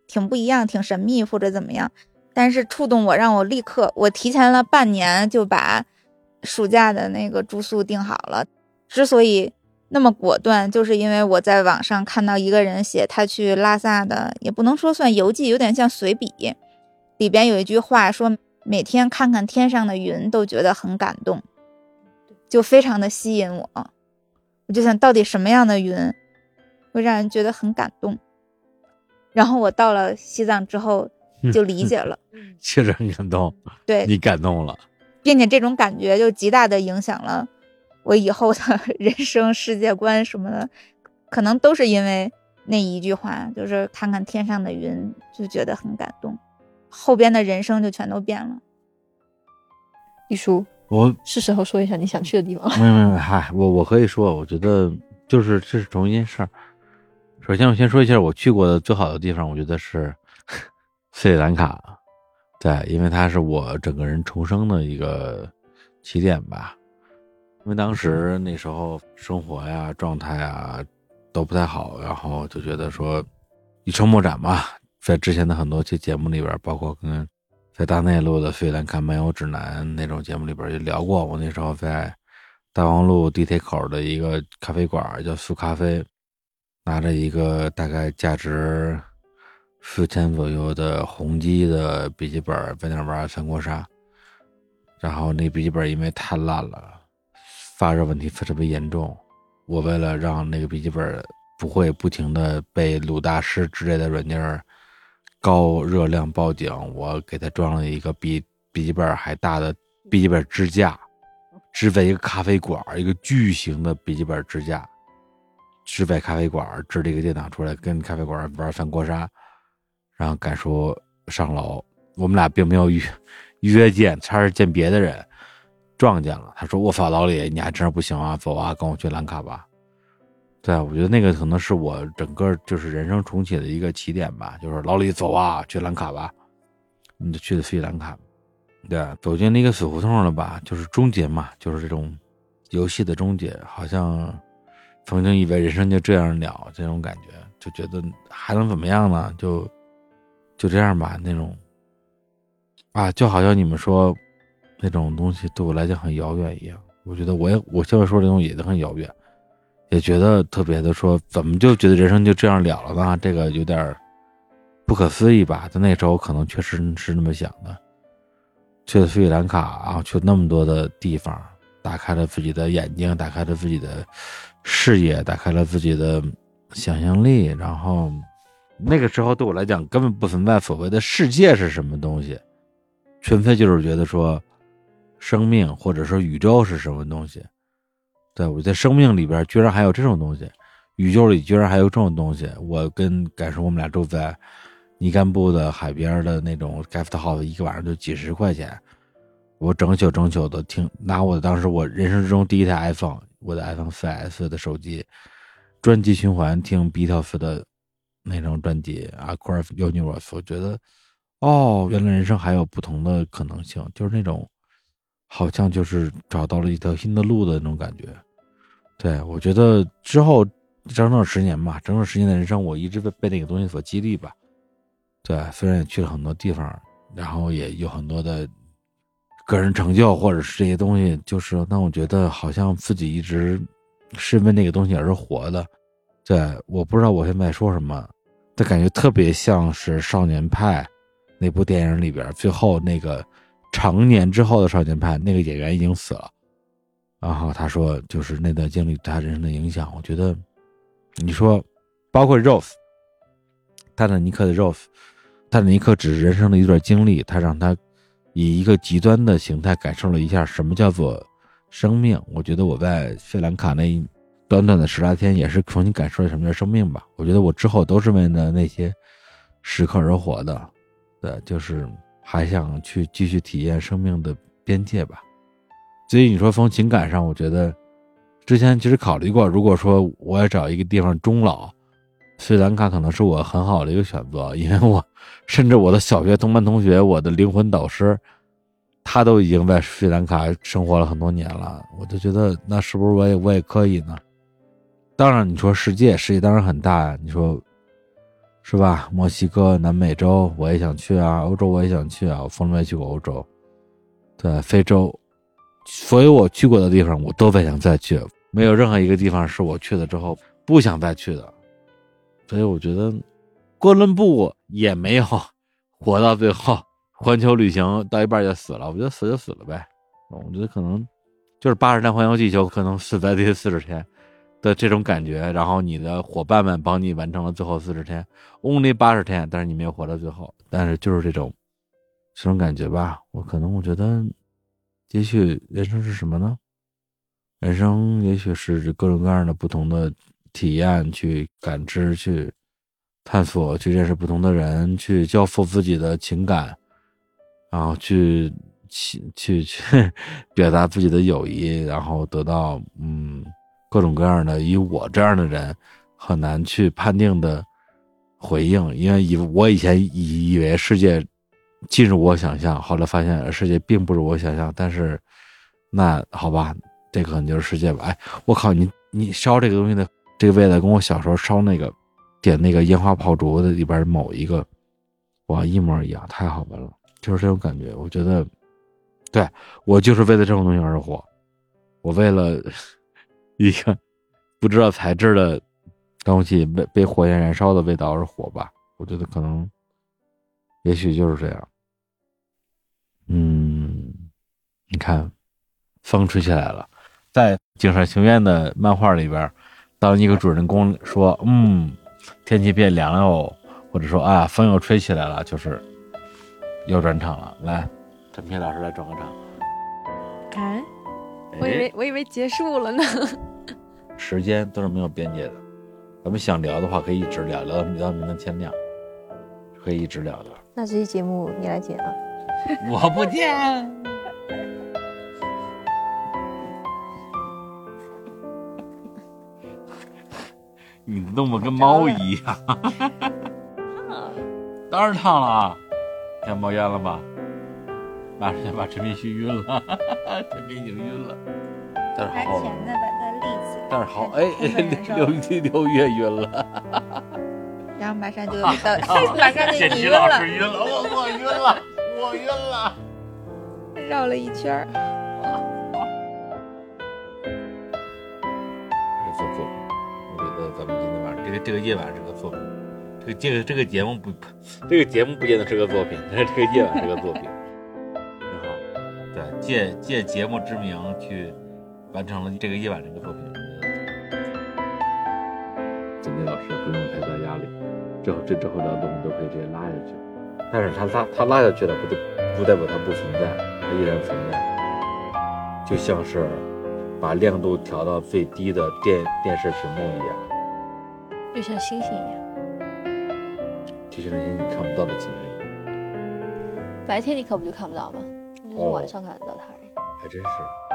挺不一样，挺神秘或者怎么样。但是触动我，让我立刻，我提前了半年就把暑假的那个住宿订好了。之所以那么果断，就是因为我在网上看到一个人写他去拉萨的，也不能说算游记，有点像随笔。里边有一句话说，每天看看天上的云都觉得很感动，就非常的吸引我。我就想到底什么样的云会让人觉得很感动。然后我到了西藏之后就理解了，确实很感动，对，你感动了。并且这种感觉就极大的影响了我以后的 人生世界观什么的，可能都是因为那一句话，就是看看天上的云就觉得很感动，后边的人生就全都变了。一叔，我是时候说一下你想去的地方了。没没没，嗨，我我可以说，我觉得就是这是同一件事儿。首先，我先说一下我去过的最好的地方，我觉得是 斯里兰卡，对，因为它是我整个人重生的一个起点吧。因为当时那时候生活呀、状态啊都不太好，然后就觉得说一筹莫展吧。在之前的很多期节目里边，包括跟在大内录的费兰卡漫游指南那种节目里边也聊过，我那时候在大望路地铁口的一个咖啡馆叫苏咖啡，拿着一个大概价值四千左右的宏基的笔记本在那玩三国杀，然后那笔记本因为太烂了，发热问题特别严重，我为了让那个笔记本不会不停的被鲁大师之类的软件高热量报警，我给它装了一个比笔记本还大的笔记本支架，支在一个咖啡馆，一个巨型的笔记本支架，支在咖啡馆，支了一个电脑出来，跟咖啡馆玩三国杀，然后赶说上楼。我们俩并没有约约见，他是见别的人撞见了。他说：“我操，老李，你还真是不行啊，走啊，跟我去兰卡吧。”对啊，我觉得那个可能是我整个就是人生重启的一个起点吧。就是老李，走啊，去兰卡吧。你就去的斯里兰卡，对，走进了一个死胡同了吧？就是终结嘛，就是这种游戏的终结。好像曾经以为人生就这样了，这种感觉，就觉得还能怎么样呢？就就这样吧，那种啊，就好像你们说那种东西对我来讲很遥远一样。我觉得我也我现在说这东西也都很遥远。也觉得特别的说，怎么就觉得人生就这样了了呢？这个有点不可思议吧？在那时候可能确实是那么想的。去了斯里兰卡啊，去那么多的地方，打开了自己的眼睛，打开了自己的视野，打开了自己的想象力。然后那个时候对我来讲，根本不存在所谓的世界是什么东西，纯粹就是觉得说，生命或者说宇宙是什么东西。对，我在生命里边居然还有这种东西，宇宙里居然还有这种东西。我跟感受我们俩住在尼甘布的海边的那种 guest house，一个晚上就几十块钱。我整宿整宿的听，拿我当时我人生之中第一台 iPhone，我的 iPhone 4S 的手机，专辑循环听 Beatles 的那种专辑，Across Universe。我觉得，哦，原来人生还有不同的可能性，就是那种好像就是找到了一条新的路的那种感觉。对，我觉得之后整整十年吧，整整十年的人生，我一直被被那个东西所激励吧。对，虽然也去了很多地方，然后也有很多的个人成就，或者是这些东西，就是让我觉得好像自己一直是为那个东西而活的。对，我不知道我现在说什么，但感觉特别像是《少年派》那部电影里边最后那个成年之后的少年派，那个演员已经死了。然后他说，就是那段经历对他人生的影响。我觉得，你说，包括 Rose，泰坦尼克的 Rose，泰坦尼克只是人生的一段经历，他让他以一个极端的形态感受了一下什么叫做生命。我觉得我在费兰卡那短短的十来天，也是重新感受了什么叫生命吧。我觉得我之后都是为了那些时刻而活的，对，就是还想去继续体验生命的边界吧。所以你说从情感上，我觉得之前其实考虑过，如果说我要找一个地方终老，斯里兰卡可能是我很好的一个选择，因为我甚至我的小学同班同学，我的灵魂导师，他都已经在斯里兰卡生活了很多年了，我就觉得那是不是我也我也可以呢？当然，你说世界，世界当然很大呀，你说是吧？墨西哥、南美洲我也想去啊，欧洲我也想去啊，我从来没去过欧洲，对，非洲。所有我去过的地方，我都在想再去，没有任何一个地方是我去了之后不想再去的。所以我觉得，哥伦布也没有活到最后，环球旅行到一半就死了。我觉得死就死了呗。我觉得可能就是八十天环游地球，可能死在第四十天的这种感觉。然后你的伙伴们帮你完成了最后四十天，only 八十天，但是你没有活到最后。但是就是这种这种感觉吧，我可能我觉得。也许人生是什么呢？人生也许是各种各样的不同的体验，去感知，去探索，去认识不同的人，去交付自己的情感，然后去去去去 表达自己的友谊，然后得到嗯各种各样的以我这样的人很难去判定的回应，因为以我以前以以为世界。进入我想象，后来发现世界并不是我想象。但是，那好吧，这可能就是世界吧。哎，我靠，你你烧这个东西的这个味道，跟我小时候烧那个点那个烟花炮竹的里边某一个，哇，一模一样，太好闻了，就是这种感觉。我觉得，对我就是为了这种东西而活，我为了 一个不知道材质的东西被被火焰燃烧的味道而火吧。我觉得可能，也许就是这样。嗯，你看，风吹起来了，在《井上情愿》的漫画里边，当一个主人公说：“嗯，天气变凉了哦，或者说啊，风又吹起来了，就是要转场了。”来，陈皮老师来转个场。看，我以为哎，我以为结束了呢。时间都是没有边界的，咱们想聊的话可以一直聊，聊到聊到明天天亮，可以一直聊的。那这期节目你来剪啊？我不见。你弄得跟猫一样，当然烫了啊！看冒烟了吧？马上就把陈明旭晕了，陈明已经晕了。但是好好玩，的把它立起来，但是好，哎，六六六月晕了，然后马上就到，马上就你晕了，晕了，我我晕了，我晕了。绕了一圈做作品，我觉得咱们今天晚上这个这个夜晚是个作品，这个这个这个节目不，这个节目不见得是个作品，但是这个夜晚是个作品。对，借借节目之名去完成了这个夜晚这个作品，我觉得。景丽老师不用太大压力，之后这之后聊的东西都可以直接拉下去。但是他拉他拉下去了，不代不代表它不存在，它依然存在，就像是。把亮度调到最低的电电视屏幕一样，就像星星一样，就是那些你看不到的精灵，白天你可不就看不到吗？你就是晚上看得到它而已。还真是。